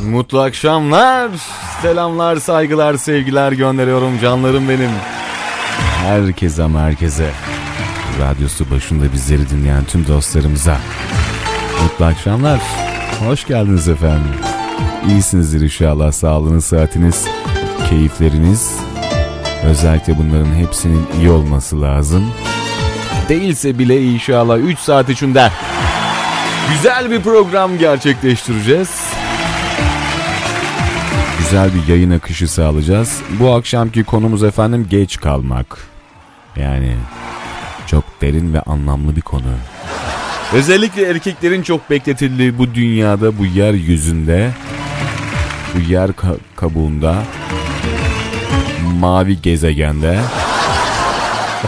Mutlu akşamlar. Selamlar, saygılar, sevgiler gönderiyorum canlarım benim. Herkese ama herkese. Radyosu başında bizleri dinleyen tüm dostlarımıza. Mutlu akşamlar. Hoş geldiniz efendim. İyisinizdir inşallah. Sağlığınız, saatiniz, keyifleriniz. Özellikle bunların hepsinin iyi olması lazım. Değilse bile inşallah 3 saat içinde güzel bir program gerçekleştireceğiz. Güzel bir yayın akışı sağlayacağız. Bu akşamki konumuz efendim geç kalmak. Yani çok derin ve anlamlı bir konu. Özellikle erkeklerin çok bekletildiği bu dünyada, bu yeryüzünde, bu yer ka- kabuğunda, mavi gezegende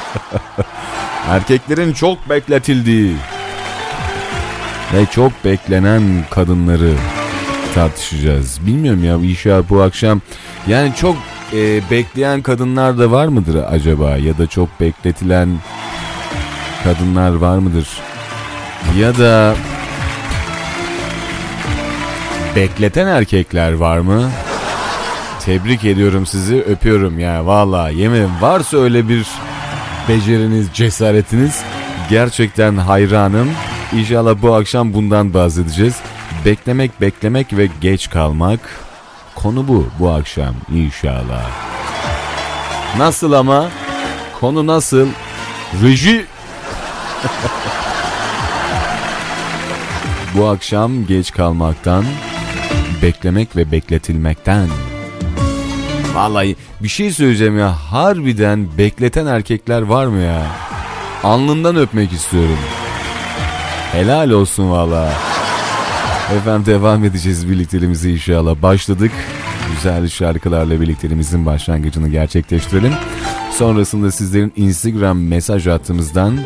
erkeklerin çok bekletildiği ve çok beklenen kadınları tartışacağız. Bilmiyorum ya inşallah bu akşam yani çok e, bekleyen kadınlar da var mıdır acaba ya da çok bekletilen kadınlar var mıdır? Ya da bekleten erkekler var mı? Tebrik ediyorum sizi öpüyorum ya valla yemin varsa öyle bir beceriniz cesaretiniz gerçekten hayranım. İnşallah bu akşam bundan bahsedeceğiz. Beklemek, beklemek ve geç kalmak. Konu bu bu akşam inşallah. Nasıl ama? Konu nasıl? Reji. bu akşam geç kalmaktan, beklemek ve bekletilmekten. Vallahi bir şey söyleyeceğim ya harbiden bekleten erkekler var mı ya? Alnından öpmek istiyorum. Helal olsun valla. Efendim devam edeceğiz birlikteliğimizi inşallah. Başladık. Güzel şarkılarla birlikteliğimizin başlangıcını gerçekleştirelim. Sonrasında sizlerin Instagram mesaj attığımızdan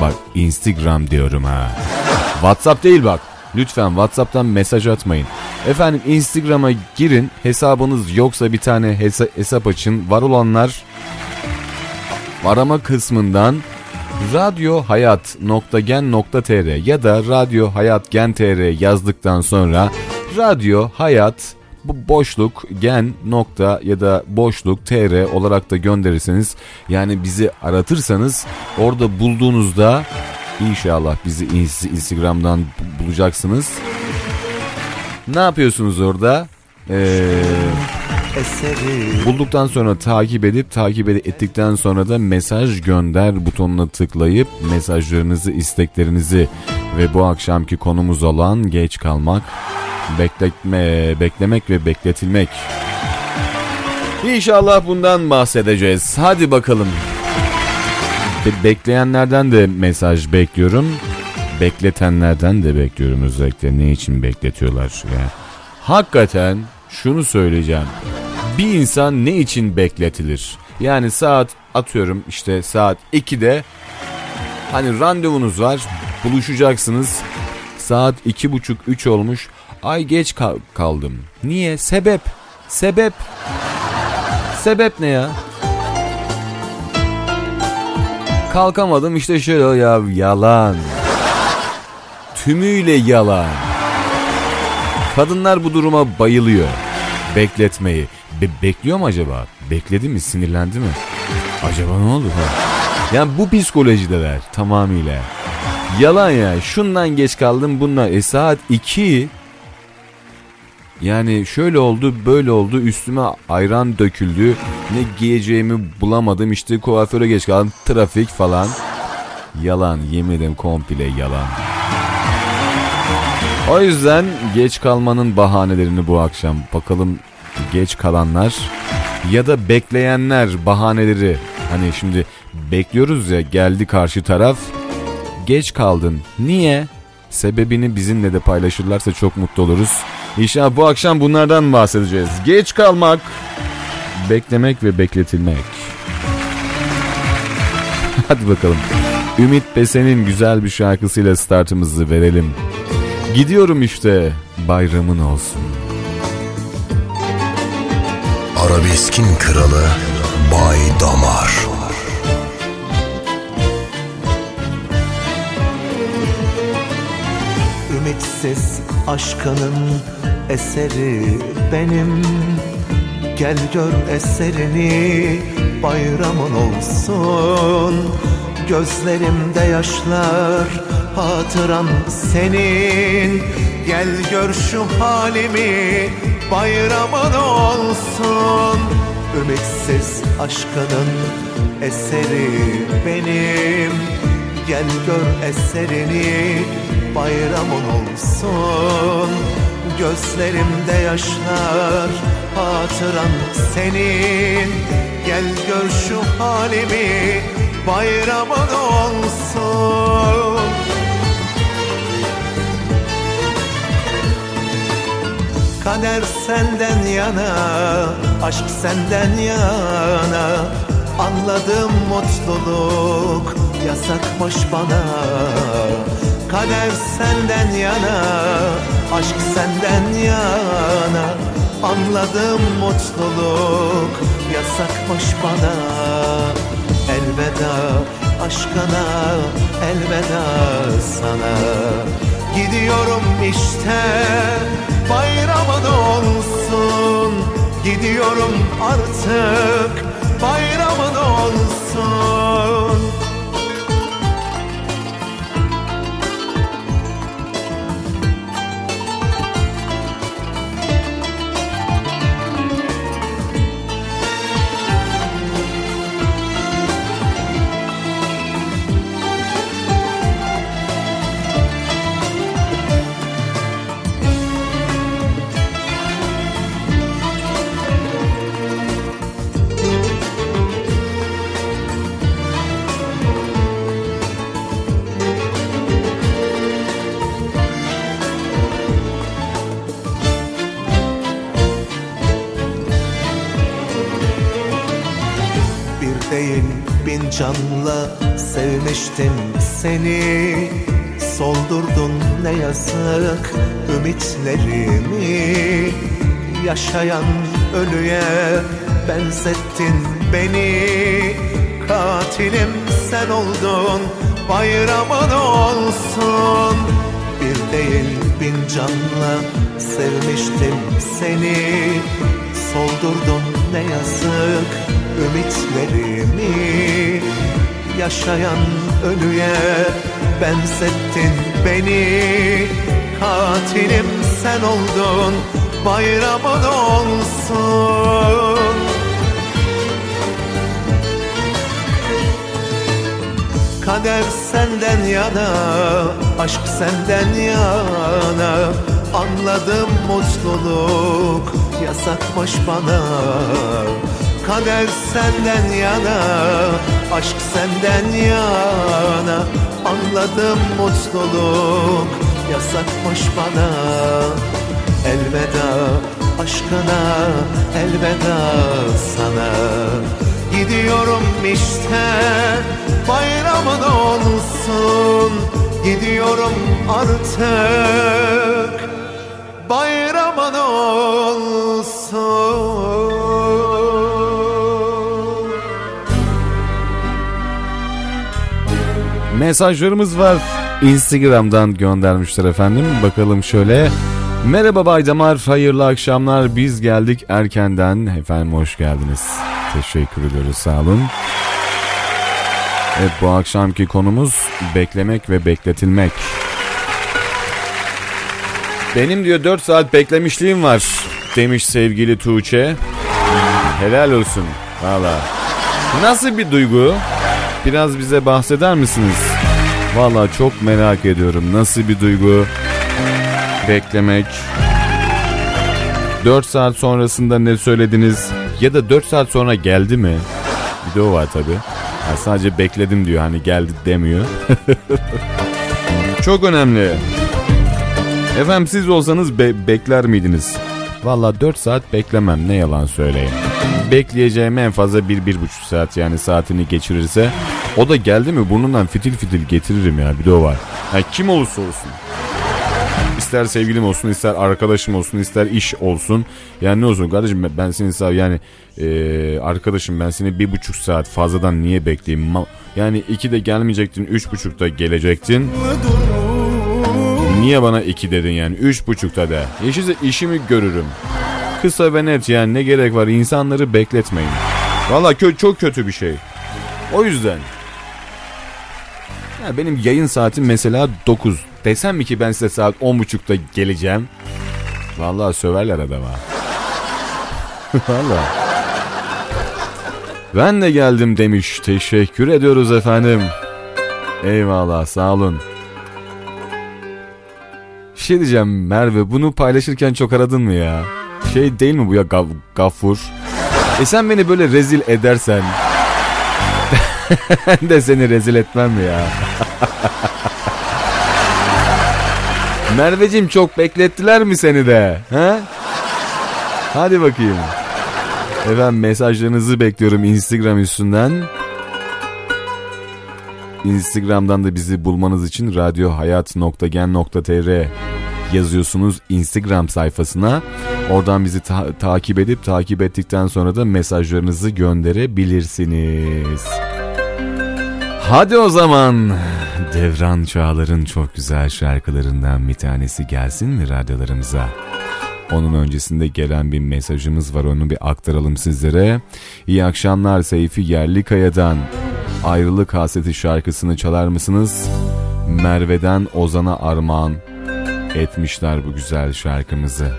bak Instagram diyorum ha. WhatsApp değil bak. Lütfen WhatsApp'tan mesaj atmayın. Efendim Instagram'a girin. Hesabınız yoksa bir tane hesa- hesap açın. Var olanlar arama kısmından radyohayat.gen.tr ya da Radyo Hayat Gen TR yazdıktan sonra Radyo Hayat bu boşluk gen nokta ya da boşluk tr olarak da gönderirseniz yani bizi aratırsanız orada bulduğunuzda inşallah bizi Instagram'dan bulacaksınız. Ne yapıyorsunuz orada? Eee Bulduktan sonra takip edip takip ettikten sonra da mesaj gönder butonuna tıklayıp mesajlarınızı, isteklerinizi ve bu akşamki konumuz olan geç kalmak, bekletme, beklemek ve bekletilmek. İnşallah bundan bahsedeceğiz. Hadi bakalım. Be- bekleyenlerden de mesaj bekliyorum. Bekletenlerden de bekliyorum özellikle. Ne için bekletiyorlar? Yani hakikaten şunu söyleyeceğim. Bir insan ne için bekletilir? Yani saat atıyorum işte saat 2'de hani randevunuz var buluşacaksınız. Saat iki buçuk üç olmuş. Ay geç kal- kaldım. Niye? Sebep. Sebep. Sebep ne ya? Kalkamadım işte şöyle ya yalan. Tümüyle yalan. Kadınlar bu duruma bayılıyor. Bekletmeyi. Be- bekliyor mu acaba? Bekledi mi? Sinirlendi mi? Acaba ne oldu? Ha? Yani bu psikolojideler tamamıyla. Yalan ya. Şundan geç kaldım bundan. E saat 2. Yani şöyle oldu böyle oldu üstüme ayran döküldü. Ne giyeceğimi bulamadım işte kuaföre geç kaldım. Trafik falan. Yalan yemin ederim komple yalan. O yüzden geç kalmanın bahanelerini bu akşam bakalım geç kalanlar ya da bekleyenler bahaneleri hani şimdi bekliyoruz ya geldi karşı taraf geç kaldın niye sebebini bizimle de paylaşırlarsa çok mutlu oluruz. İnşallah bu akşam bunlardan bahsedeceğiz. Geç kalmak, beklemek ve bekletilmek. Hadi bakalım. Ümit Besen'in güzel bir şarkısıyla startımızı verelim. Gidiyorum işte bayramın olsun. Arabeskin kralı Bay Damar. Ümitsiz aşkının eseri benim. Gel gör eserini bayramın olsun. Gözlerimde yaşlar hatıran senin. Gel gör şu halimi bayramın olsun. Ümitsiz aşkının eseri benim. Gel gör eserini bayramın olsun. Gözlerimde yaşlar hatıran senin. Gel gör şu halimi bayramın olsun Kader senden yana, aşk senden yana. Anladım mutluluk yasakmış bana. Kader senden yana, aşk senden yana. Anladım mutluluk yasakmış bana. Elveda aşkına, elveda sana. Gidiyorum işte bayramın olsun Gidiyorum artık. Bayramın olsun seni Soldurdun ne yazık ümitlerimi. Yaşayan ölüye benzettin beni. Katilim sen oldun bayramın olsun. Bir değil bin canla sevmiştim seni. Soldurdun ne yazık ümitlerimi Yaşayan ölüye benzettin beni. Katilim sen oldun bayramın olsun. Kader senden yana, aşk senden yana. Anladım mutluluk yasakmış bana Kader senden yana, aşk senden yana. Anladım mutluluk yasakmış bana. Elveda aşkına, elveda sana. Gidiyorum işte bayramın olsun. Gidiyorum artık bayramın olsun Mesajlarımız var. Instagram'dan göndermişler efendim. Bakalım şöyle. Merhaba Baydamar, hayırlı akşamlar. Biz geldik erkenden. Efendim hoş geldiniz. Teşekkür ediyoruz, sağ olun. Evet bu akşamki konumuz beklemek ve bekletilmek. Benim diyor 4 saat beklemişliğim var demiş sevgili Tuğçe. Helal olsun valla. Nasıl bir duygu? Biraz bize bahseder misiniz? Valla çok merak ediyorum. Nasıl bir duygu? Beklemek. 4 saat sonrasında ne söylediniz? Ya da 4 saat sonra geldi mi? Bir de o var tabi. Yani sadece bekledim diyor hani geldi demiyor. çok önemli. Efendim siz olsanız be- bekler miydiniz? Valla 4 saat beklemem ne yalan söyleyeyim. Bekleyeceğim en fazla 1-1,5 saat yani saatini geçirirse. O da geldi mi burnundan fitil fitil getiririm ya bir de o var. Yani kim olursa olsun. İster sevgilim olsun, ister arkadaşım olsun, ister iş olsun. Yani ne olsun kardeşim ben- seni sağ yani e, arkadaşım ben seni bir buçuk saat fazladan niye bekleyeyim? Yani iki de gelmeyecektin, üç buçukta gelecektin. niye bana iki dedin yani? Üç buçukta de. Yeşilse işimi görürüm. Kısa ve net yani ne gerek var insanları bekletmeyin. Valla kö çok kötü bir şey. O yüzden. Ya benim yayın saatim mesela 9. Desem mi ki ben size saat 10.30'da geleceğim? Vallahi söverler adama. Valla. Ben de geldim demiş. Teşekkür ediyoruz efendim. Eyvallah sağ olun. Şey diyeceğim Merve bunu paylaşırken çok aradın mı ya? Şey değil mi bu ya gav gafur? E sen beni böyle rezil edersen de seni rezil etmem ya? Merveciğim çok beklettiler mi seni de? He? Hadi bakayım. Efendim mesajlarınızı bekliyorum Instagram üstünden. Instagram'dan da bizi bulmanız için radyohayat.gen.tr yazıyorsunuz Instagram sayfasına. Oradan bizi ta- takip edip takip ettikten sonra da mesajlarınızı gönderebilirsiniz. Hadi o zaman Devran Çağlar'ın çok güzel şarkılarından bir tanesi gelsin mi radyolarımıza? Onun öncesinde gelen bir mesajımız var onu bir aktaralım sizlere. İyi akşamlar Seyfi Yerlikaya'dan Ayrılık Haseti şarkısını çalar mısınız? Merve'den Ozan'a armağan etmişler bu güzel şarkımızı.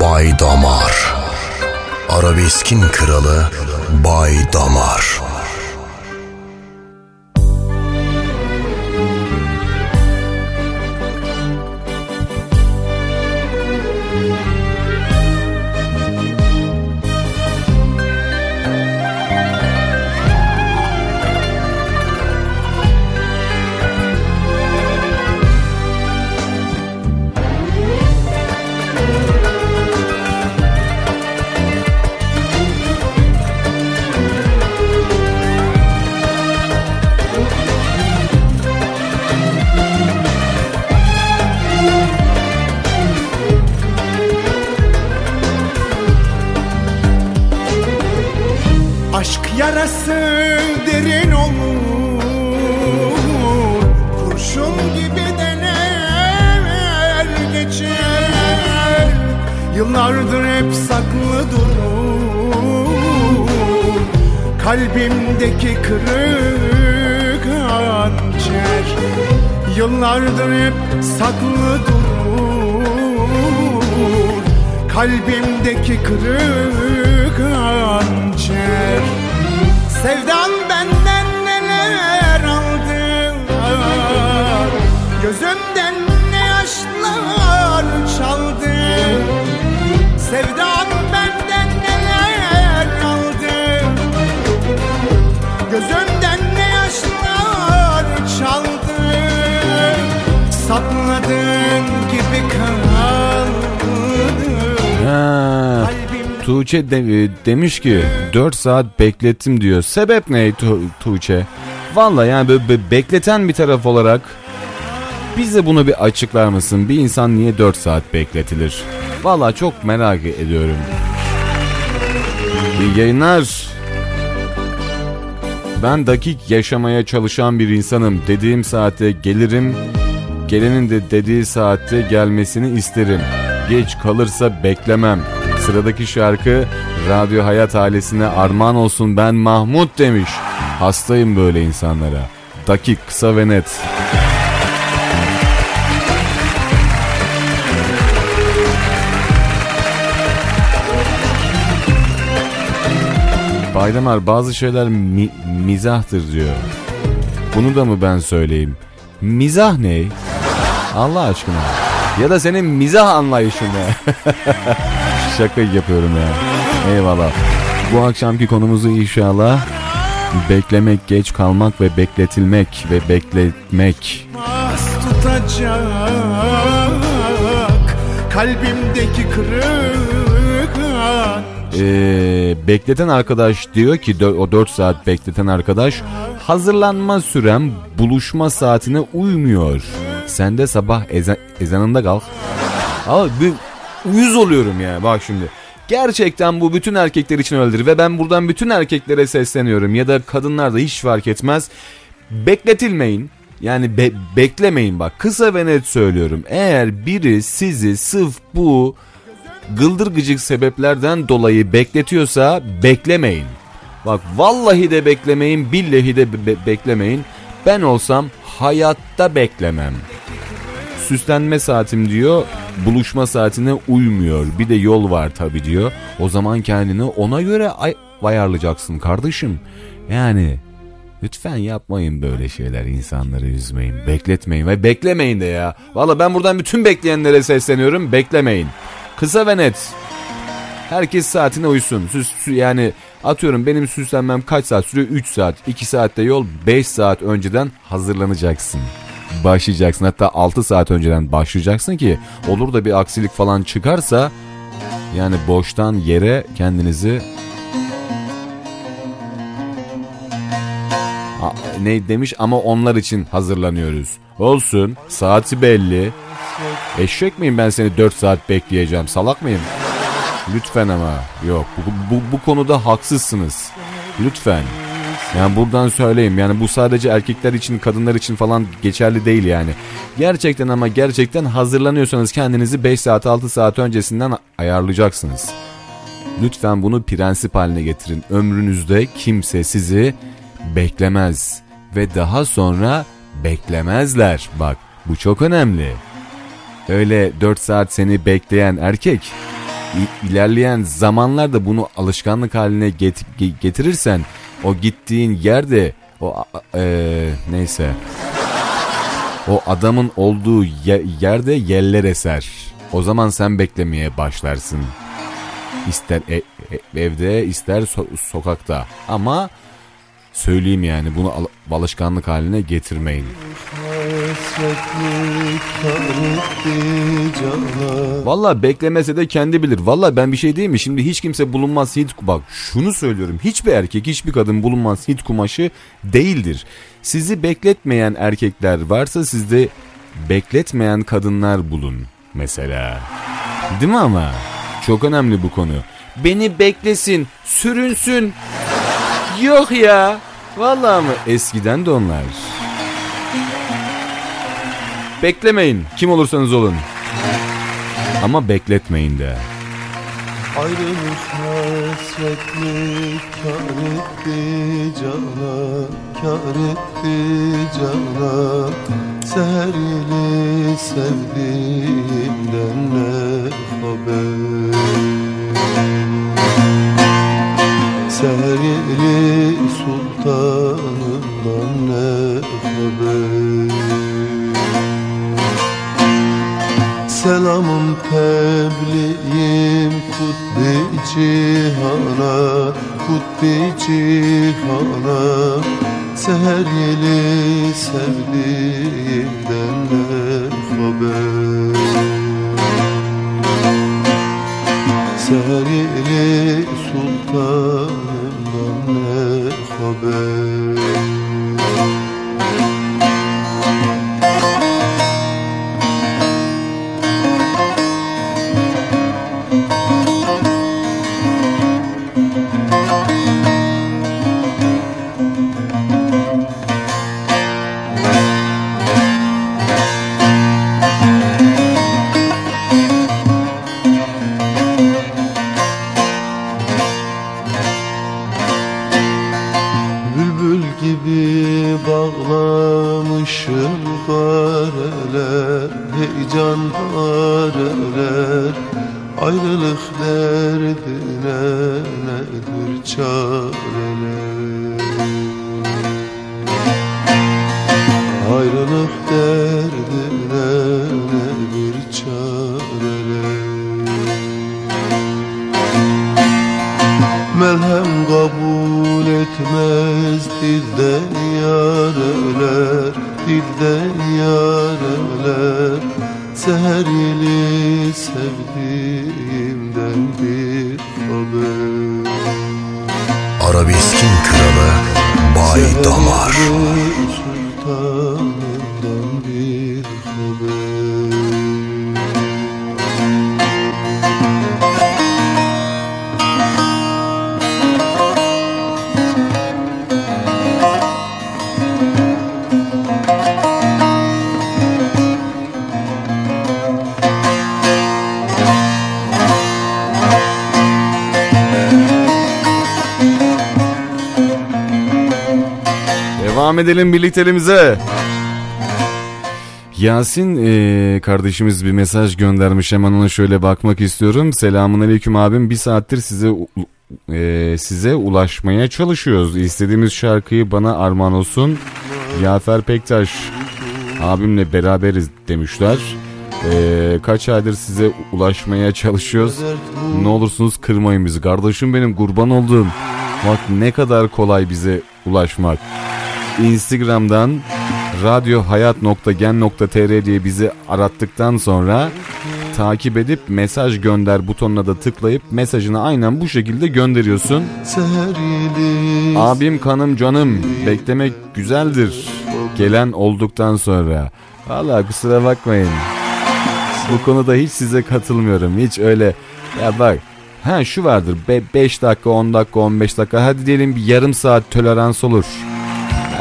Bay Damar Arabeskin kralı Bay Damar Tuğçe de- e, demiş ki 4 saat beklettim diyor. Sebep ne Tu- Tuğçe? Valla yani böyle, böyle bekleten bir taraf olarak bize bunu bir açıklar mısın? Bir insan niye 4 saat bekletilir? Valla çok merak ediyorum. İyi yayınlar. Ben dakik yaşamaya çalışan bir insanım. Dediğim saate gelirim. Gelenin de dediği saatte gelmesini isterim. Geç kalırsa beklemem. Sıradaki şarkı Radyo Hayat ailesine armağan olsun ben Mahmut demiş. Hastayım böyle insanlara. Dakik kısa ve net. Baydamar bazı şeyler mi- mizahtır diyor. Bunu da mı ben söyleyeyim? Mizah ne? Allah aşkına. Ya da senin mizah anlayışın ne? Şaka yapıyorum ya. Eyvallah. Bu akşamki konumuzu inşallah beklemek, geç kalmak ve bekletilmek ve bekletmek. Tutacak kalbimdeki kırık. Ee, bekleten arkadaş diyor ki o 4 saat bekleten arkadaş hazırlanma sürem buluşma saatine uymuyor. Sen de sabah eza- ezanında kalk. Abi uyuz oluyorum ya bak şimdi. Gerçekten bu bütün erkekler için öyledir ve ben buradan bütün erkeklere sesleniyorum ya da kadınlar da hiç fark etmez. Bekletilmeyin. Yani be- beklemeyin bak kısa ve net söylüyorum. Eğer biri sizi sırf bu gıldır gıcık sebeplerden dolayı bekletiyorsa beklemeyin. Bak vallahi de beklemeyin, billahi de be- beklemeyin. Ben olsam hayatta beklemem. Süslenme saatim diyor, buluşma saatine uymuyor. Bir de yol var tabi diyor. O zaman kendini ona göre ay- ayarlayacaksın kardeşim. Yani lütfen yapmayın böyle şeyler insanları üzmeyin. Bekletmeyin ve beklemeyin de ya. Valla ben buradan bütün bekleyenlere sesleniyorum. Beklemeyin. Kısa ve net. Herkes saatine uysun. Süs, sü- yani atıyorum benim süslenmem kaç saat sürüyor? 3 saat. 2 saatte yol 5 saat önceden hazırlanacaksın. Başlayacaksın. Hatta 6 saat önceden başlayacaksın ki olur da bir aksilik falan çıkarsa yani boştan yere kendinizi A- ne demiş ama onlar için hazırlanıyoruz. Olsun saati belli. Eşek miyim ben seni 4 saat bekleyeceğim salak mıyım? Lütfen ama yok bu, bu, bu konuda haksızsınız. Lütfen. Yani buradan söyleyeyim yani bu sadece erkekler için kadınlar için falan geçerli değil yani. Gerçekten ama gerçekten hazırlanıyorsanız kendinizi 5 saat 6 saat öncesinden ayarlayacaksınız. Lütfen bunu prensip haline getirin. Ömrünüzde kimse sizi beklemez ve daha sonra beklemezler. Bak bu çok önemli. Öyle 4 saat seni bekleyen erkek ilerleyen zamanlarda bunu alışkanlık haline get- ge- getirirsen o gittiğin yerde o eee, neyse o adamın olduğu ye- yerde yeller eser. O zaman sen beklemeye başlarsın. İster e- e- evde ister so- sokakta ama söyleyeyim yani bunu al- alışkanlık haline getirmeyin. Valla beklemese de kendi bilir. Valla ben bir şey değil mi? Şimdi hiç kimse bulunmaz hit bak şunu söylüyorum. Hiçbir erkek hiçbir kadın bulunmaz hit kumaşı değildir. Sizi bekletmeyen erkekler varsa sizde bekletmeyen kadınlar bulun mesela. Değil mi ama? Çok önemli bu konu. Beni beklesin, sürünsün. Yok ya. Vallahi mı? Eskiden de onlar. Beklemeyin. Kim olursanız olun. Ama bekletmeyin de. Ayrılık hasretlik kar etti cana Kar etti cana Seher yeli sevdiğimden ne haber Seher yeli sultanımdan ne haber? Selamım tebliğim kutbi cihana Kutbi cihana. Seher yeli sevdiğimden ne haber Yeli sultanımdan ne haber Heyecan hareler Ayrılık derdine nedir çareler? Ayrılık derdine nedir çareler? Melhem kabul etmez dilden yareler Dilden yareler Seher yeli sevdiğimden bir haber Arabeskin kralı Bay Damar. Devam edelim birlikteliğimize. Yasin e, kardeşimiz bir mesaj göndermiş hemen ona şöyle bakmak istiyorum. Selamun aleyküm abim bir saattir size e, size ulaşmaya çalışıyoruz. İstediğimiz şarkıyı bana armağan olsun. Yafer Pektaş abimle beraberiz demişler. E, kaç aydır size ulaşmaya çalışıyoruz. Ne olursunuz kırmayın bizi. Kardeşim benim kurban olduğum. Bak ne kadar kolay bize ulaşmak. Instagram'dan radyohayat.gen.tr diye bizi arattıktan sonra takip edip mesaj gönder butonuna da tıklayıp mesajını aynen bu şekilde gönderiyorsun. Abim kanım canım beklemek güzeldir gelen olduktan sonra. Valla kusura bakmayın. Bu konuda hiç size katılmıyorum. Hiç öyle ya bak ha şu vardır 5 dakika 10 dakika 15 dakika hadi diyelim bir yarım saat tolerans olur.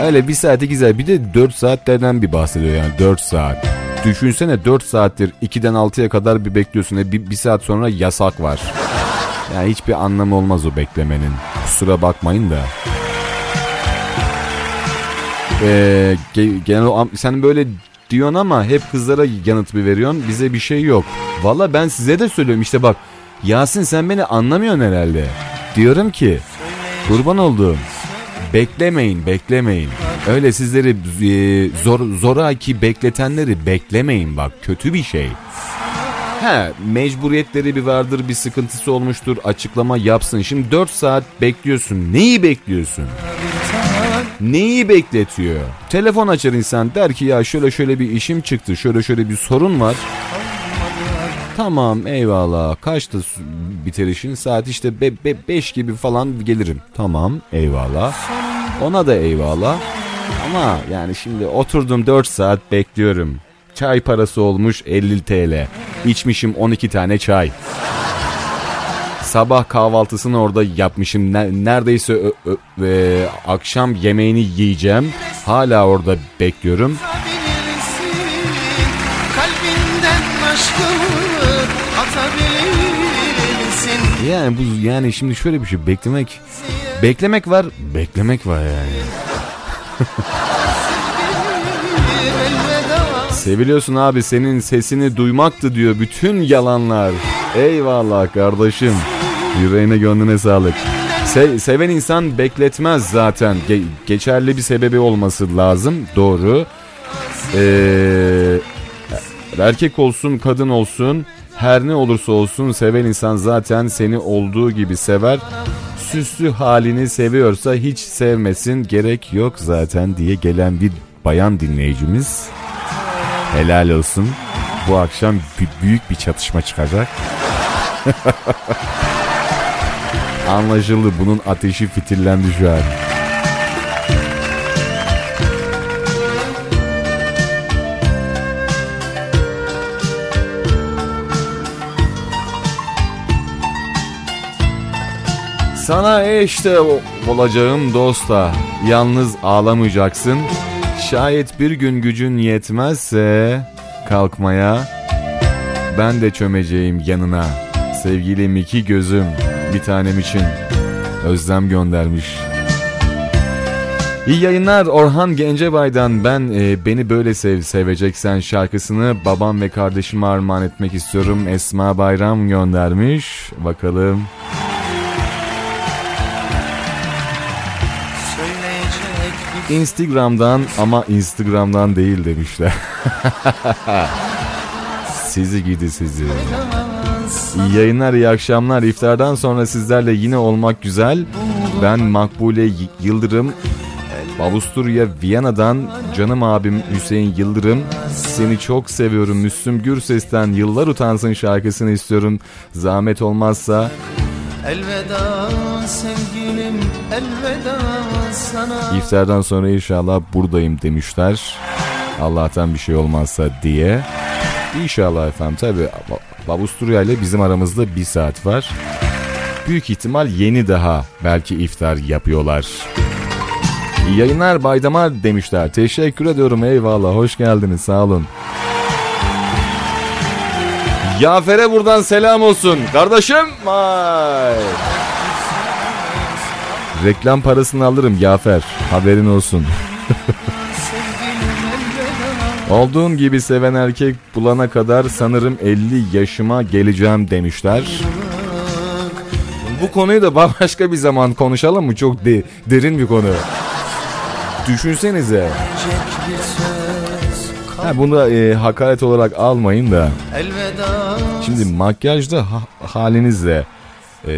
Öyle bir saate güzel bir de 4 saatlerden bir bahsediyor yani 4 saat. Düşünsene 4 saattir 2'den 6'ya kadar bir bekliyorsun. E bir, bir saat sonra yasak var. Yani hiçbir anlamı olmaz o beklemenin. Kusura bakmayın da. Ee, genel sen böyle diyorsun ama hep kızlara yanıt bir veriyorsun. Bize bir şey yok. Valla ben size de söylüyorum işte bak. Yasin sen beni anlamıyorsun herhalde. Diyorum ki kurban olduğum Beklemeyin, beklemeyin. Öyle sizleri e, zor zoraki bekletenleri beklemeyin bak kötü bir şey. He mecburiyetleri bir vardır bir sıkıntısı olmuştur açıklama yapsın. Şimdi 4 saat bekliyorsun neyi bekliyorsun? Neyi bekletiyor? Telefon açar insan der ki ya şöyle şöyle bir işim çıktı şöyle şöyle bir sorun var. Tamam eyvallah kaçta biter işin saat işte 5 be, be, gibi falan gelirim. Tamam eyvallah ona da eyvallah. Ama yani şimdi oturdum 4 saat bekliyorum. Çay parası olmuş 50 TL. İçmişim 12 tane çay. Sabah kahvaltısını orada yapmışım. Neredeyse ö, ö, ö, akşam yemeğini yiyeceğim. Hala orada bekliyorum. Yani bu yani şimdi şöyle bir şey beklemek beklemek var beklemek var yani. Seviliyorsun abi senin sesini duymaktı diyor bütün yalanlar. Eyvallah kardeşim. Yüreğine gönlüne sağlık. Se seven insan bekletmez zaten. Ge geçerli bir sebebi olması lazım. Doğru. Ee, erkek olsun kadın olsun her ne olursa olsun seven insan zaten seni olduğu gibi sever. Süslü halini seviyorsa hiç sevmesin gerek yok zaten diye gelen bir bayan dinleyicimiz. Helal olsun. Bu akşam büyük bir çatışma çıkacak. Anlaşıldı bunun ateşi fitillendi şu an. Sana eşte olacağım dosta. Yalnız ağlamayacaksın. Şayet bir gün gücün yetmezse kalkmaya ben de çömeceğim yanına. Sevgilim iki gözüm bir tanem için özlem göndermiş. İyi yayınlar Orhan Gencebay'dan ben e, Beni Böyle Sev Seveceksen şarkısını babam ve kardeşime armağan etmek istiyorum. Esma Bayram göndermiş. Bakalım. Instagram'dan ama Instagram'dan değil demişler. sizi gidi sizi. İyi yayınlar, iyi akşamlar. İftardan sonra sizlerle yine olmak güzel. Ben Makbule Yıldırım. Avusturya Viyana'dan canım abim Hüseyin Yıldırım. Seni çok seviyorum Müslüm Gürses'ten Yıllar Utansın şarkısını istiyorum. Zahmet olmazsa Elveda sevgilim elveda sana İftardan sonra inşallah buradayım demişler. Allah'tan bir şey olmazsa diye. İnşallah efendim tabi Avusturya ile bizim aramızda bir saat var. Büyük ihtimal yeni daha belki iftar yapıyorlar. İyi yayınlar Baydamar demişler. Teşekkür ediyorum eyvallah hoş geldiniz sağ olun. Yafer'e buradan selam olsun. Kardeşim. Vay. Reklam parasını alırım Yafer. Haberin olsun. Olduğum gibi seven erkek bulana kadar sanırım 50 yaşıma geleceğim demişler. Bu konuyu da bambaşka bir zaman konuşalım mı? Çok de, derin bir konu. Düşünsenize. Ha, bunu da e, hakaret olarak almayın da. Şimdi makyajda ha, halinizle e,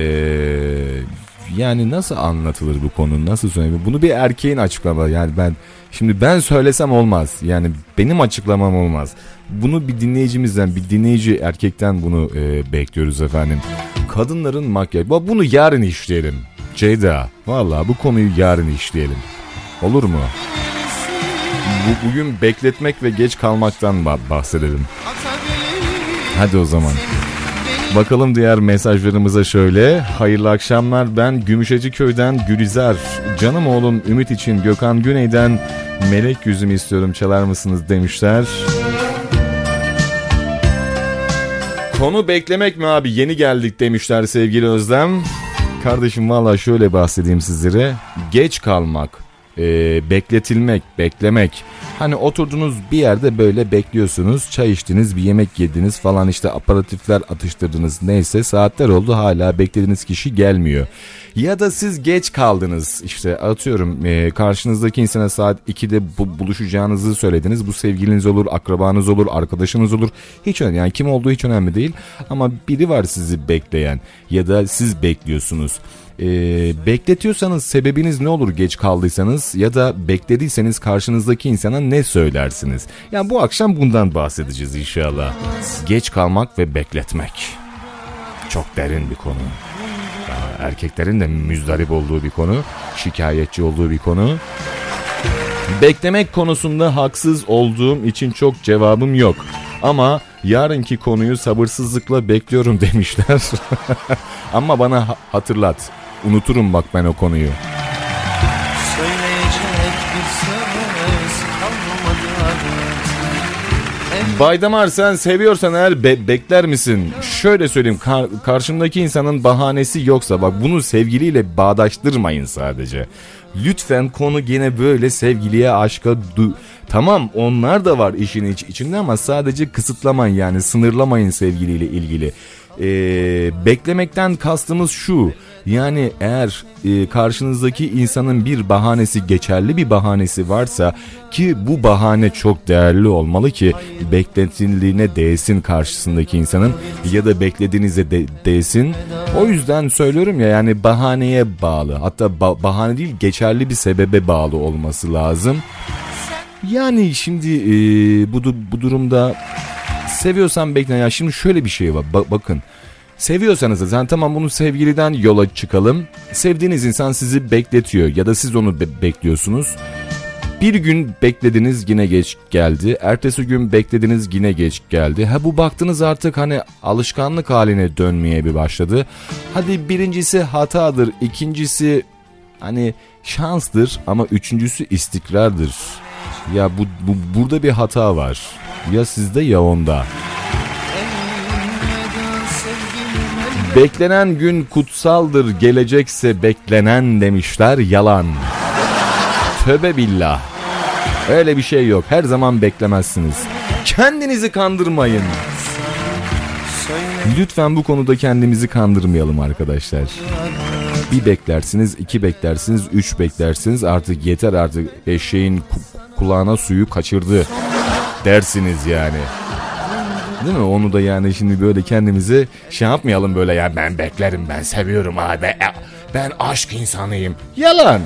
yani nasıl anlatılır bu konu nasıl söylenir? Bunu bir erkeğin açıklama yani ben şimdi ben söylesem olmaz yani benim açıklamam olmaz. Bunu bir dinleyicimizden bir dinleyici erkekten bunu e, bekliyoruz efendim. Kadınların makyaj bunu yarın işleyelim. Ceyda valla bu konuyu yarın işleyelim. Olur mu? Bu, bugün bekletmek ve geç kalmaktan bahsedelim. Hadi o zaman. Bakalım diğer mesajlarımıza şöyle. Hayırlı akşamlar ben Gümüşeci Köy'den Gülizar. Canım oğlum Ümit için Gökhan Güney'den Melek yüzümü istiyorum çalar mısınız demişler. Konu beklemek mi abi yeni geldik demişler sevgili Özlem. Kardeşim valla şöyle bahsedeyim sizlere. Geç kalmak, e, bekletilmek, beklemek Hani oturdunuz bir yerde böyle bekliyorsunuz. Çay içtiniz, bir yemek yediniz falan işte aparatifler atıştırdınız. Neyse saatler oldu hala beklediğiniz kişi gelmiyor. Ya da siz geç kaldınız. işte atıyorum e, karşınızdaki insana saat 2'de bu, buluşacağınızı söylediniz. Bu sevgiliniz olur, akrabanız olur, arkadaşınız olur. Hiç önemli yani kim olduğu hiç önemli değil. Ama biri var sizi bekleyen ya da siz bekliyorsunuz. E, bekletiyorsanız sebebiniz ne olur geç kaldıysanız ya da beklediyseniz karşınızdaki insana ne söylersiniz? Yani bu akşam bundan bahsedeceğiz inşallah. Geç kalmak ve bekletmek. Çok derin bir konu. Erkeklerin de müzdarip olduğu bir konu, şikayetçi olduğu bir konu. Beklemek konusunda haksız olduğum için çok cevabım yok. Ama yarınki konuyu sabırsızlıkla bekliyorum demişler. Ama bana hatırlat. Unuturum bak ben o konuyu. Baydamar sen seviyorsan eğer be- bekler misin? Şöyle söyleyeyim kar- karşımdaki insanın bahanesi yoksa bak bunu sevgiliyle bağdaştırmayın sadece. Lütfen konu gene böyle sevgiliye aşka du- Tamam onlar da var işin iç- içinde ama sadece kısıtlamayın yani sınırlamayın sevgiliyle ilgili. Ee, beklemekten kastımız şu yani eğer e, karşınızdaki insanın bir bahanesi geçerli bir bahanesi varsa ki bu bahane çok değerli olmalı ki bekletildiğine değsin karşısındaki insanın ya da beklediğinize de, değsin. O yüzden söylüyorum ya yani bahaneye bağlı hatta ba- bahane değil geçerli bir sebebe bağlı olması lazım. Yani şimdi e, bu, bu durumda seviyorsan bekle ya şimdi şöyle bir şey var ba- bakın Seviyorsanız zaten tamam bunu sevgiliden yola çıkalım. Sevdiğiniz insan sizi bekletiyor ya da siz onu be- bekliyorsunuz. Bir gün beklediniz yine geç geldi. Ertesi gün beklediniz yine geç geldi. Ha bu baktınız artık hani alışkanlık haline dönmeye bir başladı. Hadi birincisi hatadır, ikincisi hani şanstır ama üçüncüsü istikrardır. Ya bu, bu burada bir hata var. Ya sizde ya onda. Beklenen gün kutsaldır gelecekse beklenen demişler yalan. Töbe billah. Öyle bir şey yok. Her zaman beklemezsiniz. Kendinizi kandırmayın. Lütfen bu konuda kendimizi kandırmayalım arkadaşlar. Bir beklersiniz, iki beklersiniz, üç beklersiniz. Artık yeter artık eşeğin kulağına suyu kaçırdı dersiniz yani. Değil mi? Onu da yani şimdi böyle kendimizi şey yapmayalım böyle ya ben beklerim ben seviyorum abi ben aşk insanıyım. Yalan.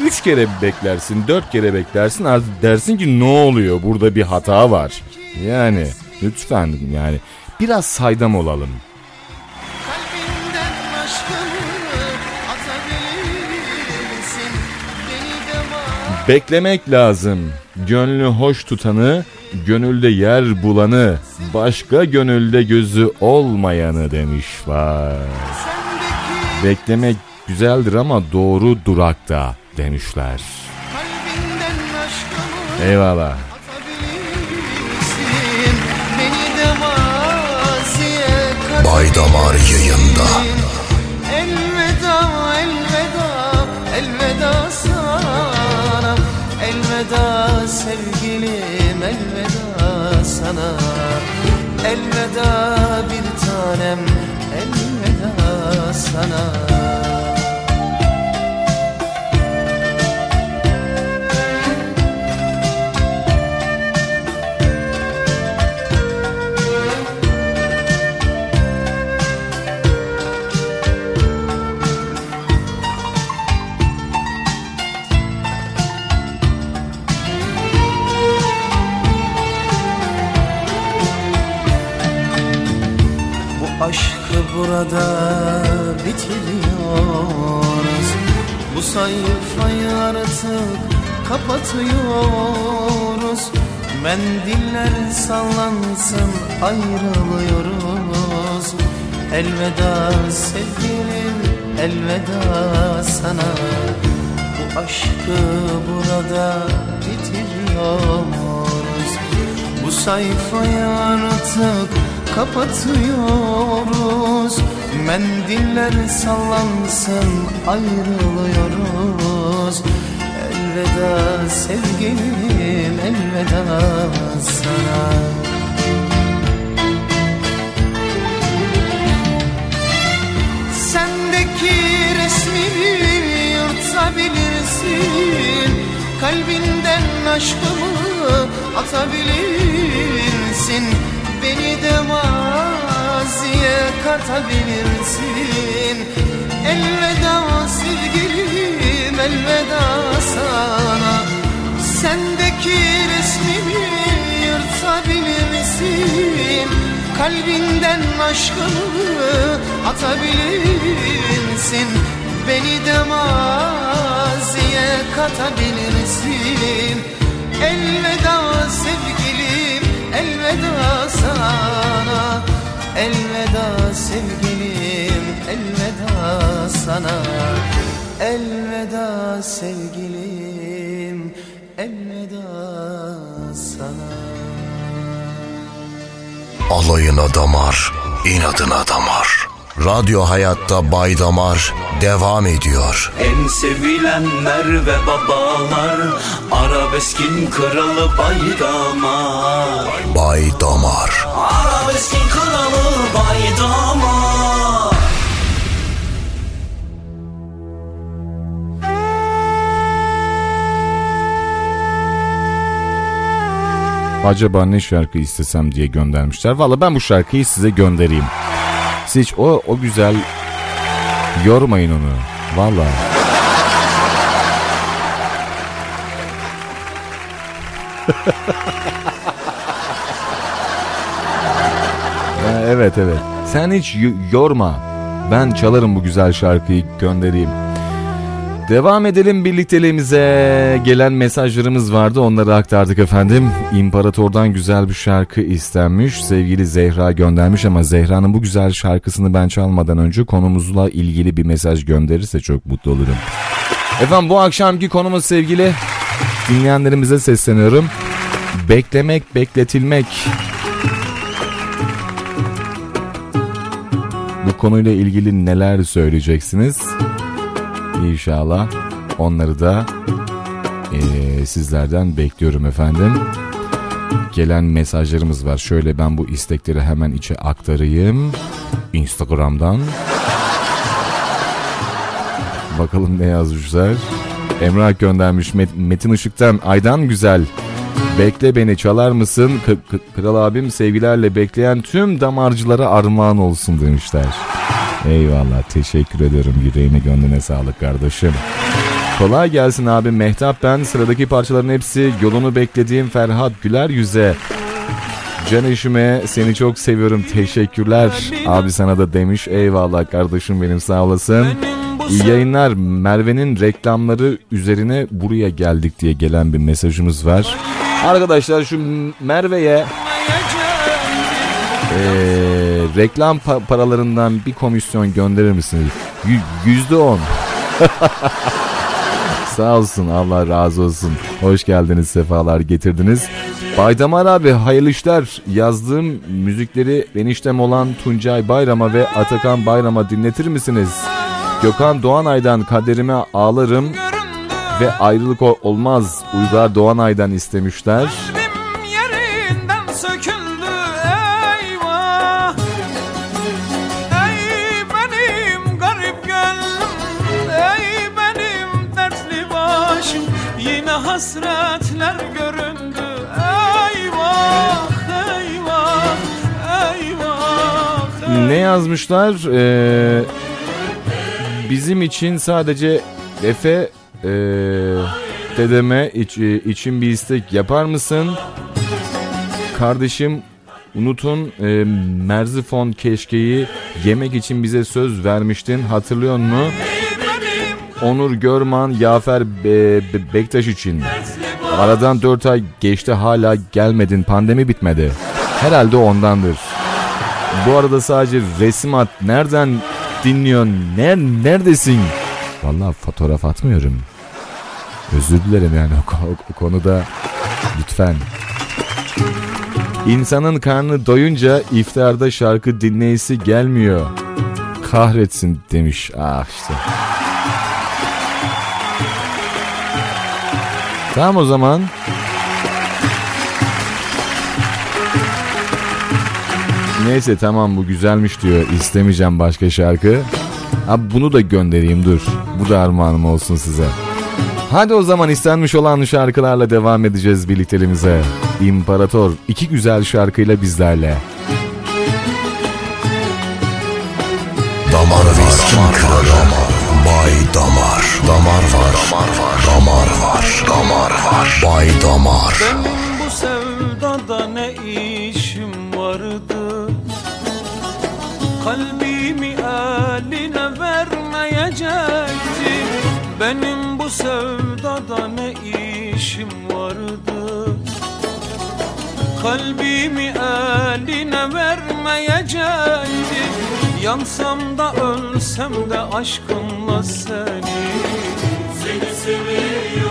Üç kere beklersin, dört kere beklersin artık dersin ki ne oluyor burada bir hata var. Yani lütfen yani biraz saydam olalım. Beklemek lazım. Gönlü hoş tutanı gönülde yer bulanı, başka gönülde gözü olmayanı demiş var. Beklemek güzeldir ama doğru durakta demişler. Eyvallah. Bay Damar yayında. Elveda bir tanem elveda sana burada bitiriyoruz. Bu sayfayı artık kapatıyoruz. Mendiller sallansın ayrılıyoruz. Elveda sevgilim elveda sana. Bu aşkı burada bitiriyoruz. Bu sayfayı artık kapatıyoruz Mendiller sallansın ayrılıyoruz. Elveda sevgilim elveda sana. Sendeki resmimi yırtabilirsin. Kalbinden aşkımı atabilirsin Beni de maziye katabilirsin. Elveda sevgilim elveda sana. Sendeki resmimi yırtabilirsin. Kalbinden aşkını atabilirsin. Beni de maziye katabilirsin. Elveda sevgilim elveda sana Elveda sevgilim elveda sana Elveda sevgilim elveda sana Alayına damar, inadına damar. Radyo Hayat'ta Bay Damar devam ediyor. En sevilenler ve babalar Arabeskin kralı Bay Damar Bay Damar. Arabeskin kralı Bay Damar Acaba ne şarkı istesem diye göndermişler. Valla ben bu şarkıyı size göndereyim. Siz hiç o, o güzel yormayın onu. Valla. Evet evet. Sen hiç yorma. Ben çalarım bu güzel şarkıyı göndereyim. Devam edelim birlikteliğimize. Gelen mesajlarımız vardı onları aktardık efendim. İmparator'dan güzel bir şarkı istenmiş. Sevgili Zehra göndermiş ama Zehra'nın bu güzel şarkısını ben çalmadan önce konumuzla ilgili bir mesaj gönderirse çok mutlu olurum. Efendim bu akşamki konumuz sevgili dinleyenlerimize sesleniyorum. Beklemek, bekletilmek. Bu konuyla ilgili neler söyleyeceksiniz? İnşallah onları da eee, sizlerden bekliyorum efendim. Gelen mesajlarımız var. Şöyle ben bu istekleri hemen içe aktarayım. Instagram'dan. Bakalım ne yazmışlar. Emrah göndermiş Met- Metin Işık'tan Aydan Güzel. Bekle beni çalar mısın? K- Kral abim sevgilerle bekleyen tüm damarcılara armağan olsun demişler. Eyvallah teşekkür ederim yüreğine gönlüne sağlık kardeşim. Kolay gelsin abi Mehtap ben sıradaki parçaların hepsi yolunu beklediğim Ferhat Güler yüze. Can eşime seni çok seviyorum teşekkürler. Abi sana da demiş eyvallah kardeşim benim sağ olasın. İyi yayınlar Merve'nin reklamları üzerine buraya geldik diye gelen bir mesajımız var. Arkadaşlar şu Merve'ye eee, reklam pa- paralarından bir komisyon gönderir misiniz? Y- Yüzde on. Sağ olsun Allah razı olsun. Hoş geldiniz sefalar getirdiniz. Baydamar abi hayırlı işler. Yazdığım müzikleri eniştem olan Tuncay Bayram'a ve Atakan Bayram'a dinletir misiniz? Gökhan Doğanay'dan kaderime ağlarım ve ayrılık olmaz. Uygar Doğanay'dan istemişler. Hasretler göründü Eyvah eyvah eyvah Ne yazmışlar? Ee, bizim için sadece Efe ee, dedeme iç, için bir istek yapar mısın? Kardeşim unutun e, Merzifon keşkeyi yemek için bize söz vermiştin hatırlıyor musun? Onur Görman, Yafer Be- Be- Bektaş için. Aradan 4 ay geçti hala gelmedin pandemi bitmedi. Herhalde ondandır. Bu arada sadece resim at. Nereden dinliyorsun? Ner neredesin? Vallahi fotoğraf atmıyorum. Özür dilerim yani o, o- o konuda lütfen. İnsanın karnı doyunca iftarda şarkı dinleyisi gelmiyor. Kahretsin demiş. Ah işte. Tamam o zaman. Neyse tamam bu güzelmiş diyor. İstemeyeceğim başka şarkı. Abi bunu da göndereyim dur. Bu da armağanım olsun size. Hadi o zaman istenmiş olan şarkılarla devam edeceğiz birlikteliğimize. İmparator iki güzel şarkıyla bizlerle. Damar viskin kralı Bay Damar. Damar var. Damar var. Damar var. Damar var. Bay Damar. Benim bu sevdada ne işim vardı? Kalbimi eline vermeyecektim Benim bu sevdada ne işim vardı? Kalbimi eline vermeyecektim Yansam da ölsem de aşkınla seni. Seni seviyorum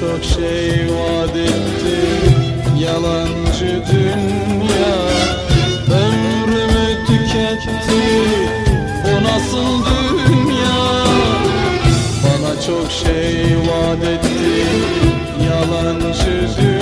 çok şey vaat etti. Yalancı dünya Ömrümü tüketti. Bu nasıl dünya? Bana çok şey vaat etti. Yalancı dünya.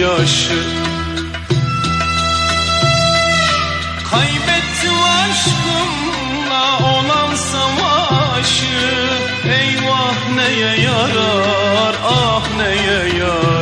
Yaşı. Kaybettim aşkımla olan savaşı. Eyvah neye yarar ah neye yarar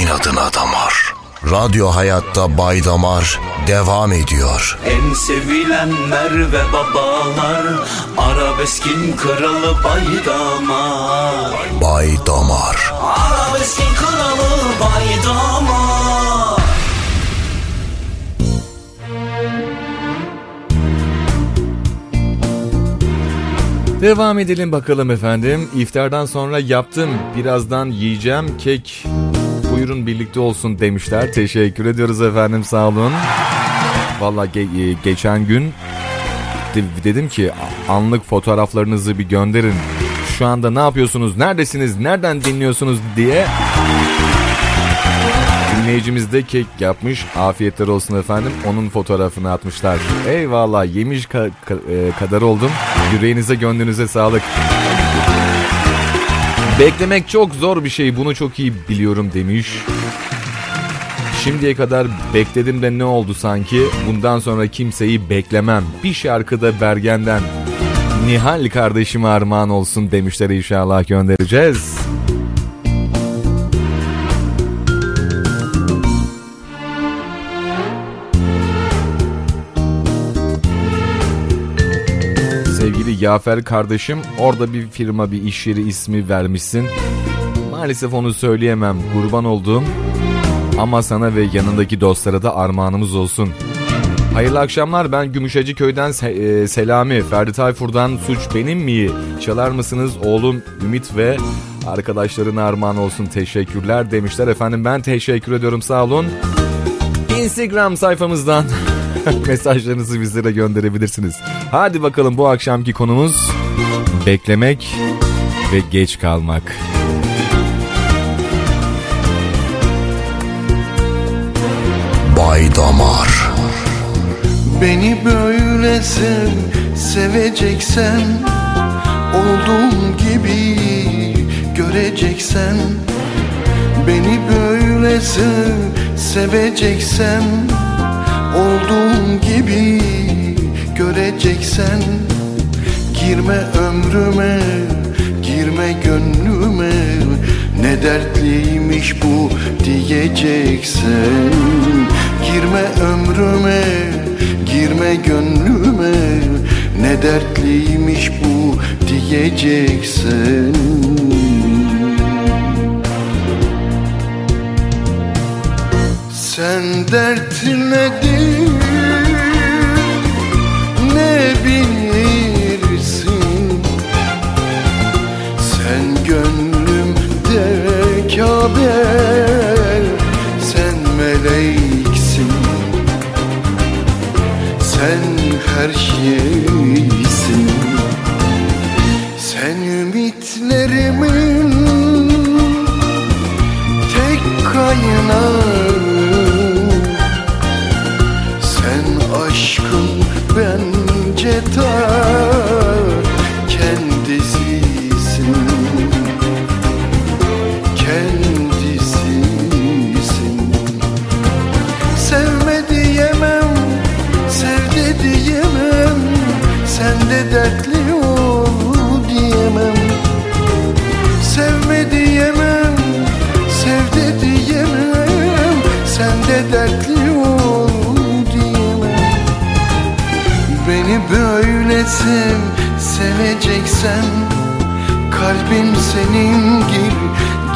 inadına damar. Radyo Hayat'ta Bay Damar devam ediyor. En sevilenler ve babalar Arabeskin kralı baydamar Bay Damar. Arabeskin kralı baydamar Devam edelim bakalım efendim. İftardan sonra yaptım. Birazdan yiyeceğim kek. Buyurun birlikte olsun demişler. Teşekkür ediyoruz efendim sağ olun. Valla ge- e, geçen gün de- dedim ki anlık fotoğraflarınızı bir gönderin. Şu anda ne yapıyorsunuz? Neredesiniz? Nereden dinliyorsunuz diye. Dinleyicimiz de kek yapmış. Afiyetler olsun efendim. Onun fotoğrafını atmışlar. Eyvallah yemiş ka- ka- e, kadar oldum. Yüreğinize gönlünüze sağlık. Beklemek çok zor bir şey. Bunu çok iyi biliyorum demiş. Şimdiye kadar bekledim de ne oldu sanki? Bundan sonra kimseyi beklemem. Bir şarkıda Bergen'den Nihal kardeşime armağan olsun demişler inşallah göndereceğiz. Yafer kardeşim orada bir firma bir iş yeri ismi vermişsin. Maalesef onu söyleyemem kurban olduğum. Ama sana ve yanındaki dostlara da armağanımız olsun. Hayırlı akşamlar ben Gümüşhacı köyden Se- e, Selami. Ferdi Tayfur'dan Suç Benim Mi? Çalar mısınız oğlum Ümit ve arkadaşlarına armağan olsun teşekkürler demişler. Efendim ben teşekkür ediyorum sağ olun. Instagram sayfamızdan mesajlarınızı bizlere gönderebilirsiniz. Hadi bakalım bu akşamki konumuz beklemek ve geç kalmak. Bay Damar Beni böyle sev, seveceksen Olduğum gibi göreceksen Beni böyle sev, seveceksen Olduğum gibi göreceksen Girme ömrüme, girme gönlüme Ne dertliymiş bu diyeceksen. Girme ömrüme, girme gönlüme Ne dertliymiş bu diyeceksen Sen dert nedir? Ne bilirsin? Sen gönlümde Kabe Sen meleksin. Sen her şeysin seveceksen Kalbim senin gir,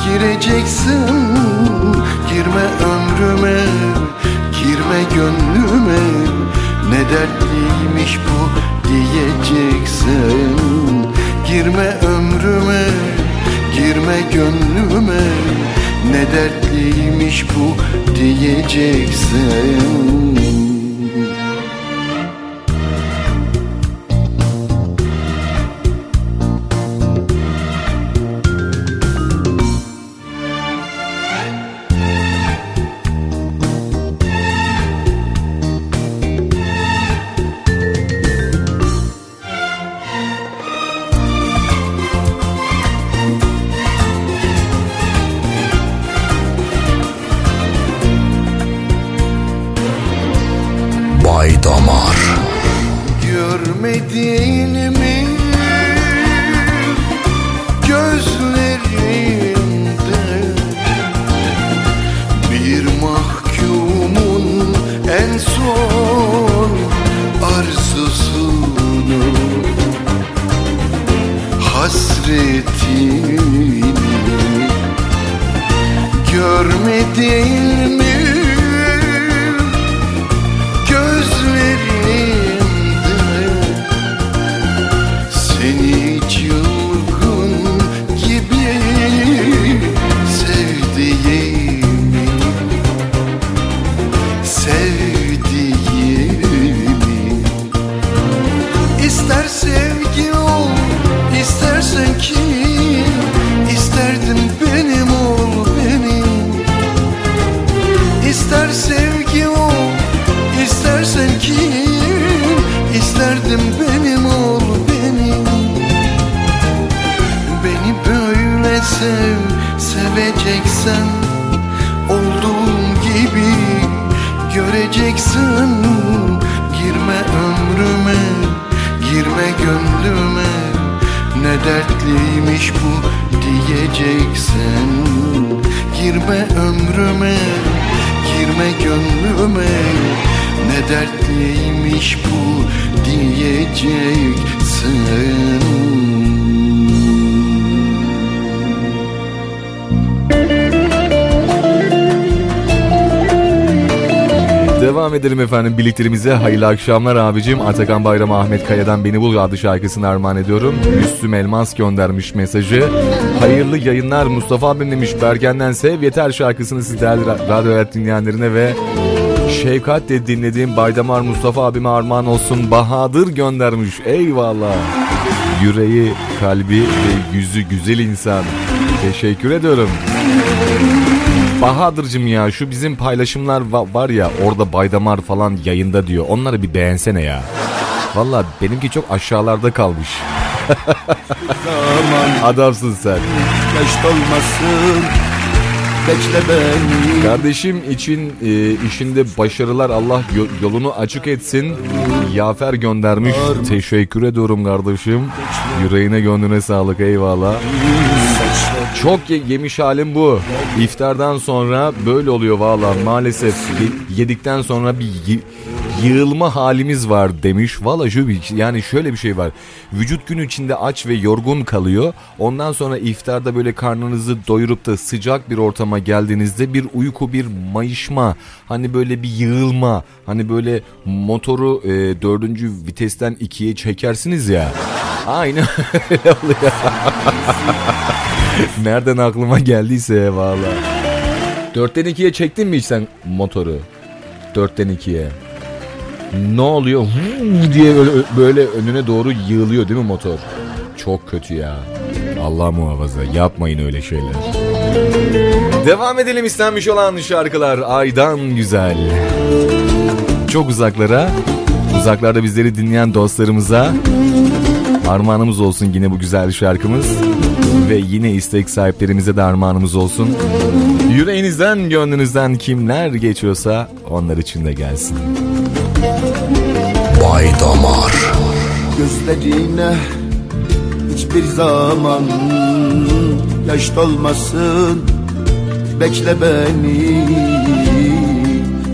gireceksin. Girme ömrüme, girme gönlüme Ne dertliymiş bu diyeceksin. Girme ömrüme, girme gönlüme Ne dertliymiş bu diyeceksin efendim birliklerimize. Hayırlı akşamlar abicim. Atakan Bayram Ahmet Kaya'dan Beni Bul adlı şarkısını armağan ediyorum. Müslüm Elmas göndermiş mesajı. Hayırlı yayınlar Mustafa abim demiş. Bergen'den Sev Yeter şarkısını siz değerli ra- radyo hayat dinleyenlerine ve şefkatle dinlediğim Baydamar Mustafa abime armağan olsun. Bahadır göndermiş. Eyvallah. Yüreği, kalbi ve yüzü güzel insan. Teşekkür ediyorum. Bahadır'cım ya şu bizim paylaşımlar va- var ya orada Baydamar falan yayında diyor. Onları bir beğensene ya. Valla benimki çok aşağılarda kalmış. Adamsın sen. Yaş dolmasın Bekle beni Kardeşim için e, işinde başarılar Allah yo- yolunu açık etsin. Yafer göndermiş. Teşekkür ediyorum kardeşim. Yüreğine gönlüne sağlık eyvallah. Çok ye- yemiş halim bu. İftardan sonra böyle oluyor valla maalesef. Ye- yedikten sonra bir yığılma halimiz var demiş. Valla şu bir- yani şöyle bir şey var. Vücut gün içinde aç ve yorgun kalıyor. Ondan sonra iftarda böyle karnınızı doyurup da sıcak bir ortama geldiğinizde bir uyku bir mayışma hani böyle bir yığılma hani böyle motoru e, dördüncü vitesten ikiye çekersiniz ya. Aynı öyle oluyor. Nereden aklıma geldiyse valla. Dörtten ikiye çektin mi hiç sen motoru? Dörtten ikiye. Ne oluyor? Diye böyle, böyle önüne doğru yığılıyor değil mi motor? Çok kötü ya. Allah muhafaza yapmayın öyle şeyler. Devam edelim istenmiş olan şarkılar Aydan Güzel. Çok uzaklara, uzaklarda bizleri dinleyen dostlarımıza armağanımız olsun yine bu güzel şarkımız. Ve yine istek sahiplerimize de armağanımız olsun. Yüreğinizden, gönlünüzden kimler geçiyorsa onlar için de gelsin. Bay Damar. Gözlerine hiçbir zaman Yaş dolmasın. Bekle beni.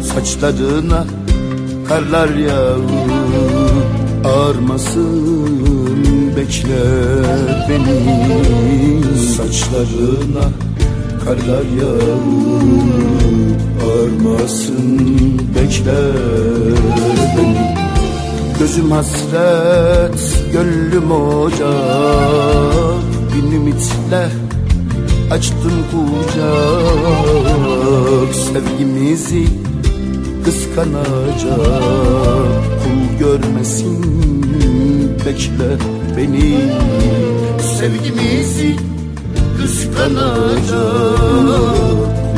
Saçlarına karlar yağır Ağarmasın. Bekle beni. Saçlarına karlar yağır Ağarmasın Bekle beni Gözüm hasret, gönlüm ocak Bin ümitle açtım kucak. Sevgimizi kıskanacak Kul görmesin, bekle beni. Sevgimizi kıskanacak.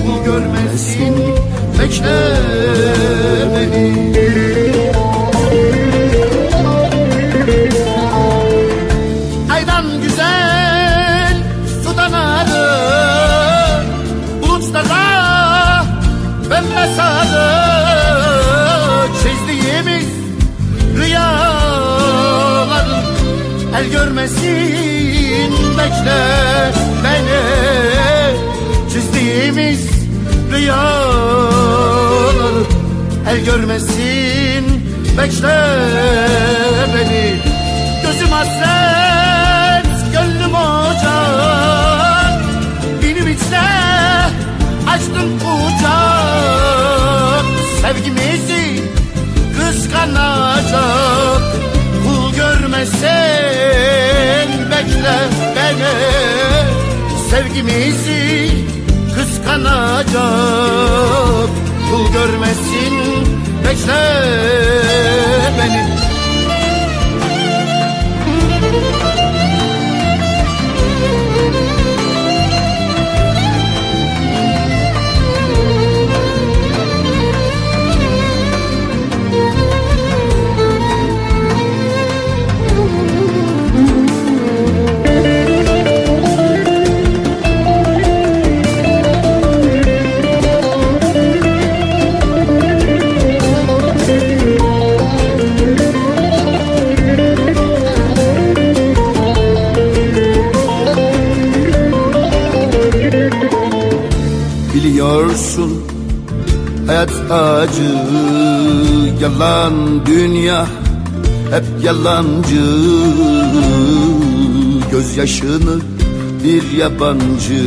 Kul görmesin, bekle beni El görmesin. Bekle beni. Gözüm hasret, gönlüm ocak. Benim içine açtım kucak. Sevgimizi kıskanacak. Kul görmesin. Bekle beni. Sevgimizi kıskanacak. Kul görmesin bekle beni hayat acı Yalan dünya hep yalancı. Gözyaşını bir yabancı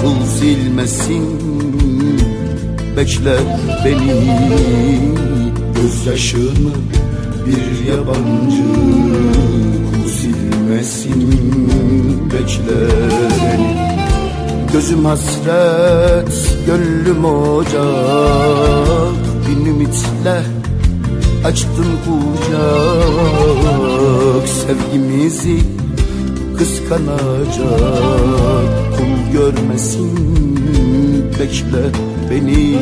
kul silmesin. Bekle beni Gözyaşını bir yabancı kul silmesin. Bekle beni. Gözüm hasret, gönlüm ocak. Bin ümitle açtın kucak. Sevgimizi kıskanacak. Kul görmesin bekle beni.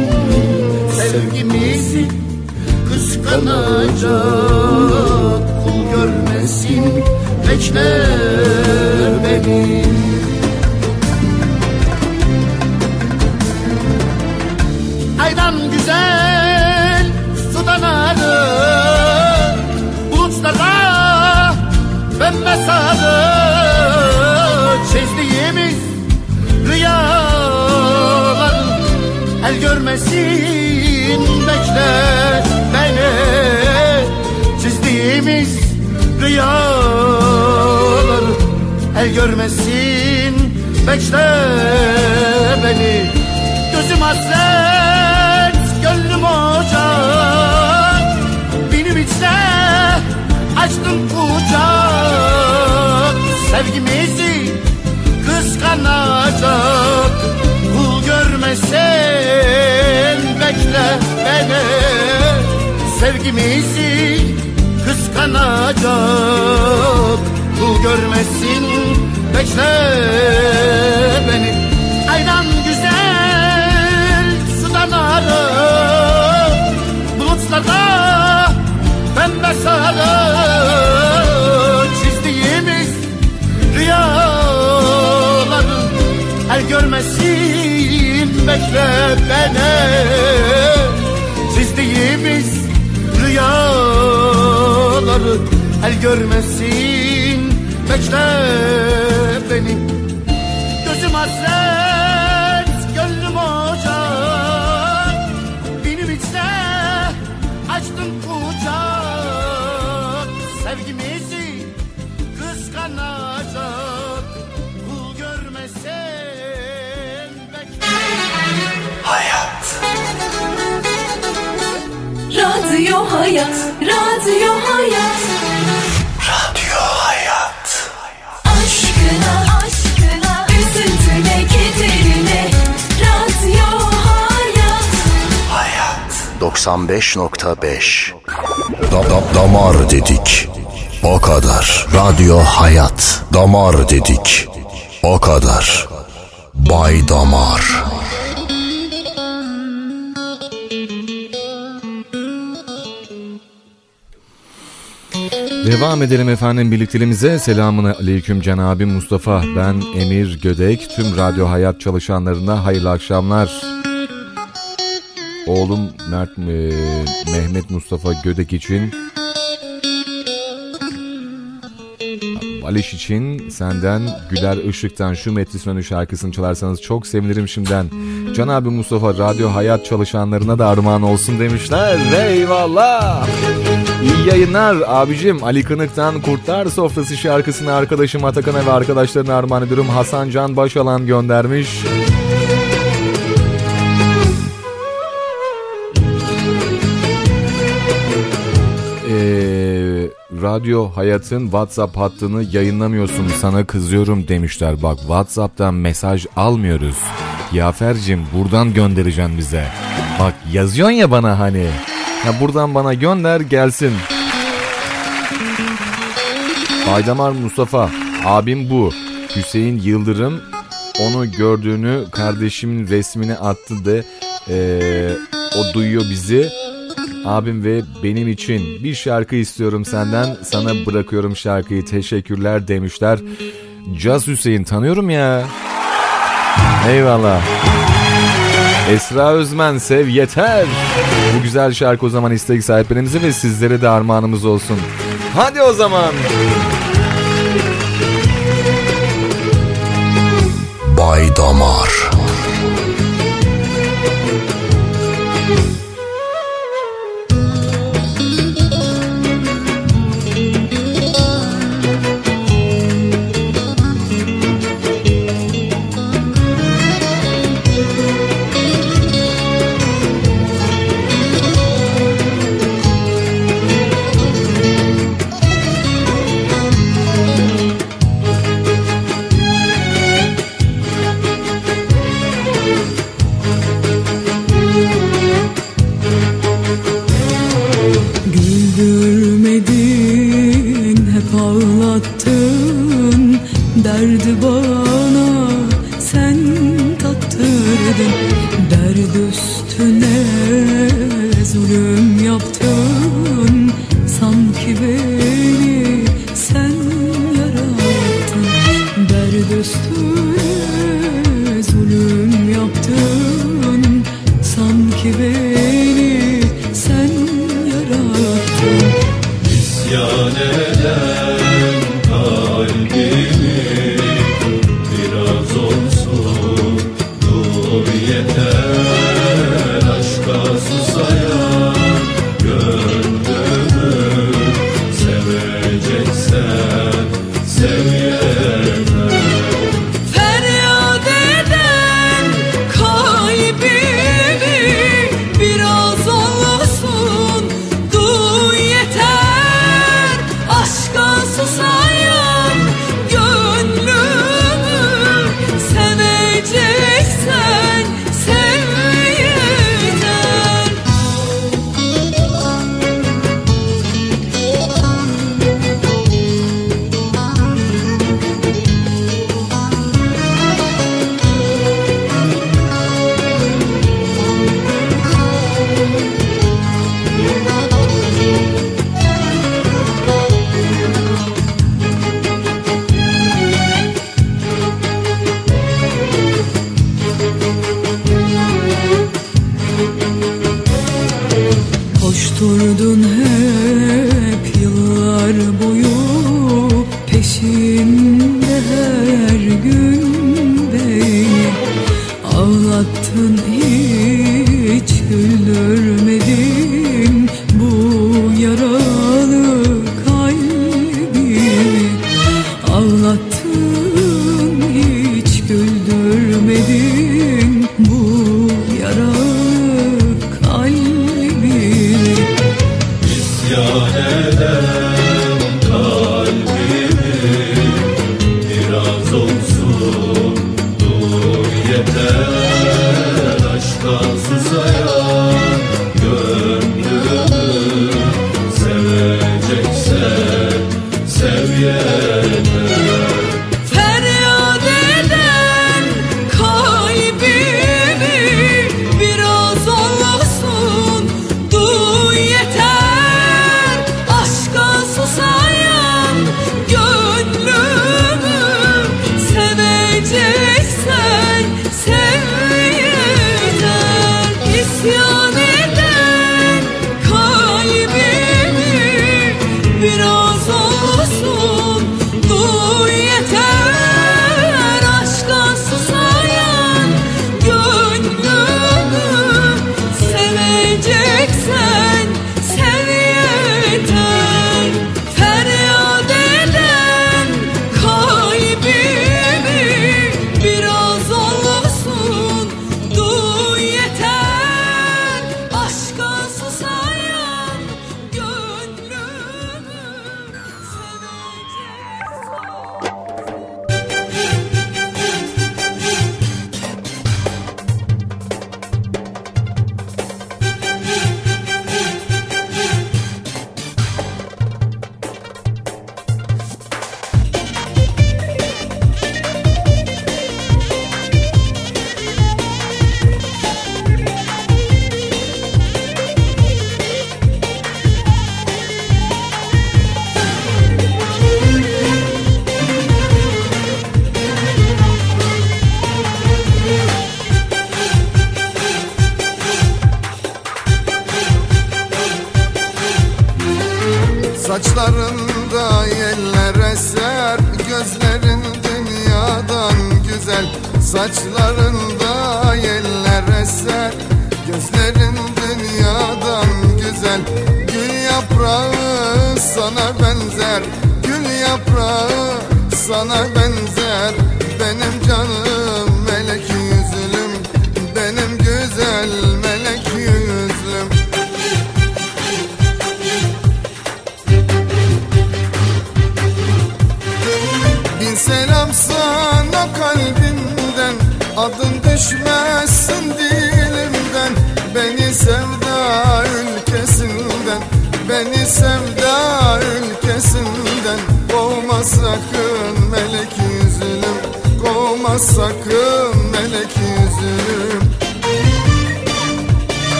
Sevgimizi kıskanacak. Kul görmesin bekle beni sarı Çizdiğimiz rüyalar El görmesin bekle beni. Çizdiğimiz rüyalar El görmesin bekle beni. Gözüm hasret, gönlüm ocak Benim içte açtım kucak Sevgimizi kıskanacak. Kul görmesin bekle beni Sevgimizi kıskanacak. Kul görmesin bekle beni. Aydan güzel sudan arı Bulutlarda sarı Çizdiğimiz rüyalar El görmesin bekle beni. Çizdiğimiz rüyaları El görmesin bekle beni Radyo Hayat, Radyo Hayat. Radyo Hayat. Aşkına, aşkına, üzüntüne, kederine. Radyo Hayat. Hayat. 95.5 da, da, Damar dedik. O kadar. Radyo Hayat. Damar dedik. O kadar. Bay Damar Devam edelim efendim birlikteliğimize. Selamun aleyküm Cenabim Mustafa. Ben Emir Gödek. Tüm Radyo Hayat çalışanlarına hayırlı akşamlar. Oğlum Mert e, Mehmet Mustafa Gödek için Aliş için senden Güler Işık'tan şu Metri Sönü şarkısını çalarsanız çok sevinirim şimdiden. Can abi Mustafa Radyo Hayat çalışanlarına da armağan olsun demişler. Eyvallah. İyi yayınlar abicim. Ali Kınık'tan Kurtlar Sofrası şarkısını arkadaşım Atakan'a ve arkadaşlarına armağan ediyorum. Hasan Can Başalan göndermiş. Ee, Radyo Hayat'ın WhatsApp hattını yayınlamıyorsun sana kızıyorum demişler. Bak WhatsApp'tan mesaj almıyoruz. Yafer'cim buradan göndereceksin bize. Bak yazıyorsun ya bana hani. Ya buradan bana gönder gelsin. Baydamar Mustafa abim bu. Hüseyin Yıldırım onu gördüğünü kardeşimin resmini attı de eee, o duyuyor bizi. Abim ve benim için bir şarkı istiyorum senden. Sana bırakıyorum şarkıyı. Teşekkürler demişler. Caz Hüseyin tanıyorum ya. Eyvallah. Esra Özmen sev yeter. Bu güzel şarkı o zaman istek sahiplerimize ve sizlere de armağanımız olsun. Hadi o zaman. Bay Damar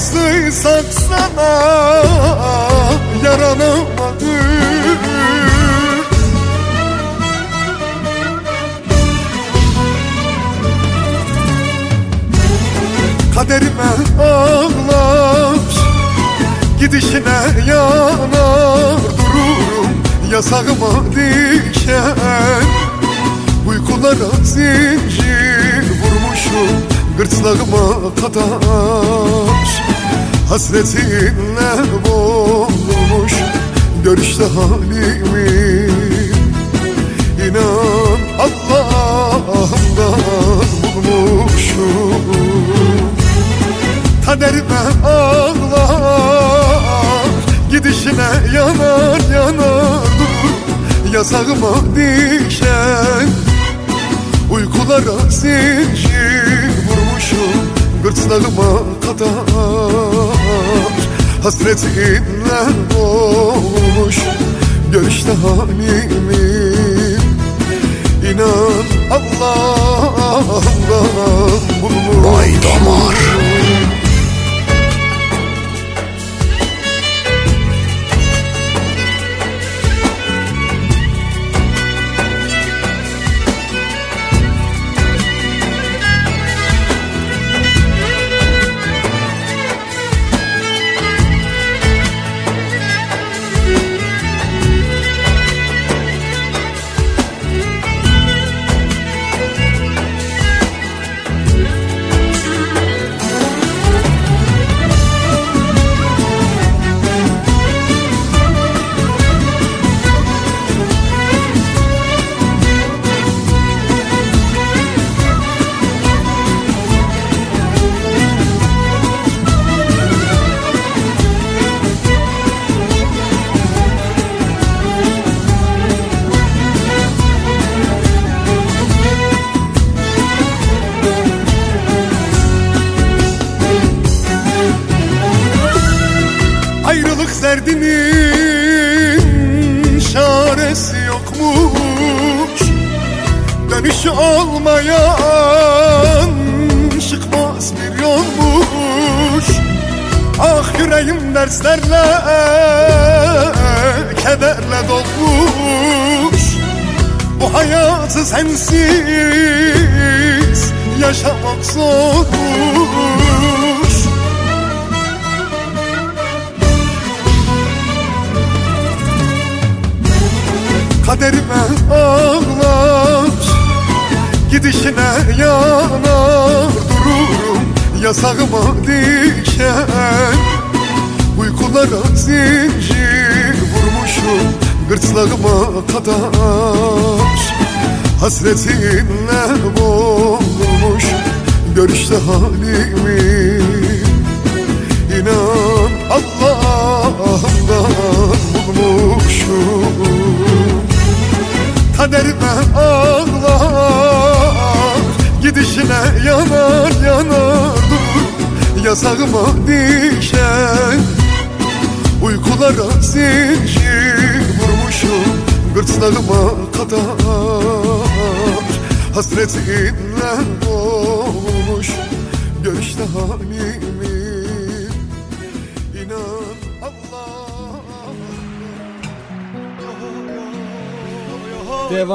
Ne yapsıysak sana Yaranamadık Kaderime ağlar Gidişine yanar. Dururum Yasağıma diken Uykulara zincir vurmuşum Gırtlağıma kadar Hasretinle boğulmuş Görüşte halimi. İnan Allah'ımdan bulmuşum. Kaderime ağlar Gidişine yanar yanar dur. Yasağıma diken Uykulara zincir vurmuşum Gırtlağıma kadar Hasretinle boğulmuş Görüşte halimi İnan Allah'ımdan bulmuş. Bay Damar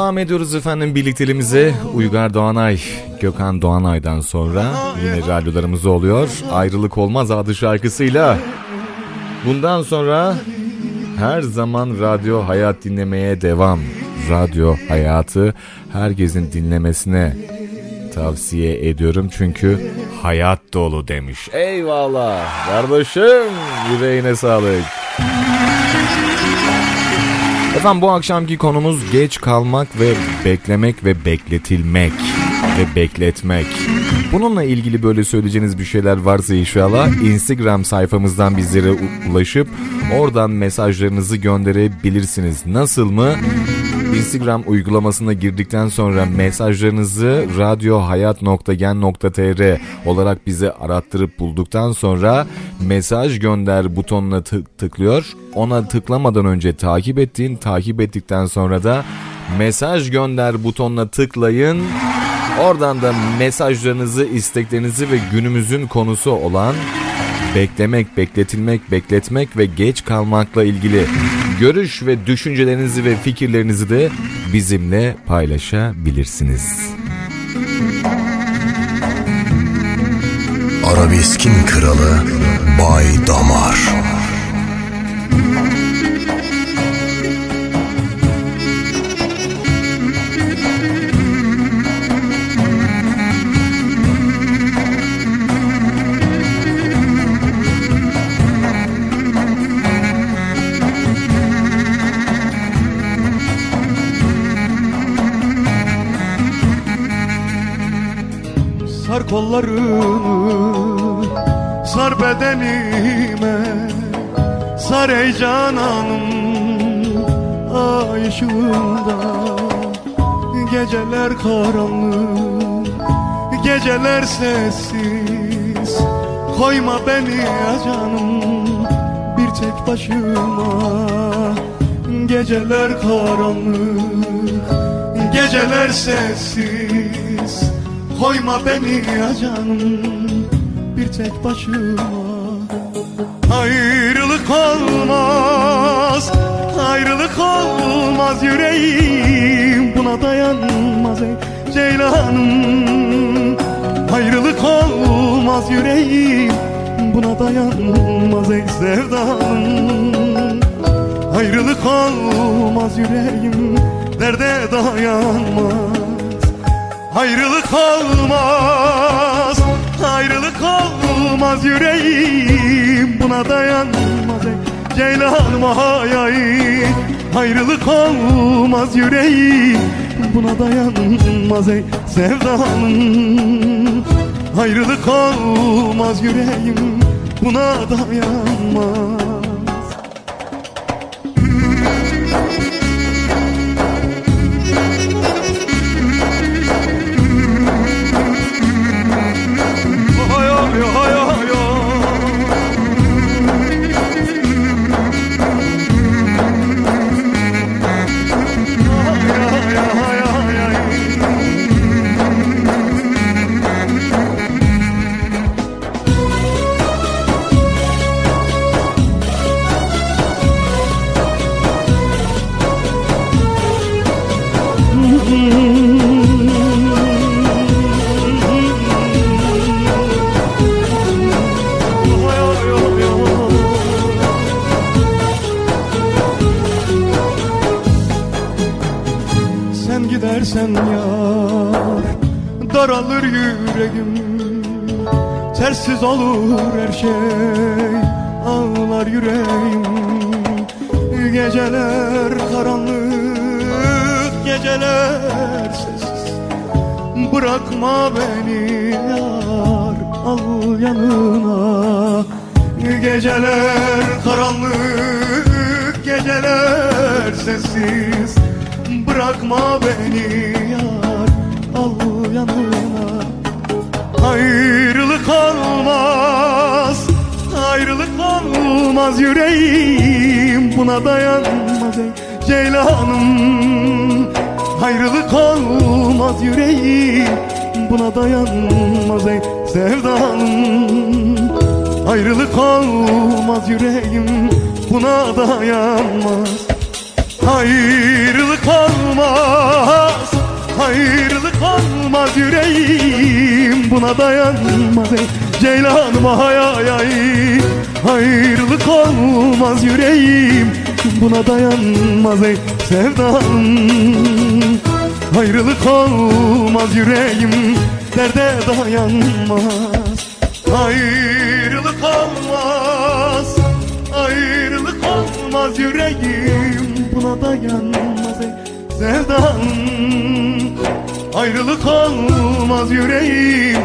Devam ediyoruz efendim birlikteliğimize. Uygar Doğanay, Gökhan Doğanay'dan sonra yine radyolarımızda oluyor. Ayrılık Olmaz adı şarkısıyla. Bundan sonra her zaman radyo hayat dinlemeye devam. Radyo hayatı herkesin dinlemesine tavsiye ediyorum çünkü hayat dolu demiş. Eyvallah kardeşim yüreğine sağlık. Efendim bu akşamki konumuz geç kalmak ve beklemek ve bekletilmek ve bekletmek. Bununla ilgili böyle söyleyeceğiniz bir şeyler varsa inşallah Instagram sayfamızdan bizlere ulaşıp oradan mesajlarınızı gönderebilirsiniz. Nasıl mı? Instagram uygulamasına girdikten sonra mesajlarınızı radyohayat.gen.tr olarak bize arattırıp bulduktan sonra mesaj gönder butonuna tık- tıklıyor. Ona tıklamadan önce takip ettiğin, takip ettikten sonra da mesaj gönder butonuna tıklayın. Oradan da mesajlarınızı, isteklerinizi ve günümüzün konusu olan beklemek, bekletilmek, bekletmek ve geç kalmakla ilgili görüş ve düşüncelerinizi ve fikirlerinizi de bizimle paylaşabilirsiniz. Arabeskin kralı Bay Damar kollarını Sar bedenime Sar ey cananım Ay ışığında. Geceler karanlık Geceler sessiz. Koyma beni ya canım Bir tek başıma. Geceler karanlık Geceler sessiz Koyma beni ya canım. Bir tek başıma. Ayrılık olmaz. Ayrılık olmaz yüreğim. Buna dayanmaz ey ceylanım. Ayrılık olmaz yüreğim. Buna dayanmaz ey sevdam Ayrılık olmaz yüreğim. Derde dayanmaz Ayrılık olmaz Ayrılık olmaz yüreğim. Buna dayanmaz ey Ceylanım ay ay Ayrılık olmaz yüreğim. Buna dayanmaz ey sevdamım Ayrılık olmaz yüreğim. Buna dayanmaz dayanmaz ey sevdalım Ayrılık olmaz yüreğim Buna dayanmaz Ayrılık olmaz Ayrılık olmaz yüreğim Buna dayanmaz ey ceylanım ay ay ay Ayrılık olmaz yüreğim Buna dayanmaz ey sevdam. Ayrılık olmaz yüreğim Derde dayanmaz Ayrılık olmaz. Ayrılık olmaz yüreğim. Buna dayanmaz ey sevdam Ayrılık olmaz yüreğim.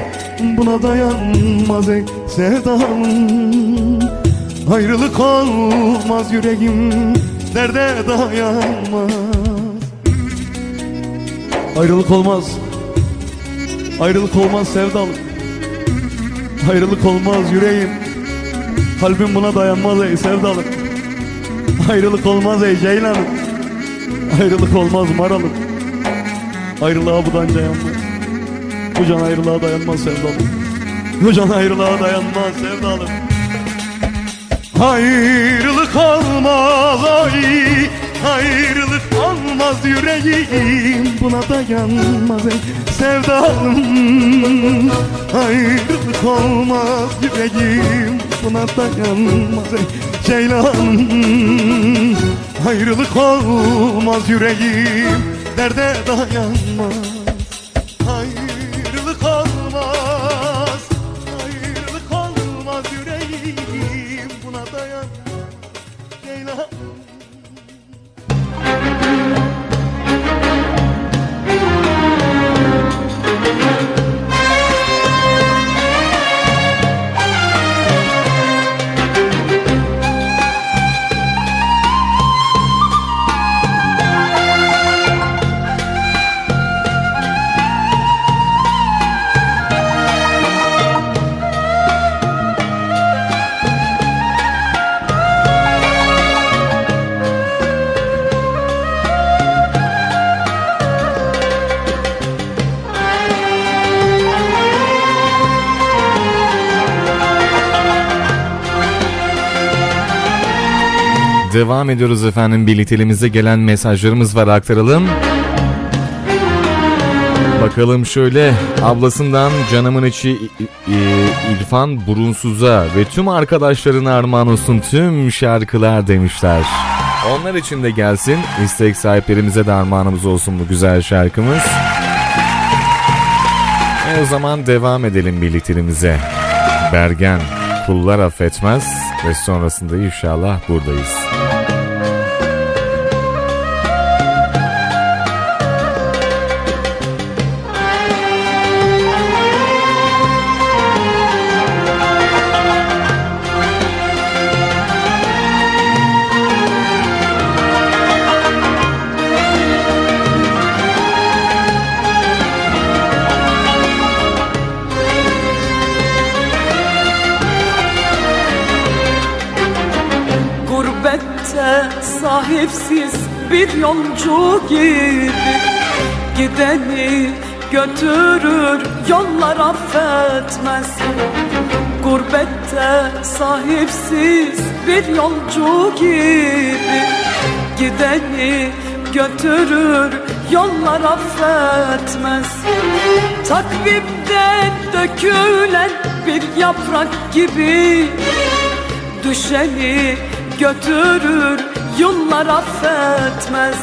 Buna dayanmaz ey sevdam Ayrılık olmaz yüreğim. Derde dayanmaz Ayrılık olmaz Ayrılık olmaz sevdalım Ayrılık olmaz yüreğim. Kalbim buna dayanmaz ey sevdalım Ayrılık olmaz ey ceylanım Ayrılık olmaz maralım Ayrılığa bu dayanmaz. Bu can ayrılığa dayanmaz sevdalım Bu can ayrılığa dayanmaz sevdalım Ayrılık olmaz ay. Ayrılık olmaz yüreğim. Buna dayanmaz ey sevdalım. Ayrılık olmaz yüreğim Buna dayanmaz ey ceylanım. Ayrılık olmaz yüreğim Derde dayanmaz Devam ediyoruz efendim. Birlikteliğimize gelen mesajlarımız var aktaralım. Bakalım şöyle ablasından canımın içi İrfan Burunsuz'a ve tüm arkadaşlarına armağan olsun tüm şarkılar demişler. Onlar için de gelsin. İstek sahiplerimize de armağanımız olsun bu güzel şarkımız. E o zaman devam edelim birlikteliğimize. Bergen kullar affetmez ve sonrasında inşallah buradayız. Bir yolcu gibi Gideni götürür yollar affetmez. Gurbette sahipsiz bir yolcu gibi Gideni götürür yollar affetmez. Takvimden dökülen bir yaprak gibi Düşeni götürür yıllar affetmez.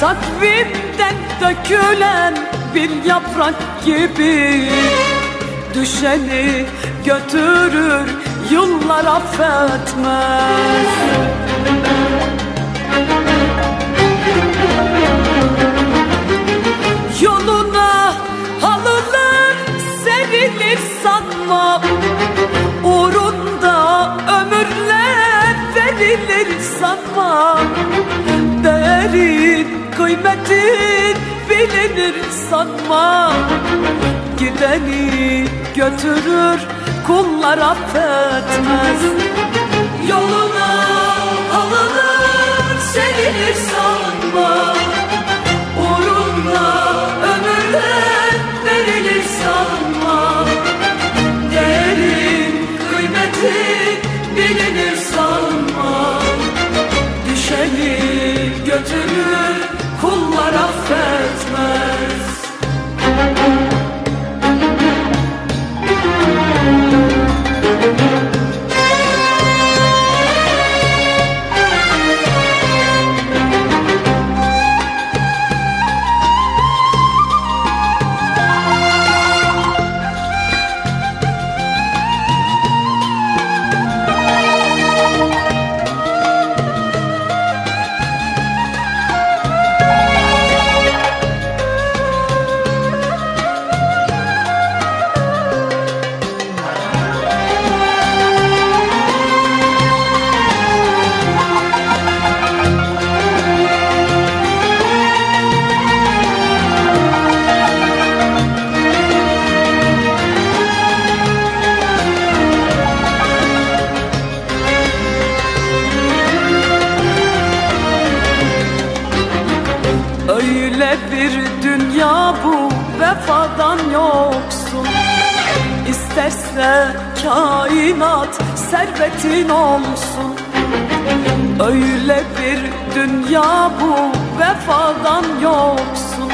Takvimden dökülen bir yaprak gibi Düşeni götürür yıllar affetmez. Yoluna halılar serilir sanma verilir sanma Değerin kıymetin bilinir sanma. Gideni götürür kullar affetmez. Yoluna alınır serilir sanma. Uğrunda ömürler verilir sanma. Değerin kıymetin bilinir Düşeni götürür kullar affetmez servetin olsun. Öyle bir dünya bu vefadan yoksun.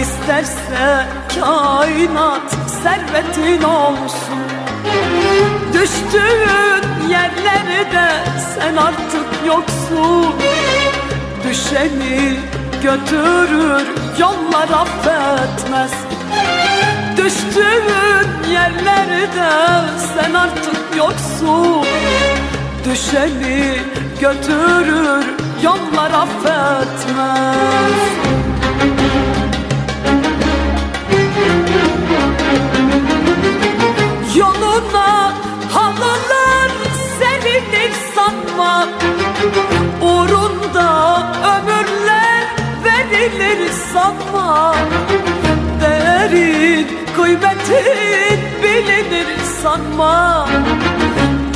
İsterse kainat servetin olsun. Düştüğün yerlerde sen artık yoksun. Düşeni götürür yollar affetmez. Düştüğün yerlerde sen artık yoksun Düşeni götürür yollar affetmez. Yoluna halılar serilir sanma. Uğrunda ömürler verilir sanma. Değerin kıymetin bilinir sanma.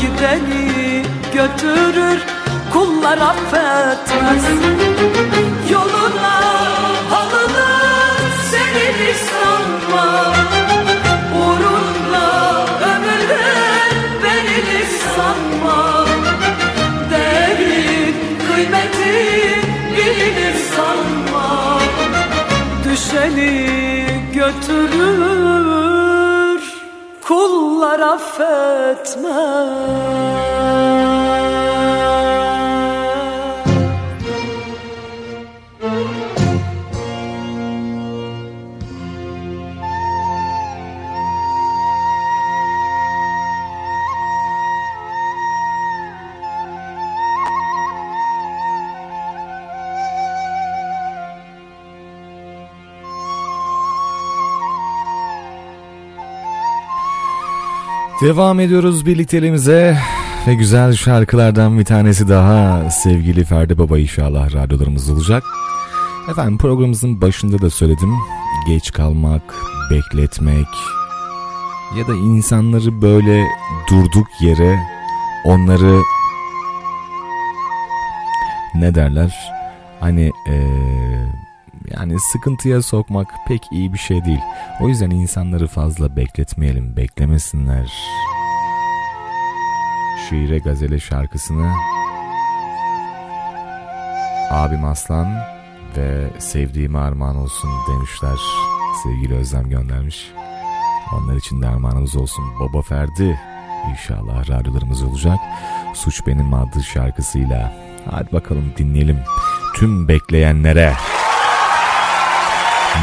Gideni götürür kullar affetmez. Yoluna halılar serilir sanma. Uğrunda ömürler verilir sanma. Değerin kıymetin bilinir sanma. Düşeni götürür kullar affetmez Devam ediyoruz birlikteliğimize ve güzel şarkılardan bir tanesi daha sevgili Ferdi Baba inşallah radyolarımız olacak. Efendim programımızın başında da söyledim. Geç kalmak, bekletmek ya da insanları böyle durduk yere onları ne derler? Hani eee, yani sıkıntıya sokmak pek iyi bir şey değil. O yüzden insanları fazla bekletmeyelim, beklemesinler. Şiire Gazele şarkısını abim Aslan ve sevdiğime armağan olsun demişler. Sevgili Özlem göndermiş. Onlar için de armağanımız olsun. Baba Ferdi inşallah radyolarımız olacak. Suç Benim adlı şarkısıyla. Hadi bakalım dinleyelim. tüm bekleyenlere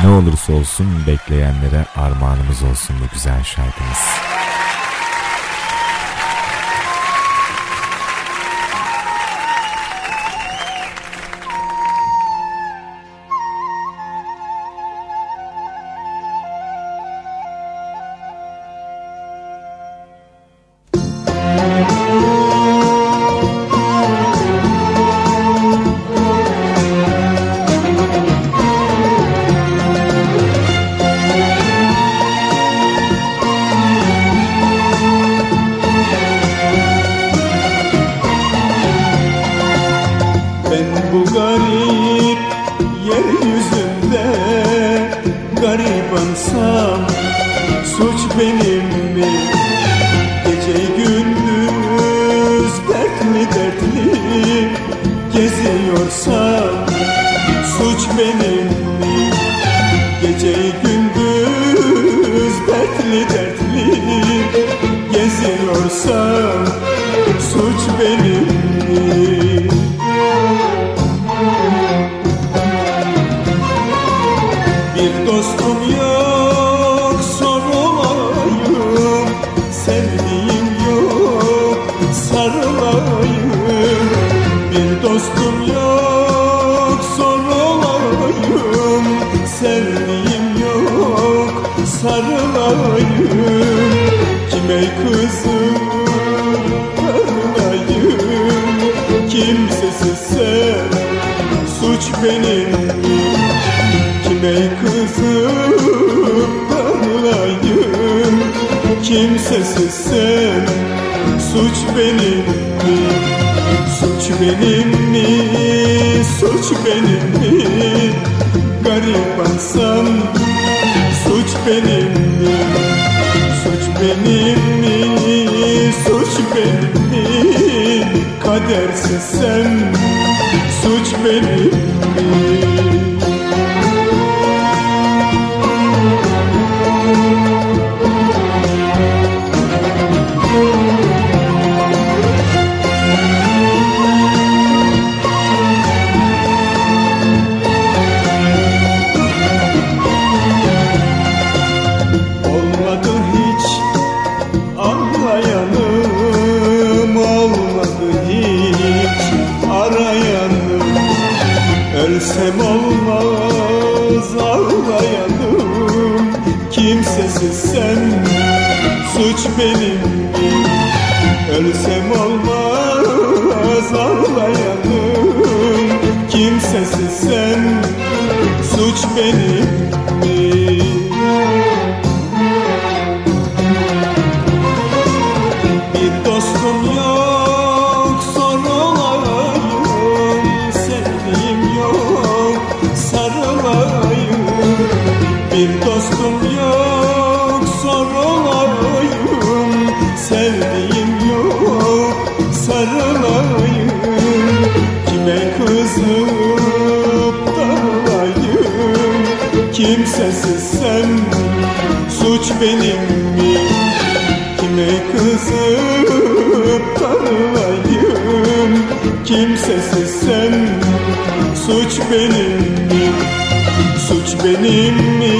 ne olursa olsun bekleyenlere armağanımız olsun bu güzel şarkımız. Kime kızıp darlayım Kimsesiz sen Suç benim mi? Suç benim mi?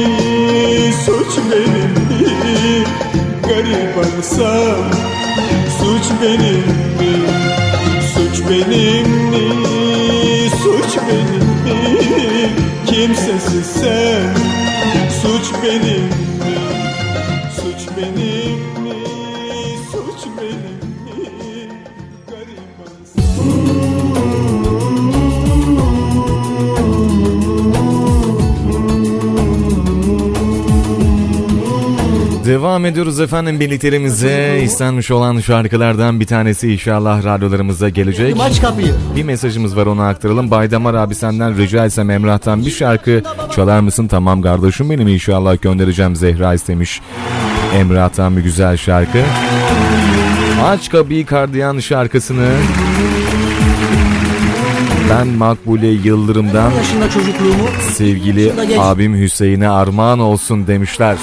Suç benim mi? Garibansam Suç benim mi? Suç benim mi? Suç benim mi? Kimsesiz sen Suç benim mi? Devam ediyoruz efendim birliklerimize. İstenmiş olan şarkılardan bir tanesi inşallah radyolarımıza gelecek. Aç kapıyı. Bir mesajımız var onu aktaralım. Baydamar abi senden rica etsem Emrah'tan bir şarkı çalar mısın? Tamam kardeşim benim inşallah göndereceğim Zehra istemiş. Emrah'tan bir güzel şarkı. Aç kapıyı kardiyan şarkısını ben Makbule Yıldırım'dan sevgili abim Hüseyin'e armağan olsun demişler.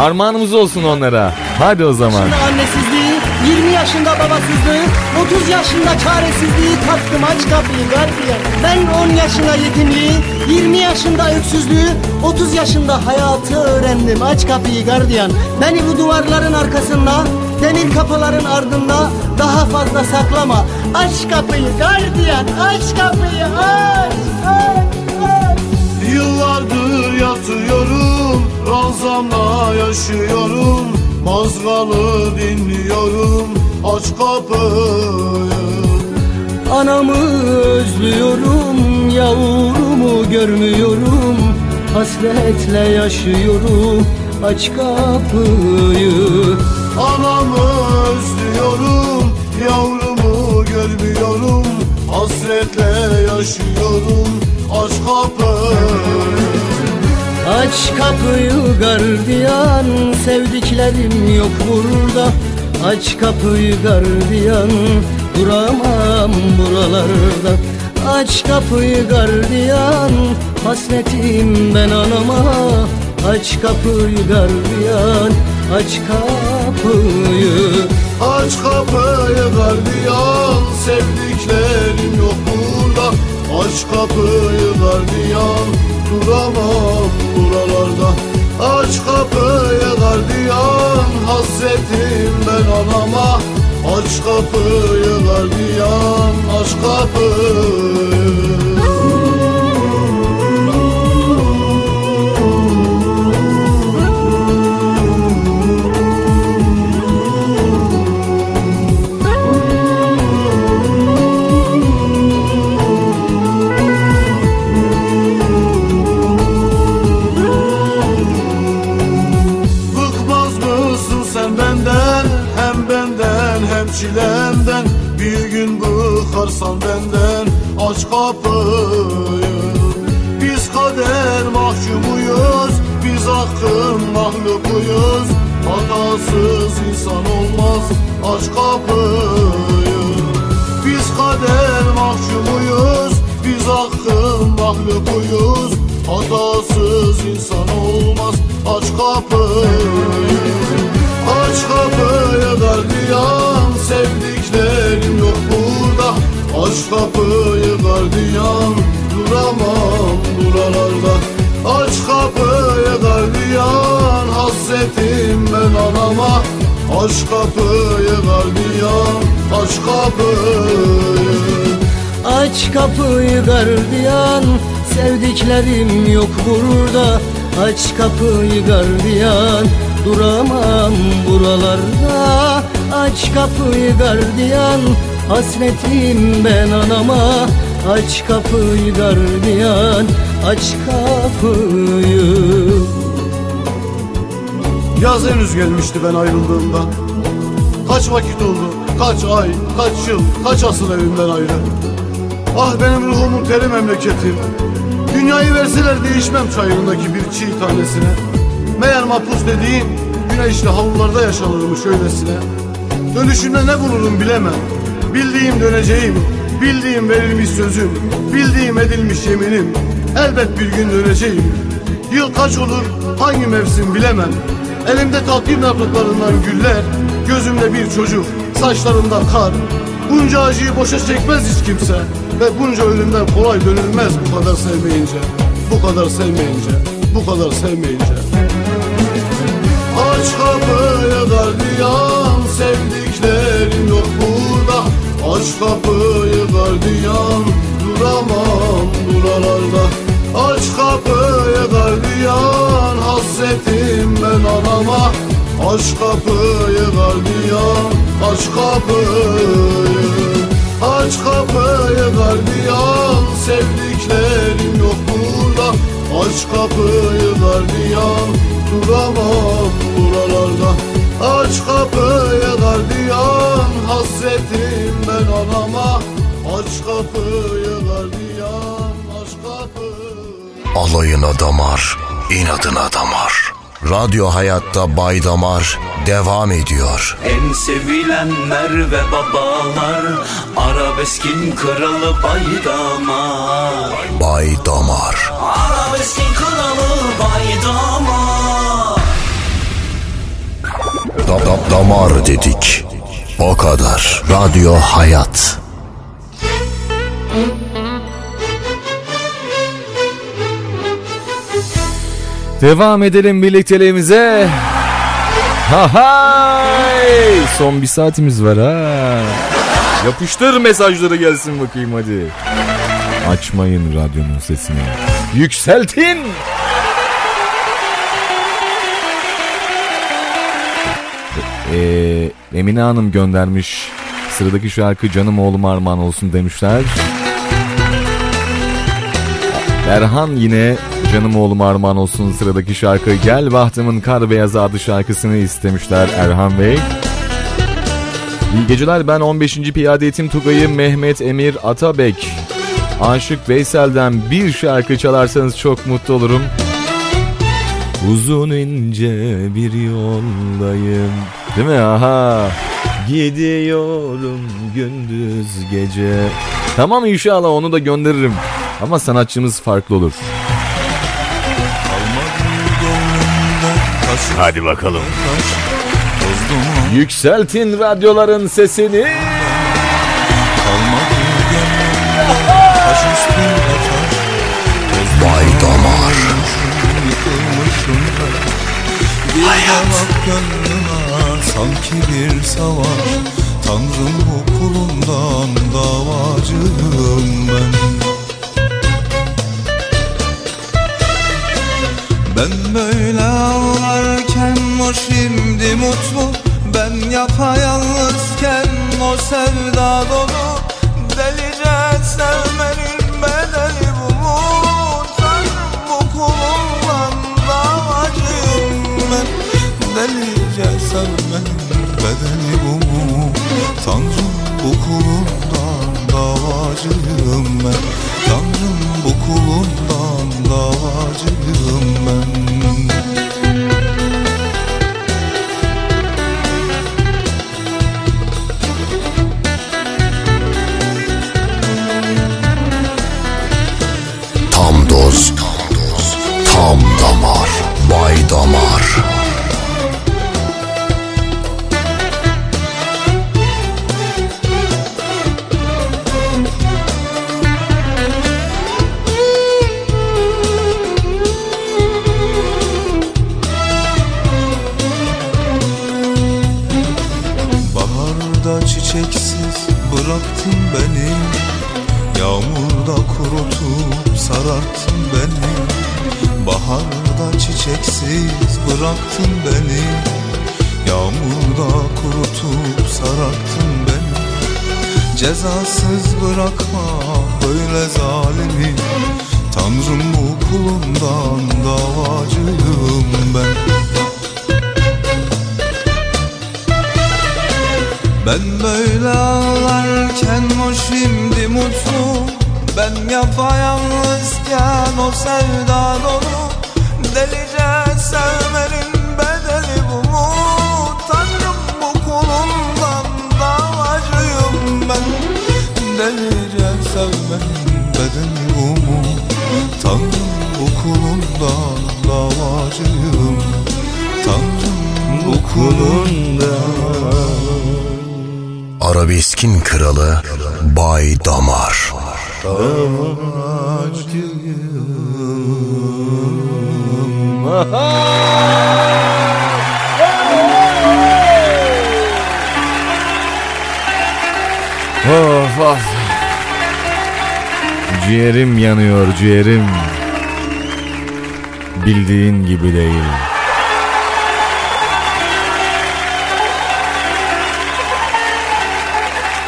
Armağanımız olsun onlara. Hadi o zaman. Annesizliği 20 yaşında babasızlığı 30 yaşında çaresizliği tattım aç kapıyı gardiyan Ben 10 yaşında yetimliği 20 yaşında öksüzlüğü 30 yaşında hayatı öğrendim aç kapıyı gardiyan Beni bu duvarların arkasında Demir kapıların ardında daha fazla saklama. Aç kapıyı gardiyan aç kapıyı aç aç aç. Yıllardır yatıyorum Ranzamla yaşıyorum. Mazgalı dinliyorum Aç kapıyı. Anamı özlüyorum, yavrumu görmüyorum. Hasretle yaşıyorum, aç kapıyı Anamı özlüyorum Yavrumu görmüyorum. Hasretle yaşıyorum Aç kapıyı. Aç kapıyı gardiyan, sevdiklerim yok burada. Aç kapıyı gardiyan, duramam buralarda. Aç kapıyı gardiyan, hasretim ben anama. Aç kapıyı gardiyan, aç kapıyı Aç kapıyı gardiyan Sevdiklerim yok burada. Aç kapıyı gardiyan Duramam buralarda. Aç kapıyı gardiyan Hasretim ben anama. Aç kapıyı gardiyan Aç kapıyı çilemden Bir gün bıkarsan benden Aç kapıyı. Biz kader mahkumuyuz Biz hakkın mahlukuyuz. Hatasız insan olmaz Aç kapıyı. Biz kader mahkumuyuz Biz hakkın mahlukuyuz. Hatasız insan olmaz Aç kapıyı. Aç kapıyı gardiyan Sevdiklerim yok burada. Aç kapıyı gardiyan Duramam buralarda. Aç kapıyı gardiyan Hasretim ben anama. Aç kapıyı gardiyan Aç kapıyı. Aç kapıyı gardiyan Sevdiklerim yok burada. Aç kapıyı gardiyan Duramam buralarda Aç kapıyı gardiyan Hasretim ben anama. Aç kapıyı gardiyan Aç kapıyı. Yaz henüz gelmişti ben ayrıldığımda Kaç vakit oldu, kaç ay, kaç yıl, kaç asıl evimden ayrı Ah benim ruhumun teri memleketim Dünyayı verseler değişmem çayırındaki bir çiğ tanesine. Meğer mahpus dediğin güneşli havlularda yaşanırmış öylesine Dönüşünde ne bulurum bilemem. Bildiğim döneceğim, bildiğim verilmiş sözüm Bildiğim edilmiş yeminim. Elbet bir gün döneceğim. Yıl kaç olur, hangi mevsim bilemem. Elimde takvim yapraklarından güller Gözümde bir çocuk, saçlarımda kar. Bunca acıyı boşa çekmez hiç kimse Ve bunca ölümden kolay dönülmez bu kadar sevmeyince. Bu kadar sevmeyince, bu kadar sevmeyince. Aç kapıyı gardiyan Aç kapıyı gardiyan Duramam buralarda. Aç kapıyı gardiyan Hasretim ben anama. Aç kapıyı gardiyan Aç kapıyı. Aç kapıyı gardiyan Sevdiklerim yok burada. Aç kapıyı gardiyan Duramam buralarda Aç kapıyı gardiyan Hasretim ben anama Aç kapıyı gardiyan Aç kapıyı Alayına damar, inadına damar. Radyo Hayatta Bay Damar devam ediyor. En sevilenler ve babalar Arabeskin kralı baydamar Bay Damar. Arabeskin kralı baydamar Da- da- damar dedik. O kadar. Radyo Hayat. Devam edelim birlikteliğimize. Ha hay! Son bir saatimiz var ha. Yapıştır mesajları gelsin bakayım hadi. Açmayın radyonun sesini. Yükseltin. Ee, Emine Hanım göndermiş. Sıradaki şarkı canım oğlum armağan olsun demişler. Erhan yine canım oğlum armağan olsun sıradaki şarkı Gel Bahtımın Kar Beyazı adlı şarkısını istemişler Erhan Bey. İyi geceler ben 15. Piyade Eğitim Tugayı Mehmet Emir Atabek. Aşık Veysel'den bir şarkı çalarsanız çok mutlu olurum. Uzun ince bir yoldayım. Değil mi? Aha. Gidiyorum gündüz gece. Tamam inşallah onu da gönderirim. Ama sanatçımız farklı olur. Hadi bakalım. Yükseltin radyoların sesini. Bay Damar. Hayat sanki bir savaş Tanrım bu davacıyım ben. Ben böyle ağlarken o şimdi mutlu Ben yapayalnızken o sevda dolu. Delice sevmenin bedeli bu mu? Tanrım bu davacıyım ben. Delice bedeli bu mu? Tanrım bu kulundan davacıyım ben Cezasız bırakma böyle zalimi. Tanrım bu kulundan davacıyım ben. Ben böyle ağlarken o şimdi mutlu. Ben yapayalnızken o sevda dolu bu mu? Tanrım bu kulundan davacıyım Tanrım bu kulundan Arabeskin kralı Bay Damar. Of of. Ciğerim yanıyor ciğerim. Bildiğin gibi değil.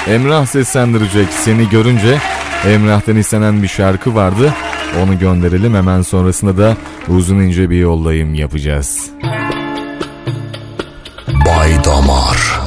Emrah seslendirecek seni görünce Emrah'tan istenen bir şarkı vardı. Onu gönderelim hemen sonrasında da uzun ince bir yoldayım yapacağız. Bay Damar.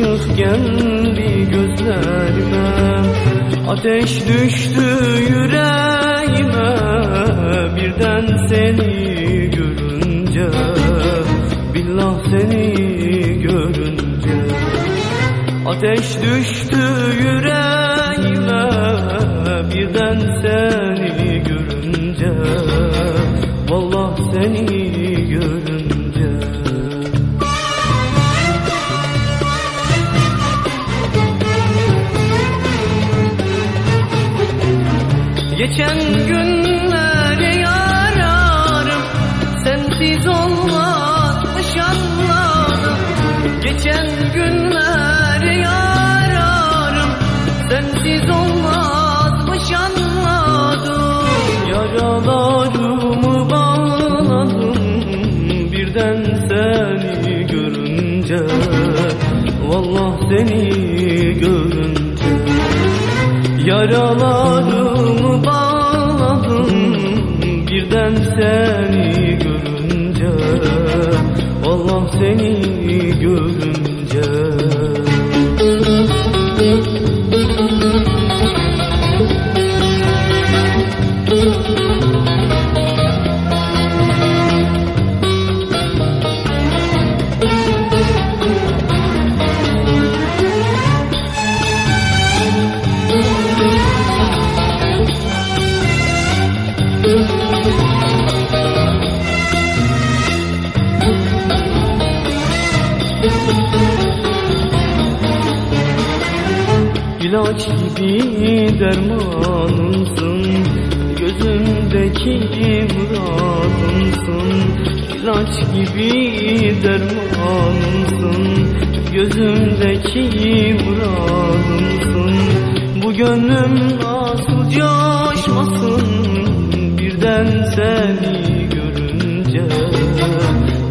Işık geldi gözlerime. Ateş düştü yüreğime Birden seni görünce. Billah seni görünce. Ateş düştü yüreğime Birden seni görünce. Vallahi seni Geçen günleri yararım. Sensiz olmazmış anladım. Geçen günleri yararım. Sensiz olmazmış anladım. Yaralarımı bağladım. Birden seni görünce Vallahi seni görünce. Yaralarımı seni görünce Vallahi seni İlaç gibi dermanımsın. Gözümdeki muradımsın. İlaç gibi dermanımsın. Gözümdeki muradımsın. Bu gönlüm nasıl coşmasın Birden seni görünce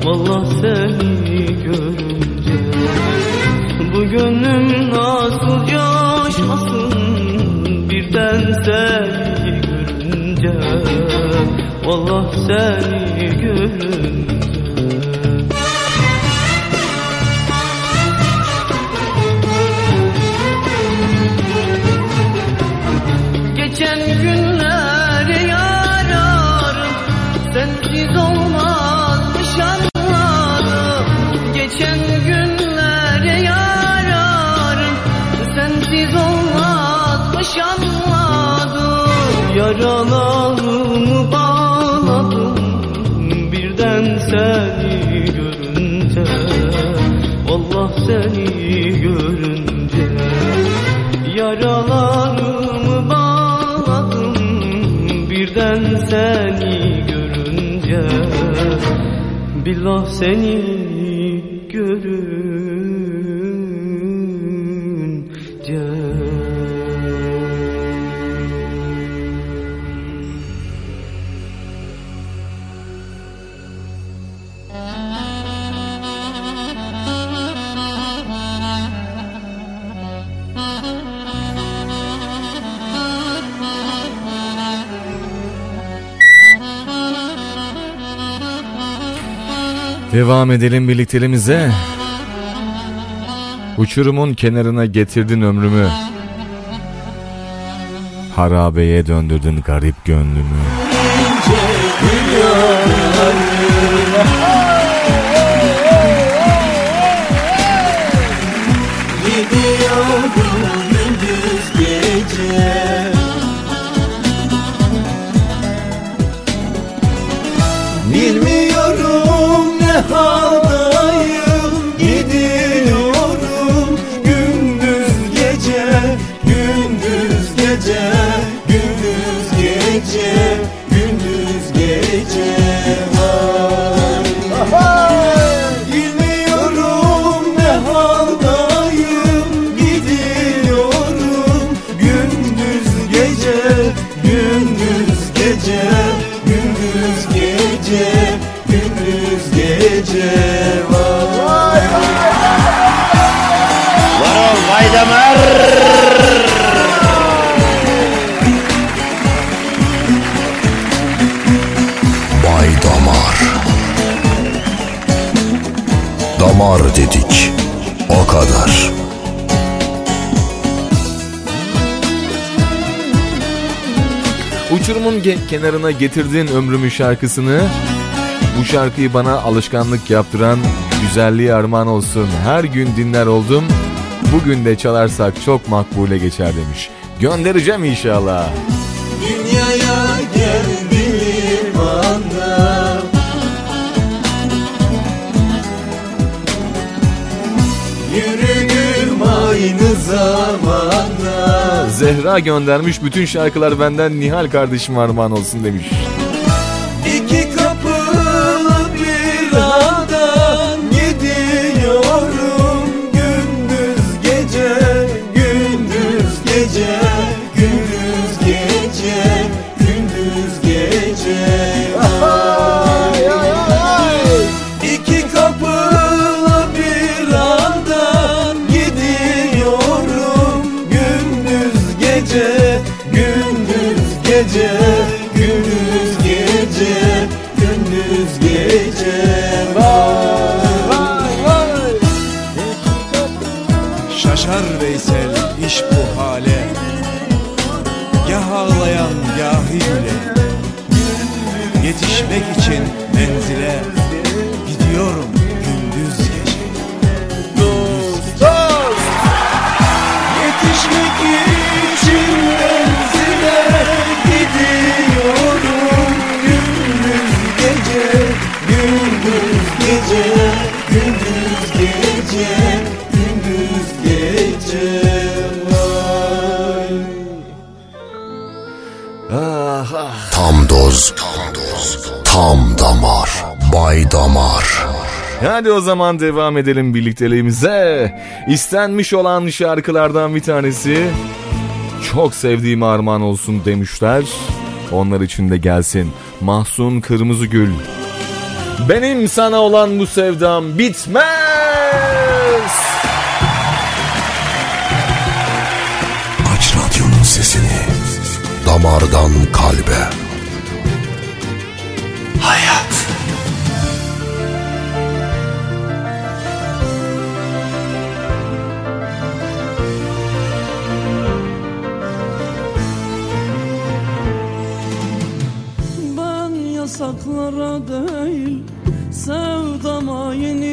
Vallahi seni görünce seni görünce Billah Devam edelim birlikteliğimize. Uçurumun kenarına getirdin ömrümü. Harabeye döndürdün garip gönlümü. Kenarına getirdin ömrümün şarkısını. Bu şarkıyı bana alışkanlık yaptıran güzelliği armağan olsun. Her gün dinler oldum. Bugün de çalarsak çok makbule geçer demiş. Göndereceğim inşallah. Dünyaya geldiğim anda Yürüdüm aynı zamanda Zehra göndermiş bütün şarkılar benden Nihal kardeşim armağan olsun demiş. Hadi o zaman devam edelim birlikteliğimize. İstenmiş olan şarkılardan bir tanesi. Çok sevdiğim armağan olsun demişler. Onlar için de gelsin. Mahsun Kırmızıgül. Benim sana olan bu sevdam bitmez. Aç radyonun sesini Damardan kalbe yasaklara değil sevdama yenildim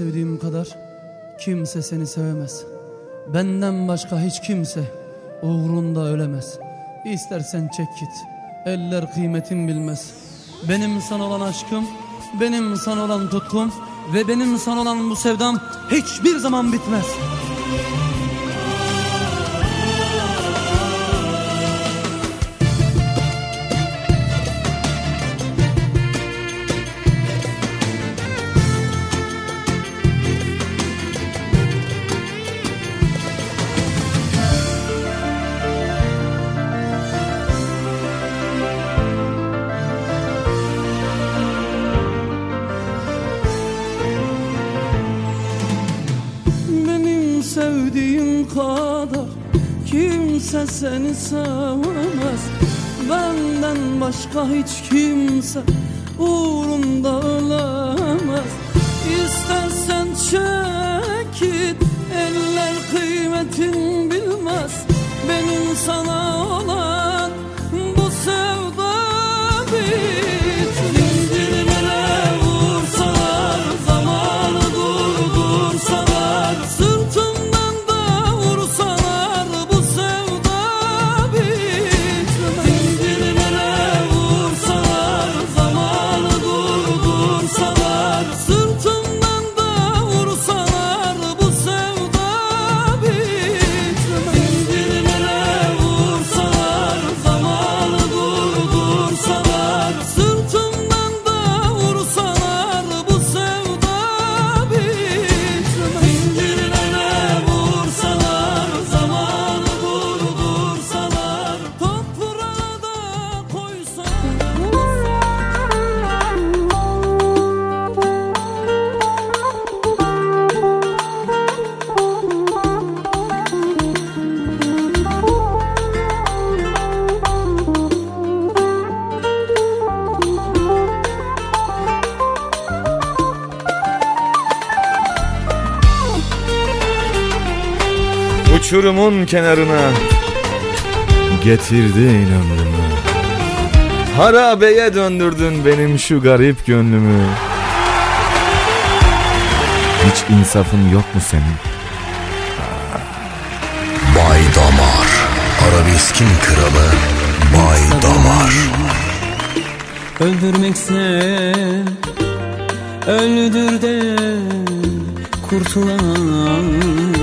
sevdiğim kadar kimse seni sevemez. Benden başka hiç kimse uğrunda ölemez. İstersen çek git Eller kıymetin bilmez. Benim sana olan aşkım Benim sana olan tutkum Ve benim sana olan bu sevdam Hiçbir zaman bitmez kimse seni sevemez Benden başka hiç kimse uğrunda ölemez. İstersen çek git eller kıymetin bilmez. Benim sana Uçurumun kenarına. Getirdin ömrümü. Harabeye döndürdün benim şu garip gönlümü. Hiç insafın yok mu senin? Bay Damar. Arabeskin kralı Bay Damar. Öldürmekse öldür de kurtulan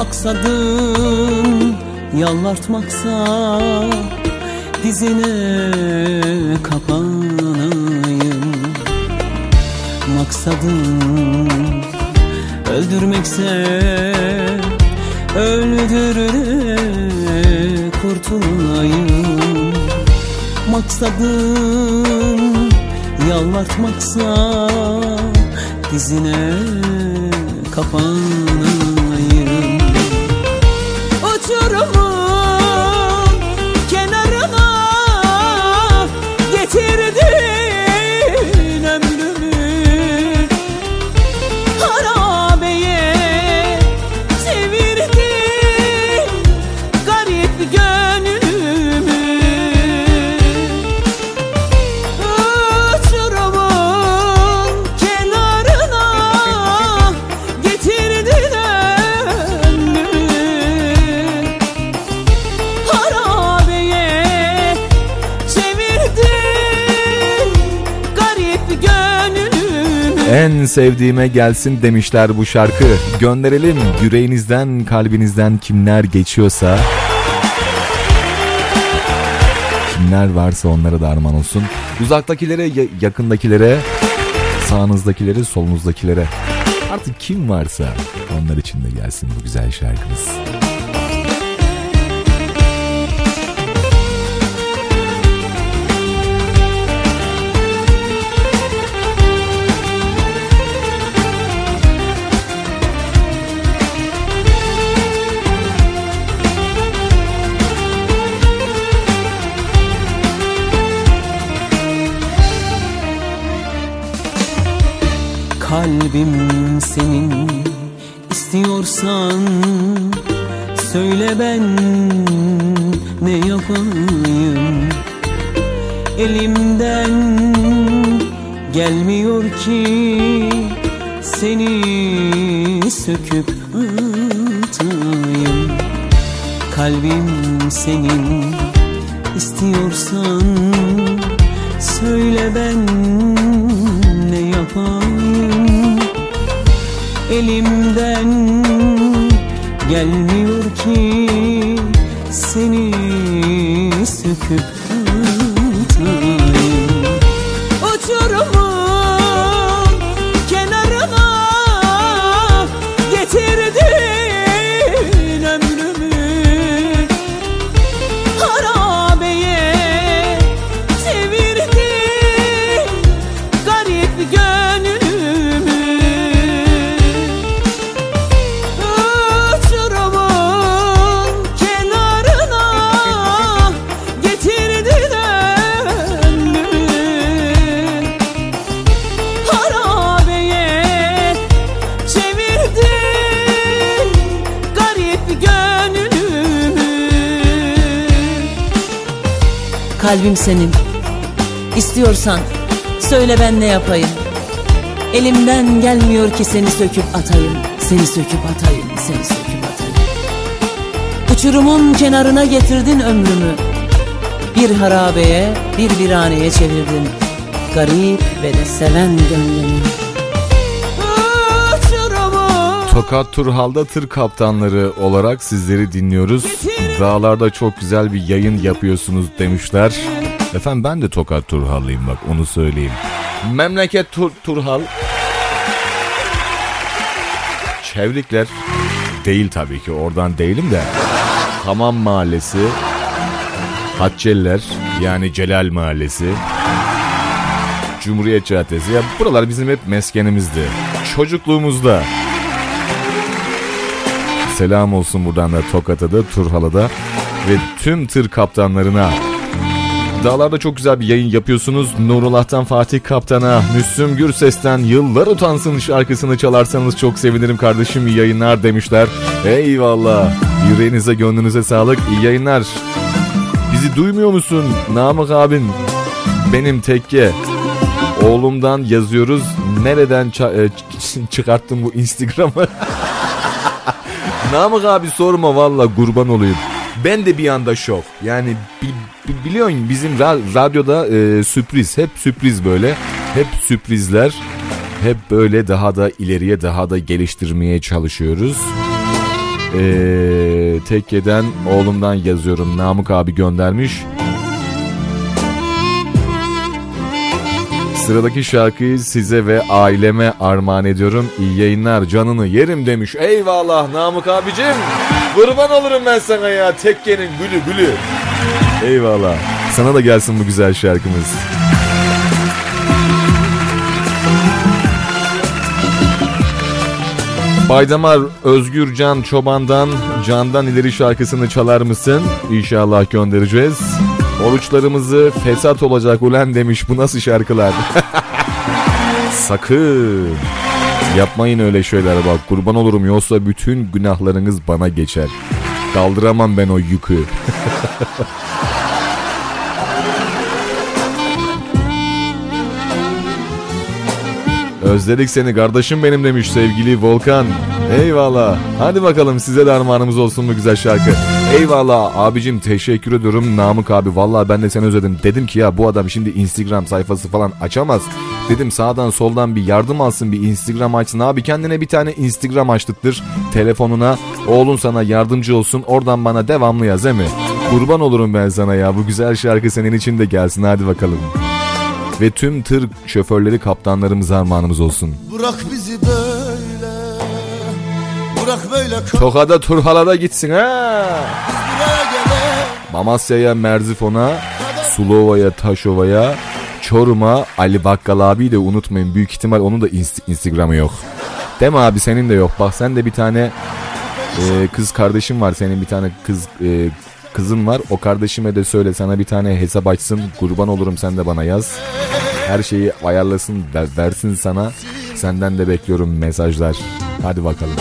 Maksadım yalvartmaksa dizine kapanayım. Maksadım öldürmekse öldür de kurtulayım. Maksadım yalvartmaksa dizine kapanayım En sevdiğime gelsin demişler bu şarkı. Gönderelim yüreğinizden, kalbinizden kimler geçiyorsa. Kimler varsa onlara da armağan olsun. Uzaktakilere, ya- yakındakilere, sağınızdakilere, solunuzdakilere. Artık kim varsa onlar için de gelsin bu güzel şarkımız. Kalbim senin. İstiyorsan Söyle ben ne yapayım? Elimden gelmiyor ki Seni söküp atayım. Kalbim senin Gelmiyor ki seni söküp atayım. Seni söküp atayım, seni söküp atayım. Uçurumun kenarına getirdin ömrümü. Bir harabeye, bir viraneye çevirdin. Garip ve de seven gönlümü. Tokat Turhal'da tır kaptanları olarak sizleri dinliyoruz. Dağlarda çok güzel bir yayın yapıyorsunuz demişler. Efendim ben de Tokat Turhallıyım bak onu söyleyeyim. Memleket Tur Turhal. Çevrikler değil tabii ki oradan değilim de. Hamam Mahallesi, Hacceliler yani Celal Mahallesi, Cumhuriyet Caddesi. Ya buralar bizim hep meskenimizdi. Çocukluğumuzda. Selam olsun buradan da Tokat'a da Turhal'a da ve tüm tır kaptanlarına. Dağlarda çok güzel bir yayın yapıyorsunuz. Nurullah'tan Fatih Kaptan'a, Müslüm Gürses'ten Yıllar Utansın şarkısını çalarsanız çok sevinirim kardeşim. İyi yayınlar demişler. Eyvallah. Yüreğinize gönlünüze sağlık. İyi yayınlar. Bizi duymuyor musun Namık abin? Benim tekke. Oğlumdan yazıyoruz. Nereden e, çıkarttın bu Instagram'ı? Namık abi sorma valla kurban olayım. Ben de bir anda şok. Yani biliyorsun bizim ra- radyoda e, sürpriz. Hep sürpriz böyle. Hep sürprizler. Hep böyle daha da ileriye daha da geliştirmeye çalışıyoruz. Ee, tekkeden oğlumdan yazıyorum. Namık abi göndermiş. Sıradaki şarkıyı size ve aileme armağan ediyorum. İyi yayınlar canını yerim demiş. Eyvallah Namık abicim. Kurban olurum ben sana ya. Tekkenin gülü gülü. Eyvallah. Sana da gelsin bu güzel şarkımız. Baydamar Özgürcan Çoban'dan Candan ileri şarkısını çalar mısın? İnşallah göndereceğiz. Oruçlarımızı fesat olacak ulen demiş bu nasıl şarkılar? Sakın. Yapmayın öyle şeyler bak kurban olurum yoksa bütün günahlarınız bana geçer. Kaldıramam ben o yükü. Özledik seni kardeşim benim demiş sevgili Volkan. Eyvallah. Hadi bakalım size de armağanımız olsun bu güzel şarkı. Eyvallah abicim teşekkür ediyorum Namık abi. Vallahi ben de seni özledim. Dedim ki ya bu adam şimdi Instagram sayfası falan açamaz. Dedim sağdan soldan bir yardım alsın bir Instagram açsın. Abi kendine bir tane Instagram açtıktır telefonuna. Oğlun sana yardımcı olsun oradan bana devamlı yaz değil mi? Kurban olurum ben sana ya bu güzel şarkı senin için de gelsin hadi bakalım. Ve tüm tır şoförleri kaptanlarımız armağanımız olsun. Bırak bizi böyle Bırak böyle Tokada Turhala'da gitsin ha. Mamasya'ya, Merzifon'a, Sulova'ya, Taşova'ya, Çorum'a, Ali Bakkal abi de unutmayın. Büyük ihtimal onun da inst- Instagram'ı yok. Değil mi abi senin de yok. Bak sen de bir tane e, kız kardeşin var. Senin bir tane kız e, kızın var. O kardeşime de söyle sana bir tane hesap açsın. Kurban olurum sen de bana yaz. Her şeyi ayarlasın, ver- versin sana. Senden de bekliyorum mesajlar. Hadi bakalım.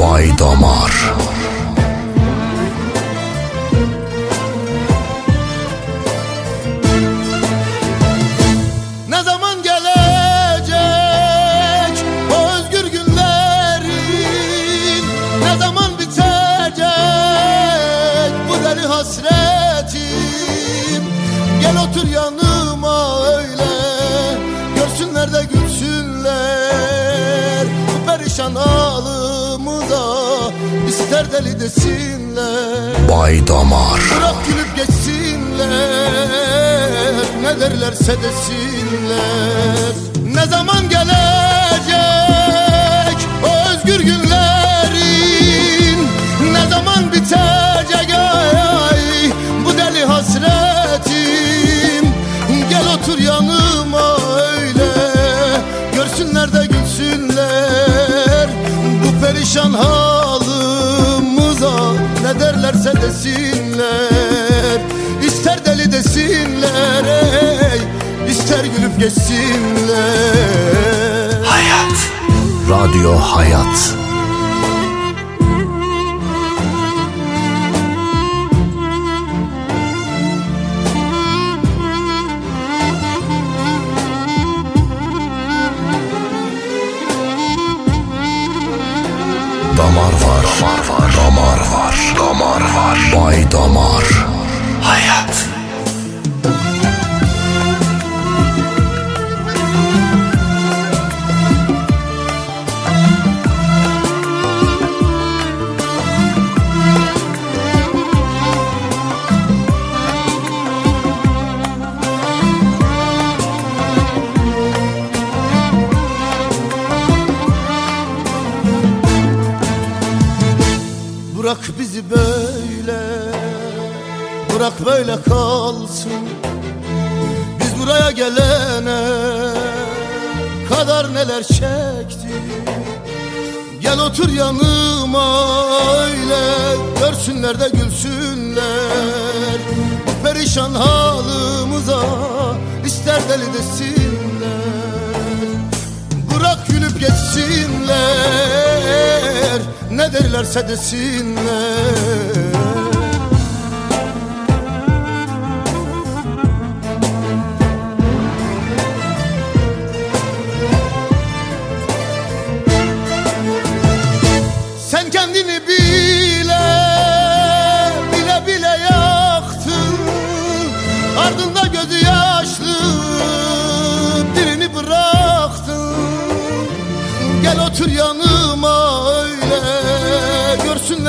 Bay Damar deli desinler Bay Damar. Bırak gülüp geçsinler. Ne derlerse desinler. Ne zaman gelecek O özgür günlerin? Ne zaman bitecek ay ay Bu deli hasretim? Gel otur yanıma öyle. Görsünler de gülsünler. Bu perişan halımıza Ne derlerse desinler. İster deli desinler ey ister gülüp geçsinler. Hayat. Radyo Hayat Damar var, damar var, damar var, damar var. Bay Damar. Hayat. Bırak böyle kalsın. Biz buraya gelene Kadar neler çektik Gel otur yanıma öyle Görsünler de gülsünler. Bu perişan halımıza ister deli desinler. Bırak gülüp geçsinler Ne derlerse desinler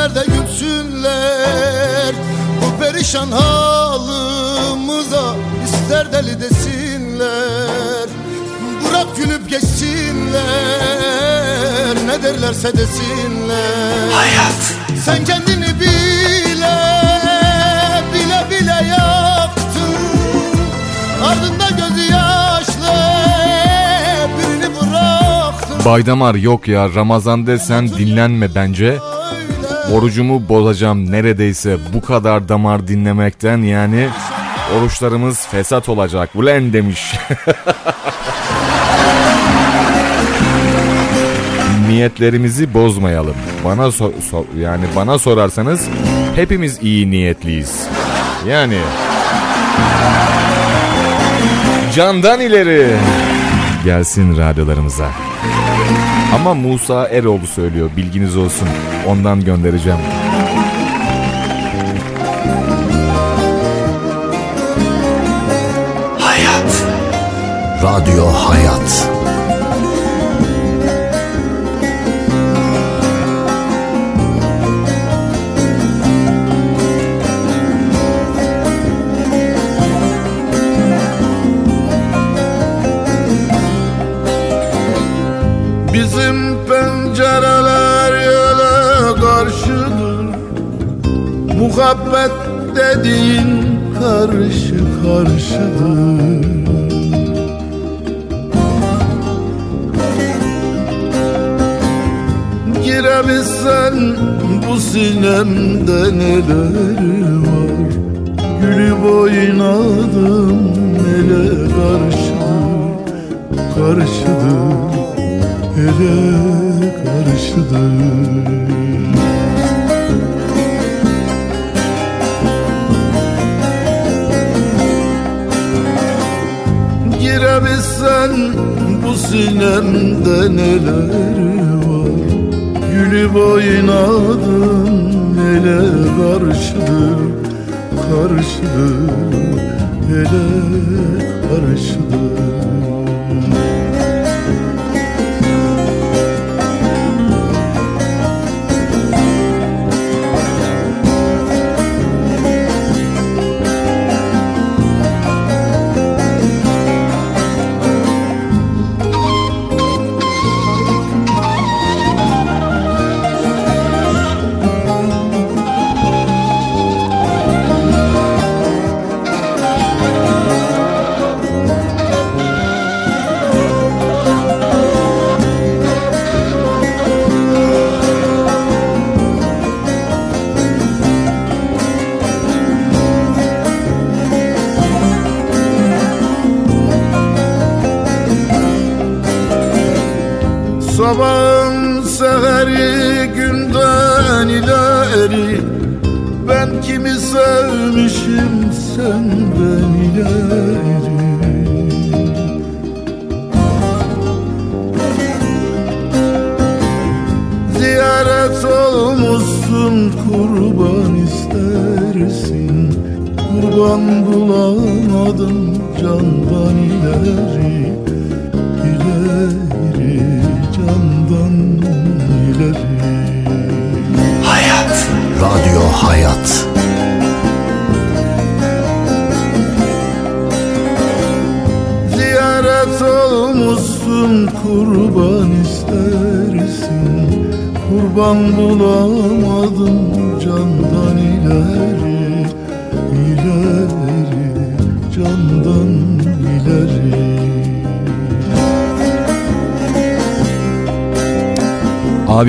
görsünler de gülsünler. Bu perişan halımıza ister deli desinler. Bırak gülüp geçsinler Ne derlerse desinler. Hayat. Sen kendini bile Bile bile yaktın. Ardında gözü yaşlı Birini bıraktın. Baydamar yok ya Ramazan sen dinlenme bence. Orucumu bozacağım neredeyse bu kadar damar dinlemekten yani oruçlarımız fesat olacak. Ulen demiş. Niyetlerimizi bozmayalım. Bana sor, sor- yani bana sorarsanız hepimiz iyi niyetliyiz. Yani candan ileri gelsin radyolarımıza. Ama Musa Eroğlu söylüyor bilginiz olsun. Ondan göndereceğim. Hayat Radyo Hayat Muhabbet dediğin karşı karşıdır. Girebilsen bu sinemde neler var? Gülüp oynadım neler karşıdır. Karşıdır ele karşıdır Girebilsen bu sinemde neler var? Gülüp oynadım ele karşıdır Karşıdır ele karşıdır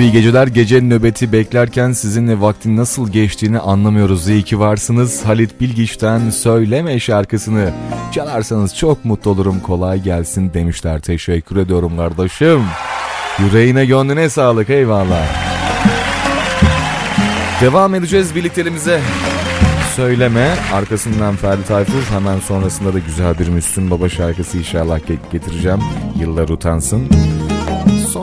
iyi geceler gece nöbeti beklerken sizinle vaktin nasıl geçtiğini anlamıyoruz. İyi ki varsınız. Halit Bilgiç'ten Söyleme şarkısını çalarsanız çok mutlu olurum. Kolay gelsin demişler. Teşekkür ediyorum kardeşim. Yüreğine gönlüne sağlık eyvallah. Devam edeceğiz birliklerimize. Söyleme arkasından Ferdi Tayfur hemen sonrasında da güzel bir Müslüm Baba şarkısı inşallah getireceğim. Yıllar utansın.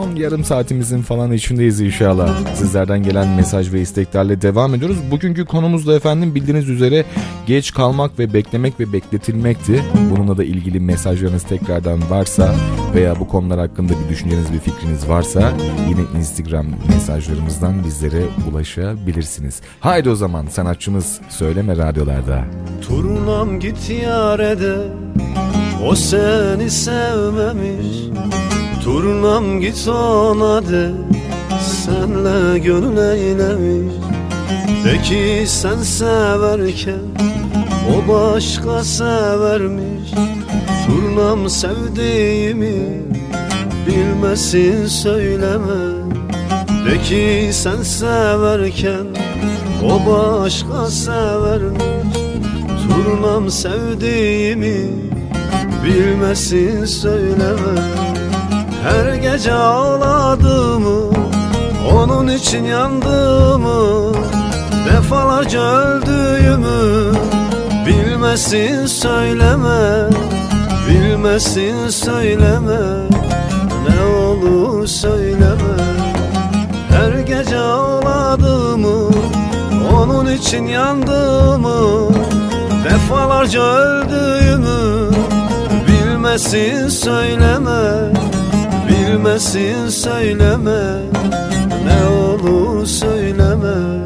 Son yarım saatimizin falan içindeyiz inşallah. Sizlerden gelen mesaj ve isteklerle devam ediyoruz. Bugünkü konumuz da efendim bildiğiniz üzere geç kalmak ve beklemek ve bekletilmekti. Bununla da ilgili mesajlarınız tekrardan varsa veya bu konular hakkında bir düşünceniz bir fikriniz varsa yine Instagram mesajlarımızdan bizlere ulaşabilirsiniz. Haydi o zaman sanatçımız Söyleme Radyolarda. Turnam git yarede O seni sevmemiş Turnam git ona de Senle gönül eylemiş. De ki sen severken O başka severmiş. Turnam sevdiğimi Bilmesin söyleme. De ki sen severken O başka severmiş. Turnam sevdiğimi Bilmesin söyleme Her gece ağladığımı Onun için yandığımı Defalarca öldüğümü Bilmesin söyleme Bilmesin söyleme Ne olur söyleme. Her gece ağladığımı Onun için yandığımı Defalarca öldüğümü Bilmesin söyleme Bilmesin söyleme Ne olur söyleme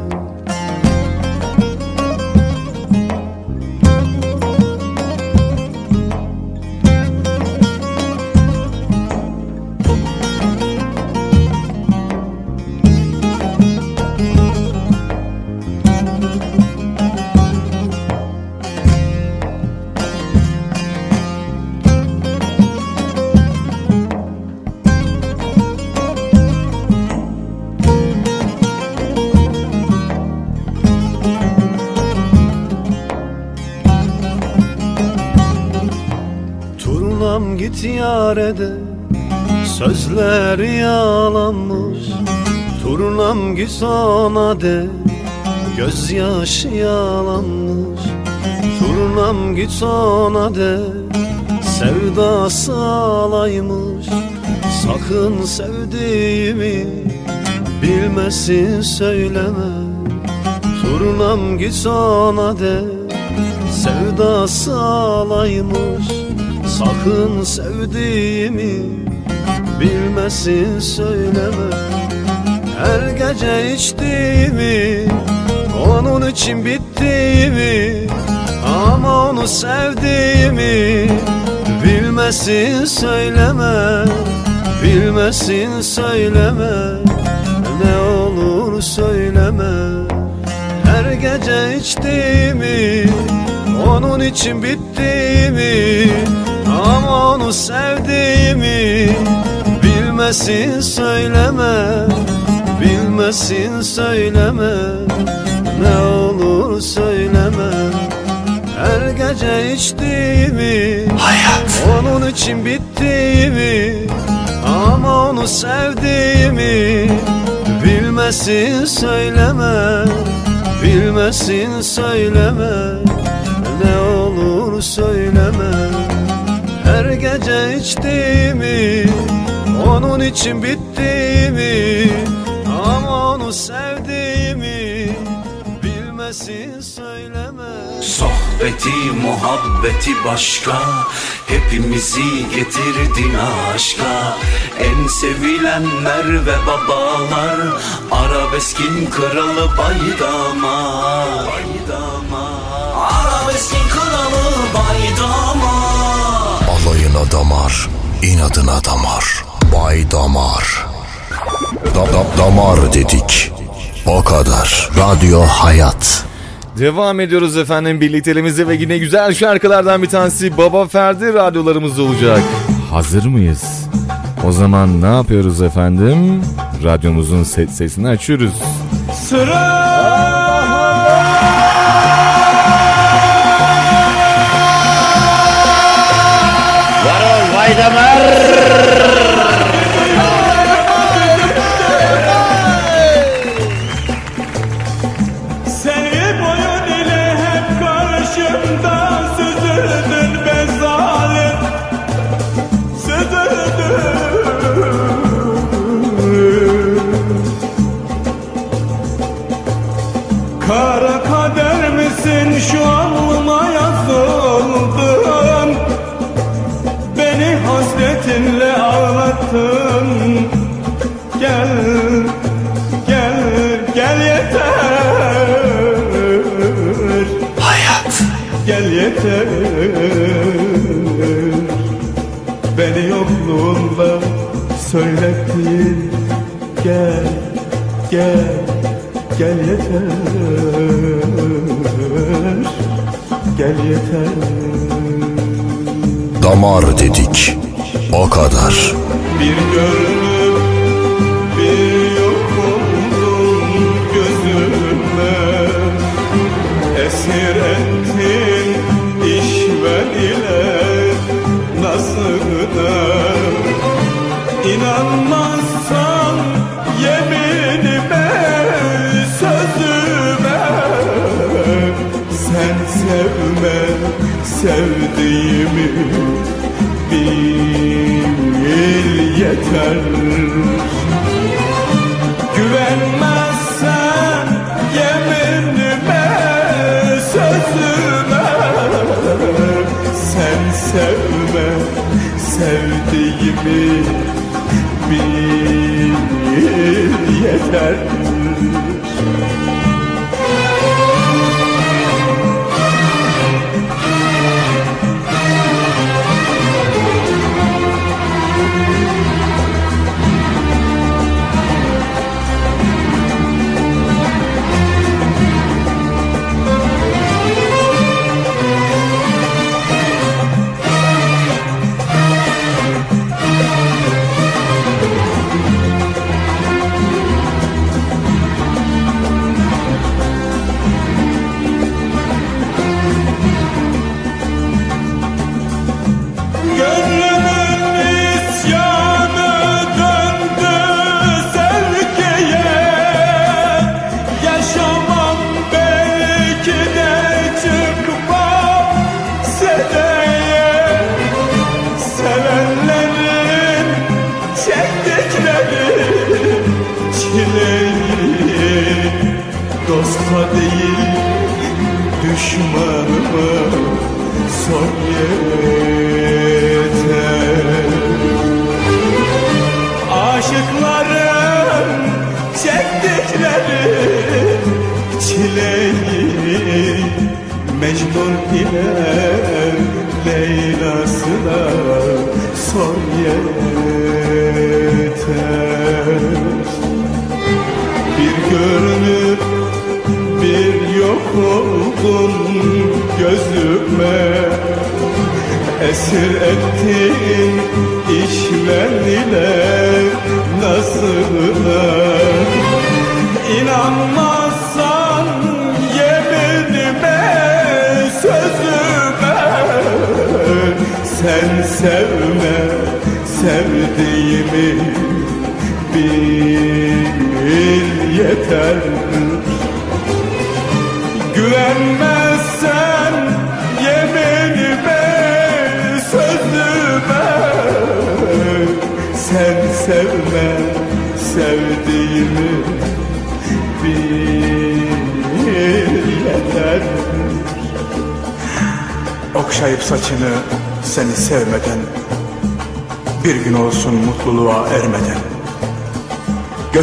git yarede Sözler yalanmış Turnam git ona de Gözyaşı yalanmış Turnam git ona de Sevdası alaymış Sakın sevdiğimi Bilmesin söyleme Turnam git ona de Sevdası alaymış Sakın sevdiğimi Bilmesin söyleme. Her gece içtiğimi Onun için bittiğimi Ama onu sevdiğimi Bilmesin söyleme. Bilmesin söyleme. Ne olur söyleme gece içtiğimi Onun için bittiğimi Ama onu sevdiğimi Bilmesin söyleme Bilmesin söyleme Ne olur söyleme. Her gece içtiğimi Hayat. Onun için bittiğimi Ama onu sevdiğimi Bilmesin söyleme Bilmesin söyleme Ne olur söyleme. Her gece içtiğimi Onun için bittiğimi Ama onu sevdiğimi Bilmesin söyleme Sohbeti muhabbeti başka Hepimizi getirdin aşka En sevilenler ve babalar Arabeskin kralı baydama Baydama Arabeskin kralı baydama Alayına damar, inadına damar. Bay Damar. Da, da, damar dedik. O kadar. Radyo Hayat. Devam ediyoruz efendim birlikteliğimizde ve yine güzel şarkılardan bir tanesi Baba Ferdi radyolarımızda olacak. Hazır mıyız? O zaman ne yapıyoruz efendim? radyomuzun se- sesini açıyoruz. Sıra Varol Vaydamar söylettin. Gel, gel, gel yeter. Gel yeter. Damar dedik o kadar. Bir görünüp İnanmazsan yeminime sözüme Sen sevme sevdiğimi bil yeter. Güvenmezsen yeminime sözüme Sen sevme sevdiğimi bil yeter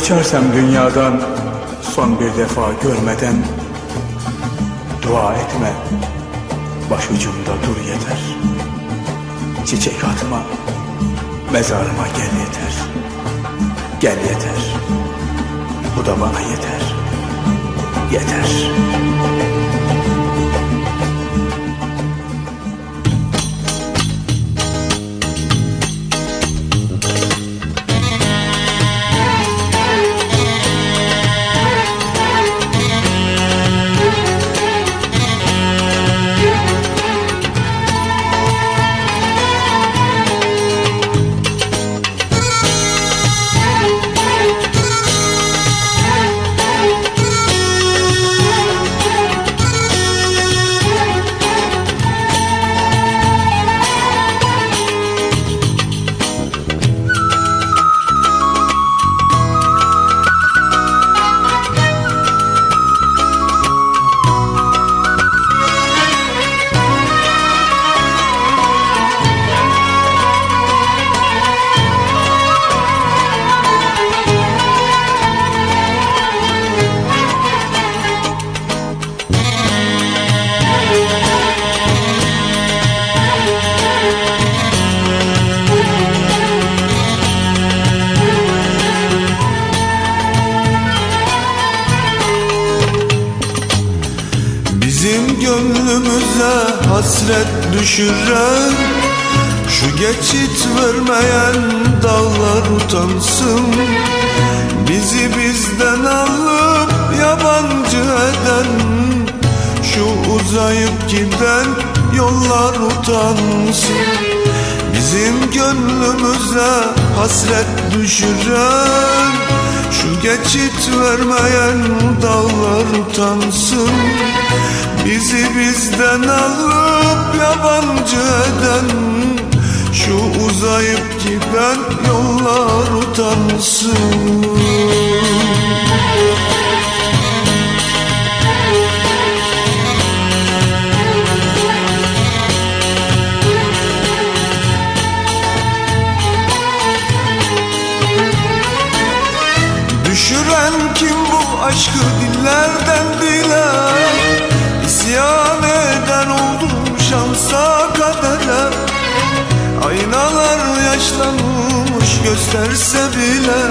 Göçersem dünyadan son bir defa görmeden Dua etme başucumda dur yeter. Çiçek atma mezarıma gel yeter. Gel yeter. Bu da bana yeter. Yeter uzayıp giden yollar utansın? Bizim gönlümüze hasret düşüren Şu geçit vermeyen dağlar utansın? Bizi bizden alıp yabancı eden Şu uzayıp giden yollar utansın aşkı dillerden dile. İsyan eden oldum şansa kadere. Aynalar yaşlanmış gösterse bile.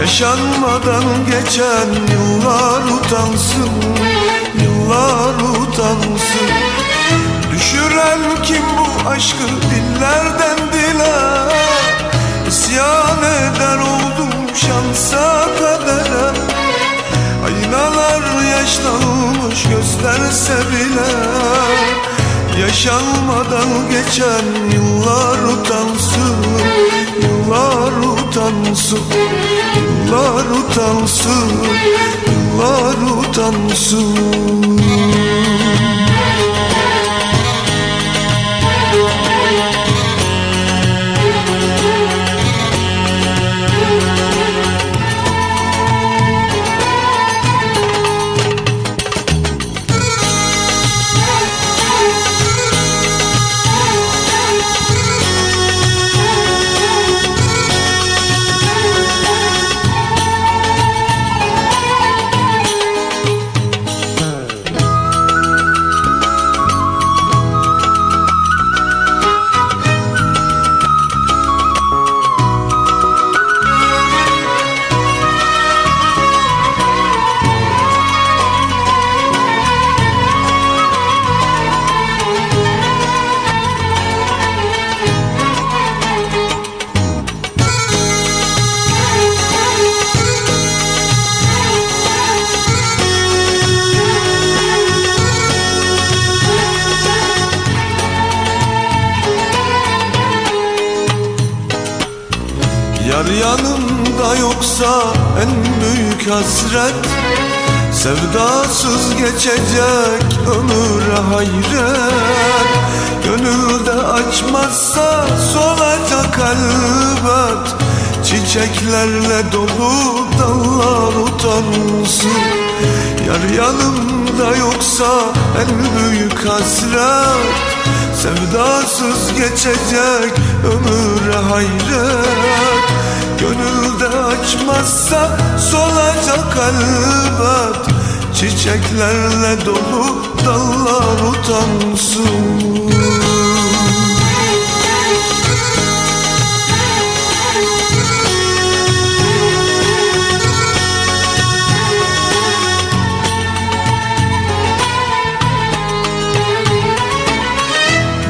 Yaşanmadan geçen yıllar utansın Yıllar utansın. Düşüren kim bu aşkı dillerden dile? İsyan eder oldum şansa kadere Aynalar yaşlanmış gösterse bile Yaşanmadan geçen yıllar utansın Yıllar utansın Yıllar utansın Yıllar utansın. Yar hasret Sevdasız geçecek ömür hayret. Gönülde açmazsa solacak elbet. Çiçeklerle dolu dallar utansın. Yar yanımda yoksa en büyük hasret Sevdasız geçecek ömür hayret Gönülde açmazsa solacak elbet Çiçeklerle dolu dallar utansın.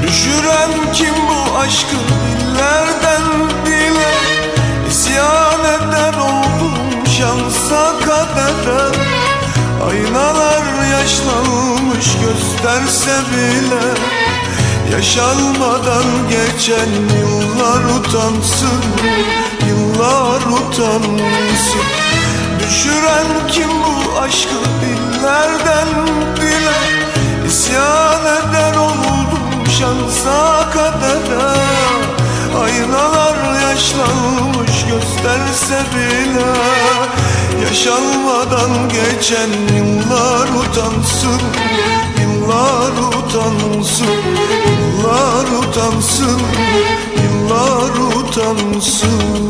Düşüren kim bu aşkı kadere Aynalar yaşlanmış gösterse bile Yaşanmadan geçen yıllar utansın Yıllar utansın. Düşüren kim bu aşkı dillerden dile İsyan eden oldum şansa kadere. Aynalar yaşlanmış gösterse bile Yaşanmadan geçen yıllar utansın Yıllar utansın. Yıllar utansın. Yıllar utansın. Yıllar utansın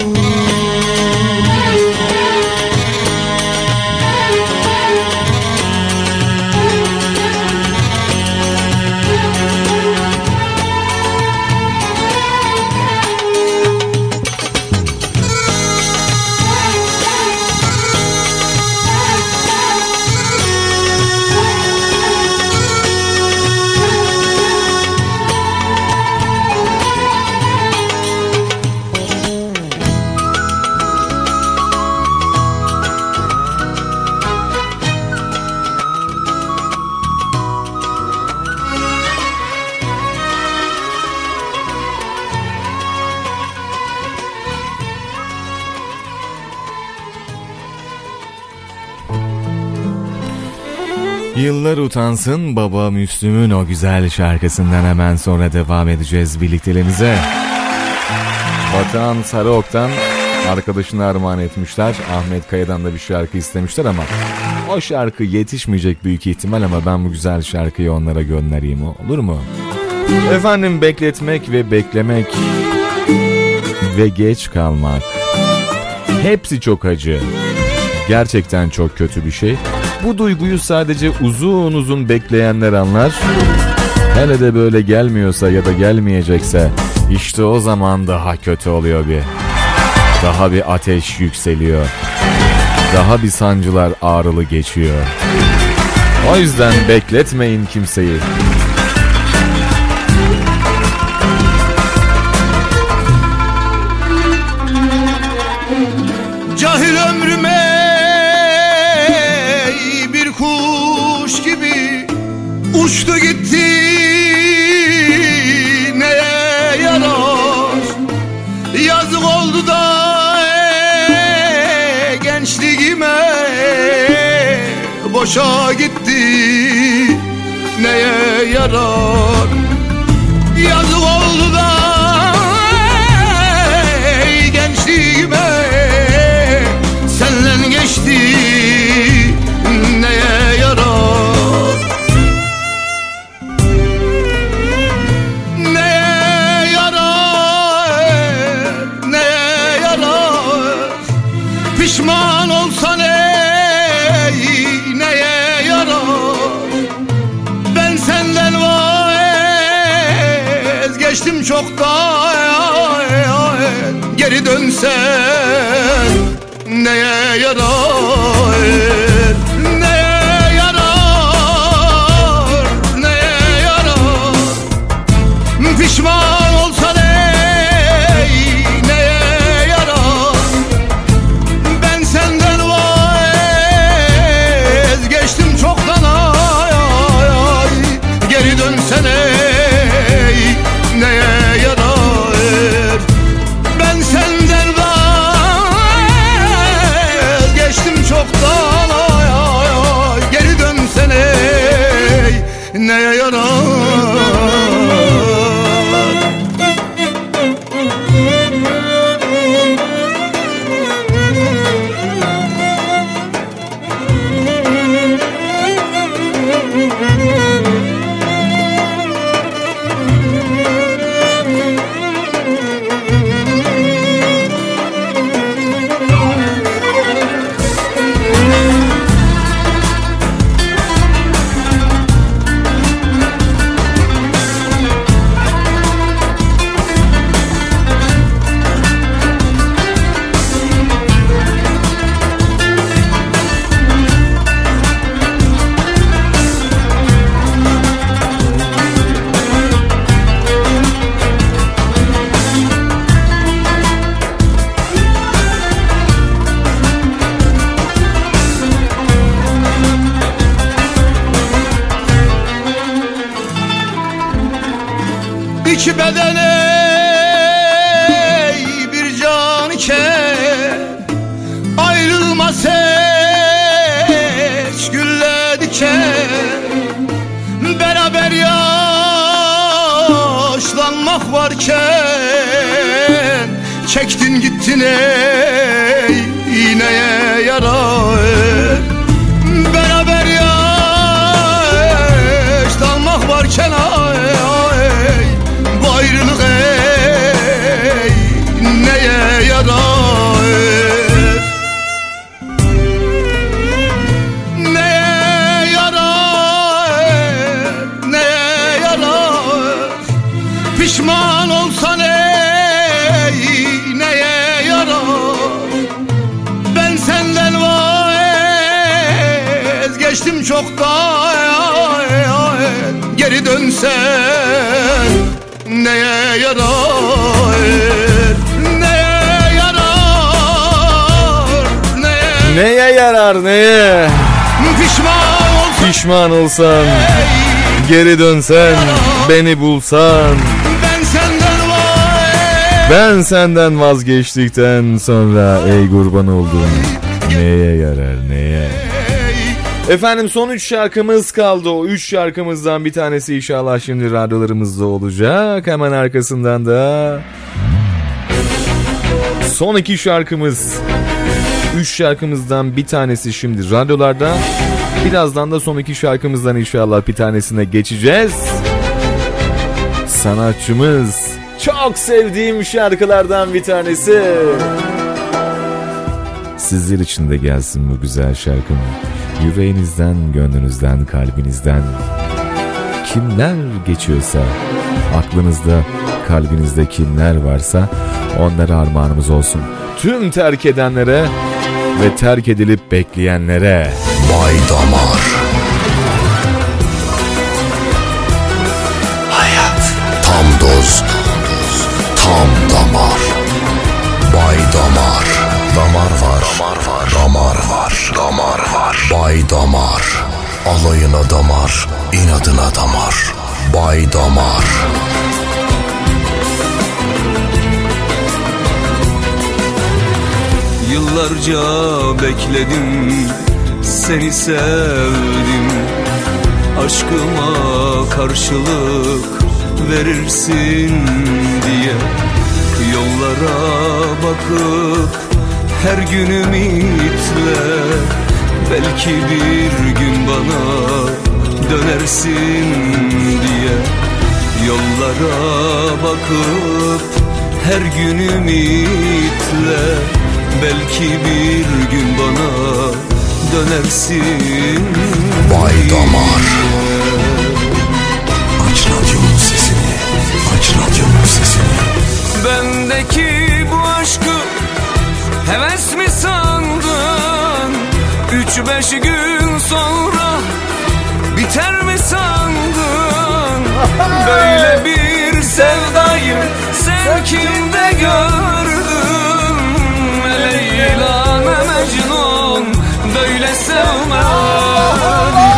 baba Müslüm'ün o güzel şarkısından hemen sonra devam edeceğiz birlikteliğimize. Batuhan Sarıok'tan arkadaşına armağan etmişler. Ahmet Kaya'dan da bir şarkı istemişler ama o şarkı yetişmeyecek büyük ihtimal ama ben bu güzel şarkıyı onlara göndereyim olur mu? Efendim bekletmek ve beklemek ve geç kalmak. Hepsi çok acı. Gerçekten çok kötü bir şey. Bu duyguyu sadece uzun uzun bekleyenler anlar. Hele de böyle gelmiyorsa ya da gelmeyecekse işte o zaman daha kötü oluyor bir. Daha bir ateş yükseliyor. Daha bir sancılar ağrılı geçiyor. O yüzden bekletmeyin kimseyi. Uçtu gitti neye yarar? Yazık oldu da ey, gençliğime. Boşa gitti neye yarar? Yazık oldu da vazgeçtim çoktan Geri dönsen neye yarar Pişman olsan, geri dönsen, beni bulsan. Ben senden vazgeçtikten sonra ey kurban oldum. Neye yarar neye? Efendim son 3 şarkımız kaldı. O 3 şarkımızdan bir tanesi inşallah şimdi radyolarımızda olacak. Hemen arkasından da son 2 şarkımız. 3 şarkımızdan bir tanesi şimdi radyolarda. Birazdan da son 2 şarkımızdan inşallah bir tanesine geçeceğiz. Sanatçımız çok sevdiğim şarkılardan bir tanesi. Sizler için de gelsin bu güzel şarkım. Yüreğinizden, gönlünüzden, kalbinizden kimler geçiyorsa, aklınızda, kalbinizde kimler varsa onlara armağanımız olsun. Tüm terk edenlere ve terk edilip bekleyenlere. Bay Damar. Hayat. Tam doz Tam damar. Bay Damar. Damar var. Damar var. Damar var. Damar var. Bay Damar. Alayına damar inadına damar. Bay Damar. Yıllarca bekledim Seni sevdim. Aşkıma karşılık verirsin diye Yollara bakıp her gün ümitle Belki bir gün bana dönersin diye Yollara bakıp her gün ümitle Belki bir gün bana dönersin Bay Damar Aç radyonun sesini Aç radyonun sesini Bendeki bu aşkı heves mi sandın? Üç beş gün sonra biter mi sandın? Böyle bir sevdayı sen kimde gördün? Leyla Mecnun böyle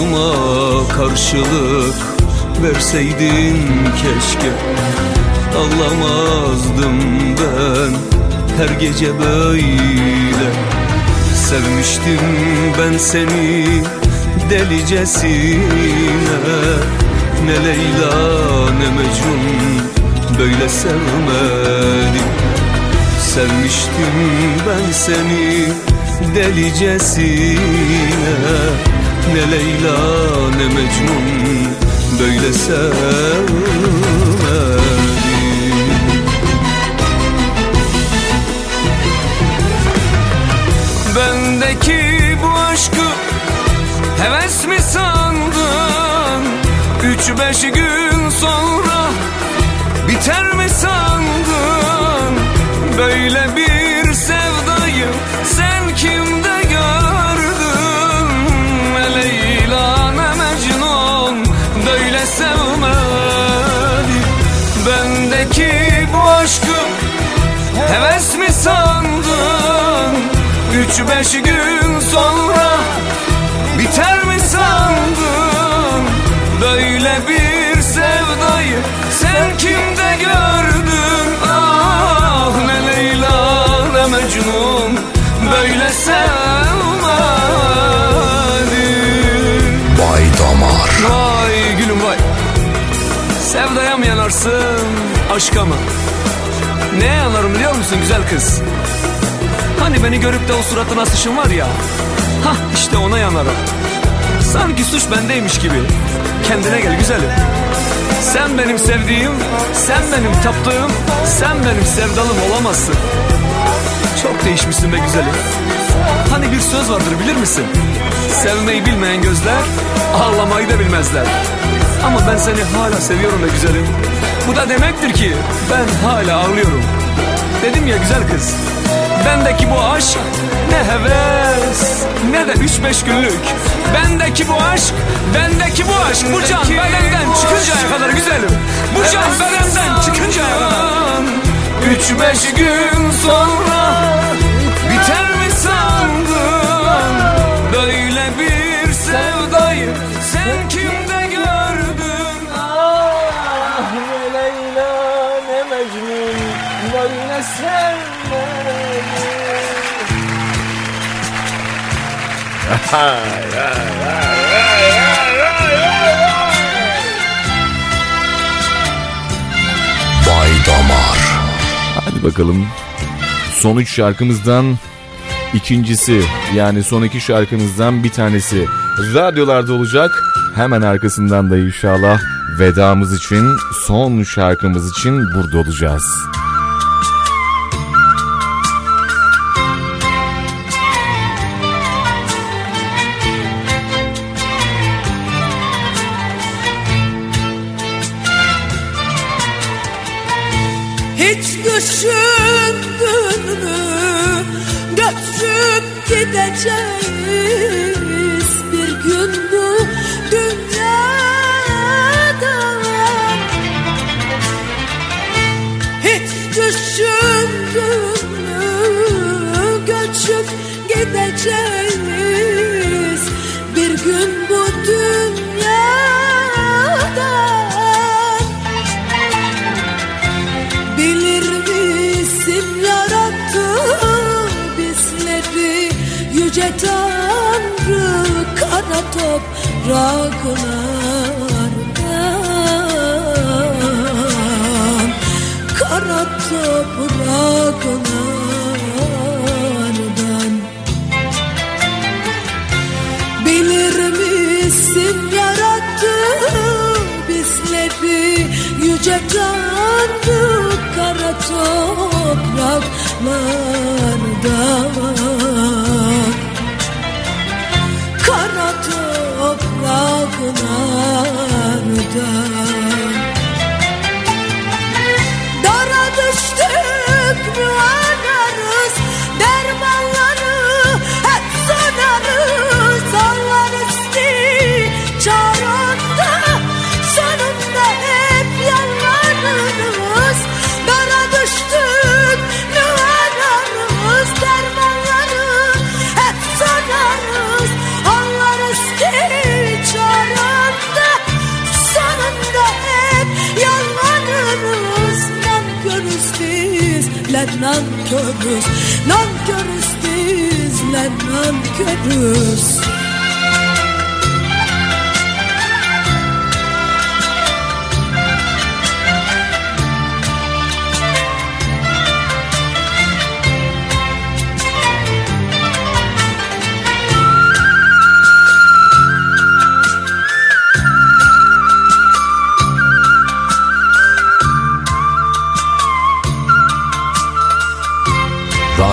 Aşkıma karşılık verseydin keşke. Ağlamazdım ben her gece böyle. Sevmiştim ben seni delicesine. Ne Leyla ne Mecnun böyle sevmedim. Sevmiştim ben seni delicesine Ne Leyla ne Mecnun böyle sevmedim Bendeki bu aşkı heves mi sandın? Üç beş gün sonra biter mi sandın? Böyle bir heves mi sandın? Üç beş gün sonra biter mi sandın? Böyle bir sevdayı sen kimde gördün? Ah ne Leyla ne Mecnun böyle sevmedi Bay Damar Vay gülüm vay Sevdaya mı yanarsın aşka mı? Ne yanarım biliyor musun güzel kız? Hani beni görüp de o suratına sıçın var ya? Hah işte ona yanarım. Sanki suç bendeymiş gibi. Kendine gel güzelim. Sen benim sevdiğim Sen benim taptığım Sen benim sevdalım olamazsın. Çok değişmişsin be güzelim. Hani bir söz vardır bilir misin? Sevmeyi bilmeyen gözler Ağlamayı da bilmezler Ama ben seni hala seviyorum be güzelim. Bu da demektir ki Ben hala ağlıyorum. Dedim ya güzel kız Bendeki bu aşk ne heves ne de üç beş günlük. Bendeki bu aşk, bendeki bu aşk. Bu can bedenden çıkıncaya kadar güzelim. Bu can bedenden çıkıncaya kadar. Üç beş gün sonra Bay Damar Hadi bakalım. Son üç şarkımızdan ikincisi yani son iki şarkımızdan bir tanesi radyolarda olacak. Hemen arkasından da inşallah vedamız için son şarkımız için burada olacağız. Hiç düşündün mü? Göçüp gideceğiz topraklardan Kara topraklardan. Bilir misin yarattı bizleri? Yüce Tanrı kara topraklardan topraklardan nankörüz. Nankörüz biz, lan nankörüz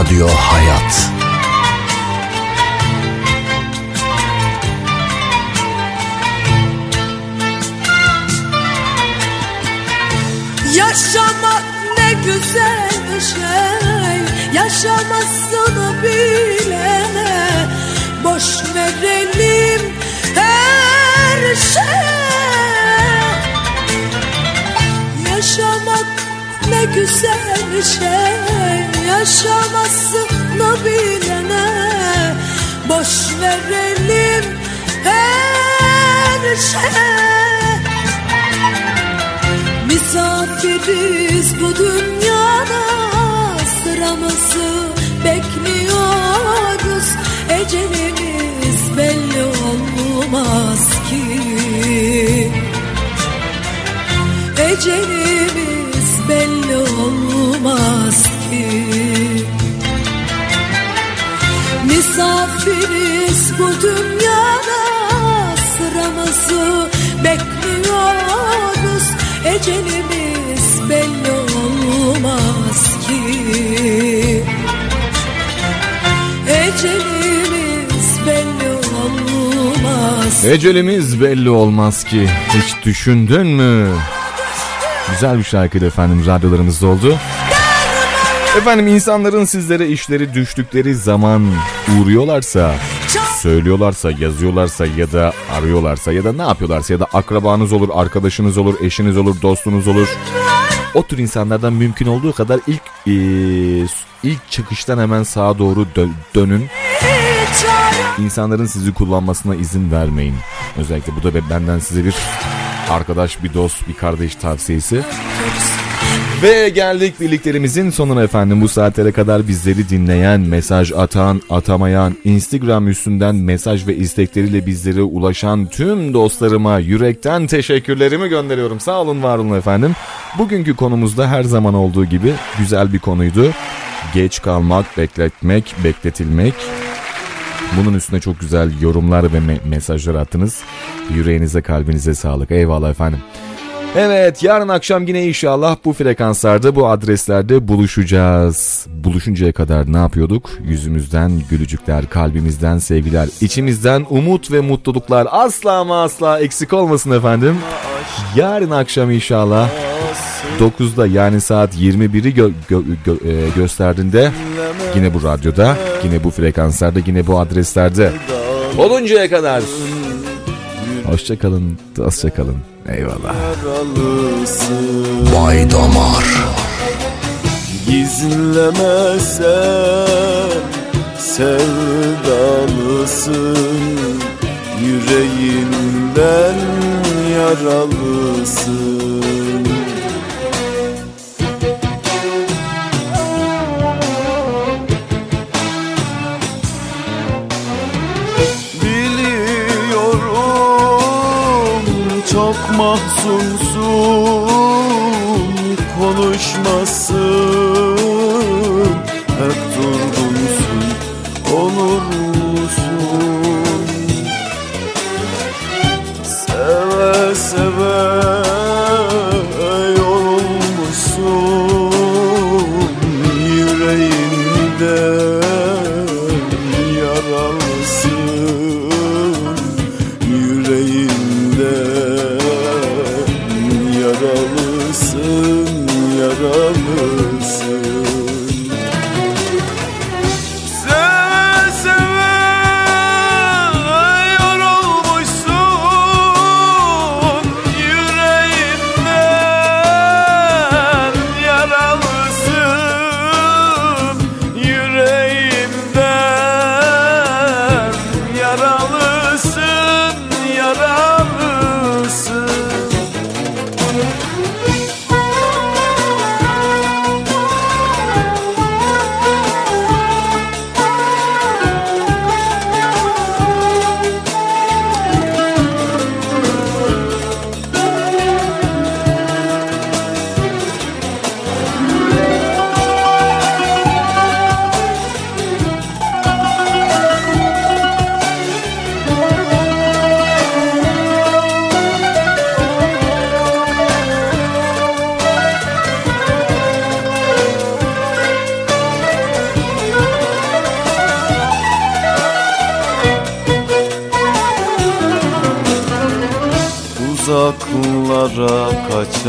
Radyo Hayat. Yaşamak ne güzel şey. Yaşamasını bilene Boş verelim her şey. Yaşamak ne güzel şey Yaşamasını bilene. Boş verelim her şey Misafiriz bu dünyada sıramızı bekliyoruz. Ecelimiz belli olmaz ki. Ecelimiz belli olmaz Misafiriz bu dünyada davası Bekliyoruz ecelimiz belli olmaz ki Ecelimiz belli olmaz Ecelimiz belli olmaz ki. Hiç düşündün mü? Güzel bir şarkıydı efendim radyolarımızda oldu. Efendim insanların sizlere işleri düştükleri zaman uğruyorlarsa, söylüyorlarsa, yazıyorlarsa ya da arıyorlarsa ya da ne yapıyorlarsa ya da akrabanız olur, arkadaşınız olur, eşiniz olur, dostunuz olur. O tür insanlardan mümkün olduğu kadar ilk ilk çıkıştan hemen sağa doğru dö- dönün. İnsanların sizi kullanmasına izin vermeyin. Özellikle bu da be- benden size bir arkadaş, bir dost, bir kardeş tavsiyesi. Ve geldik birliklerimizin sonuna efendim. Bu saatlere kadar bizleri dinleyen, mesaj atan, atamayan, Instagram üstünden mesaj ve istekleriyle bizlere ulaşan tüm dostlarıma yürekten teşekkürlerimi gönderiyorum. Sağ olun, var olun efendim. Bugünkü konumuzda her zaman olduğu gibi güzel bir konuydu. Geç kalmak, bekletmek, bekletilmek. Bunun üstüne çok güzel yorumlar ve me- mesajlar attınız. Yüreğinize kalbinize sağlık. Eyvallah efendim. Evet yarın akşam yine inşallah bu frekanslarda bu adreslerde buluşacağız. Buluşuncaya kadar ne yapıyorduk? Yüzümüzden gülücükler, kalbimizden sevgiler, içimizden umut ve mutluluklar asla ama asla eksik olmasın efendim. Yarın akşam inşallah 9'da yani saat 21'i gö- gö- gö- e, gösterdiğinde yine bu radyoda, yine bu frekanslarda, yine bu adreslerde oluncaya kadar. Hoşçakalın, dostçakalın. Eyvallah. Bay Damar. Gizlemesen sevdalısın. Yüreğinden yaralısın mahzunsun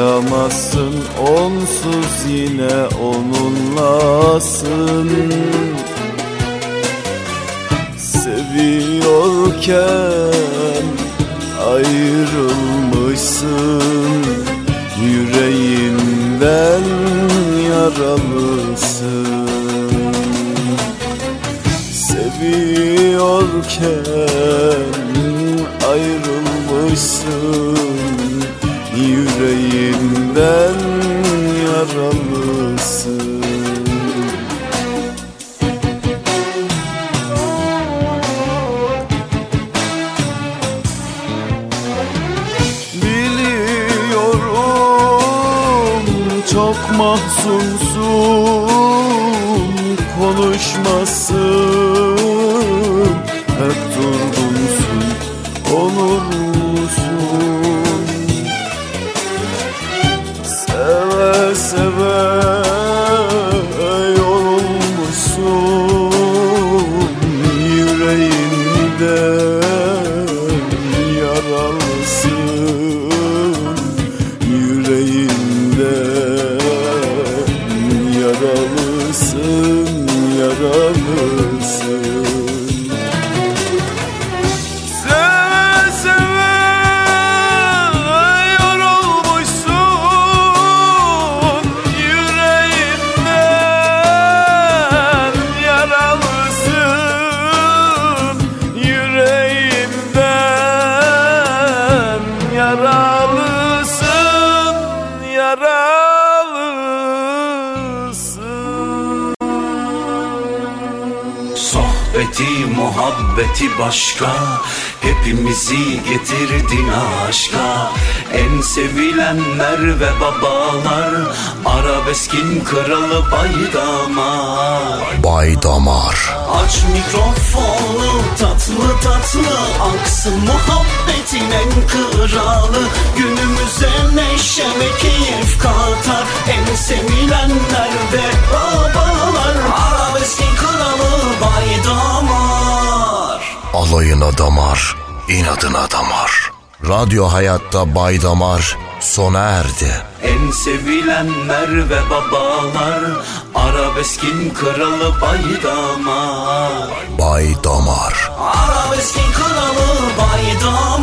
kaçamazsın Onsuz yine onunlasın. Seviyorken ayrılmışsın Yüreğinden yaralısın. Seviyorken sevilenler ve babalar Arabeskin kralı baydamar. Bay Damar Aç mikrofonu tatlı tatlı Aksın muhabbetin en kralı. Günümüze neşe ve keyif katar En sevilenler ve babalar. Arabeskin kralı baydamar. Alayına damar, inadına damar. Radyo Hayatta Bay Damar sona erdi. En sevilenler ve babalar Arabeskin kralı baydamar Bay Damar. Arabeskin kralı baydamar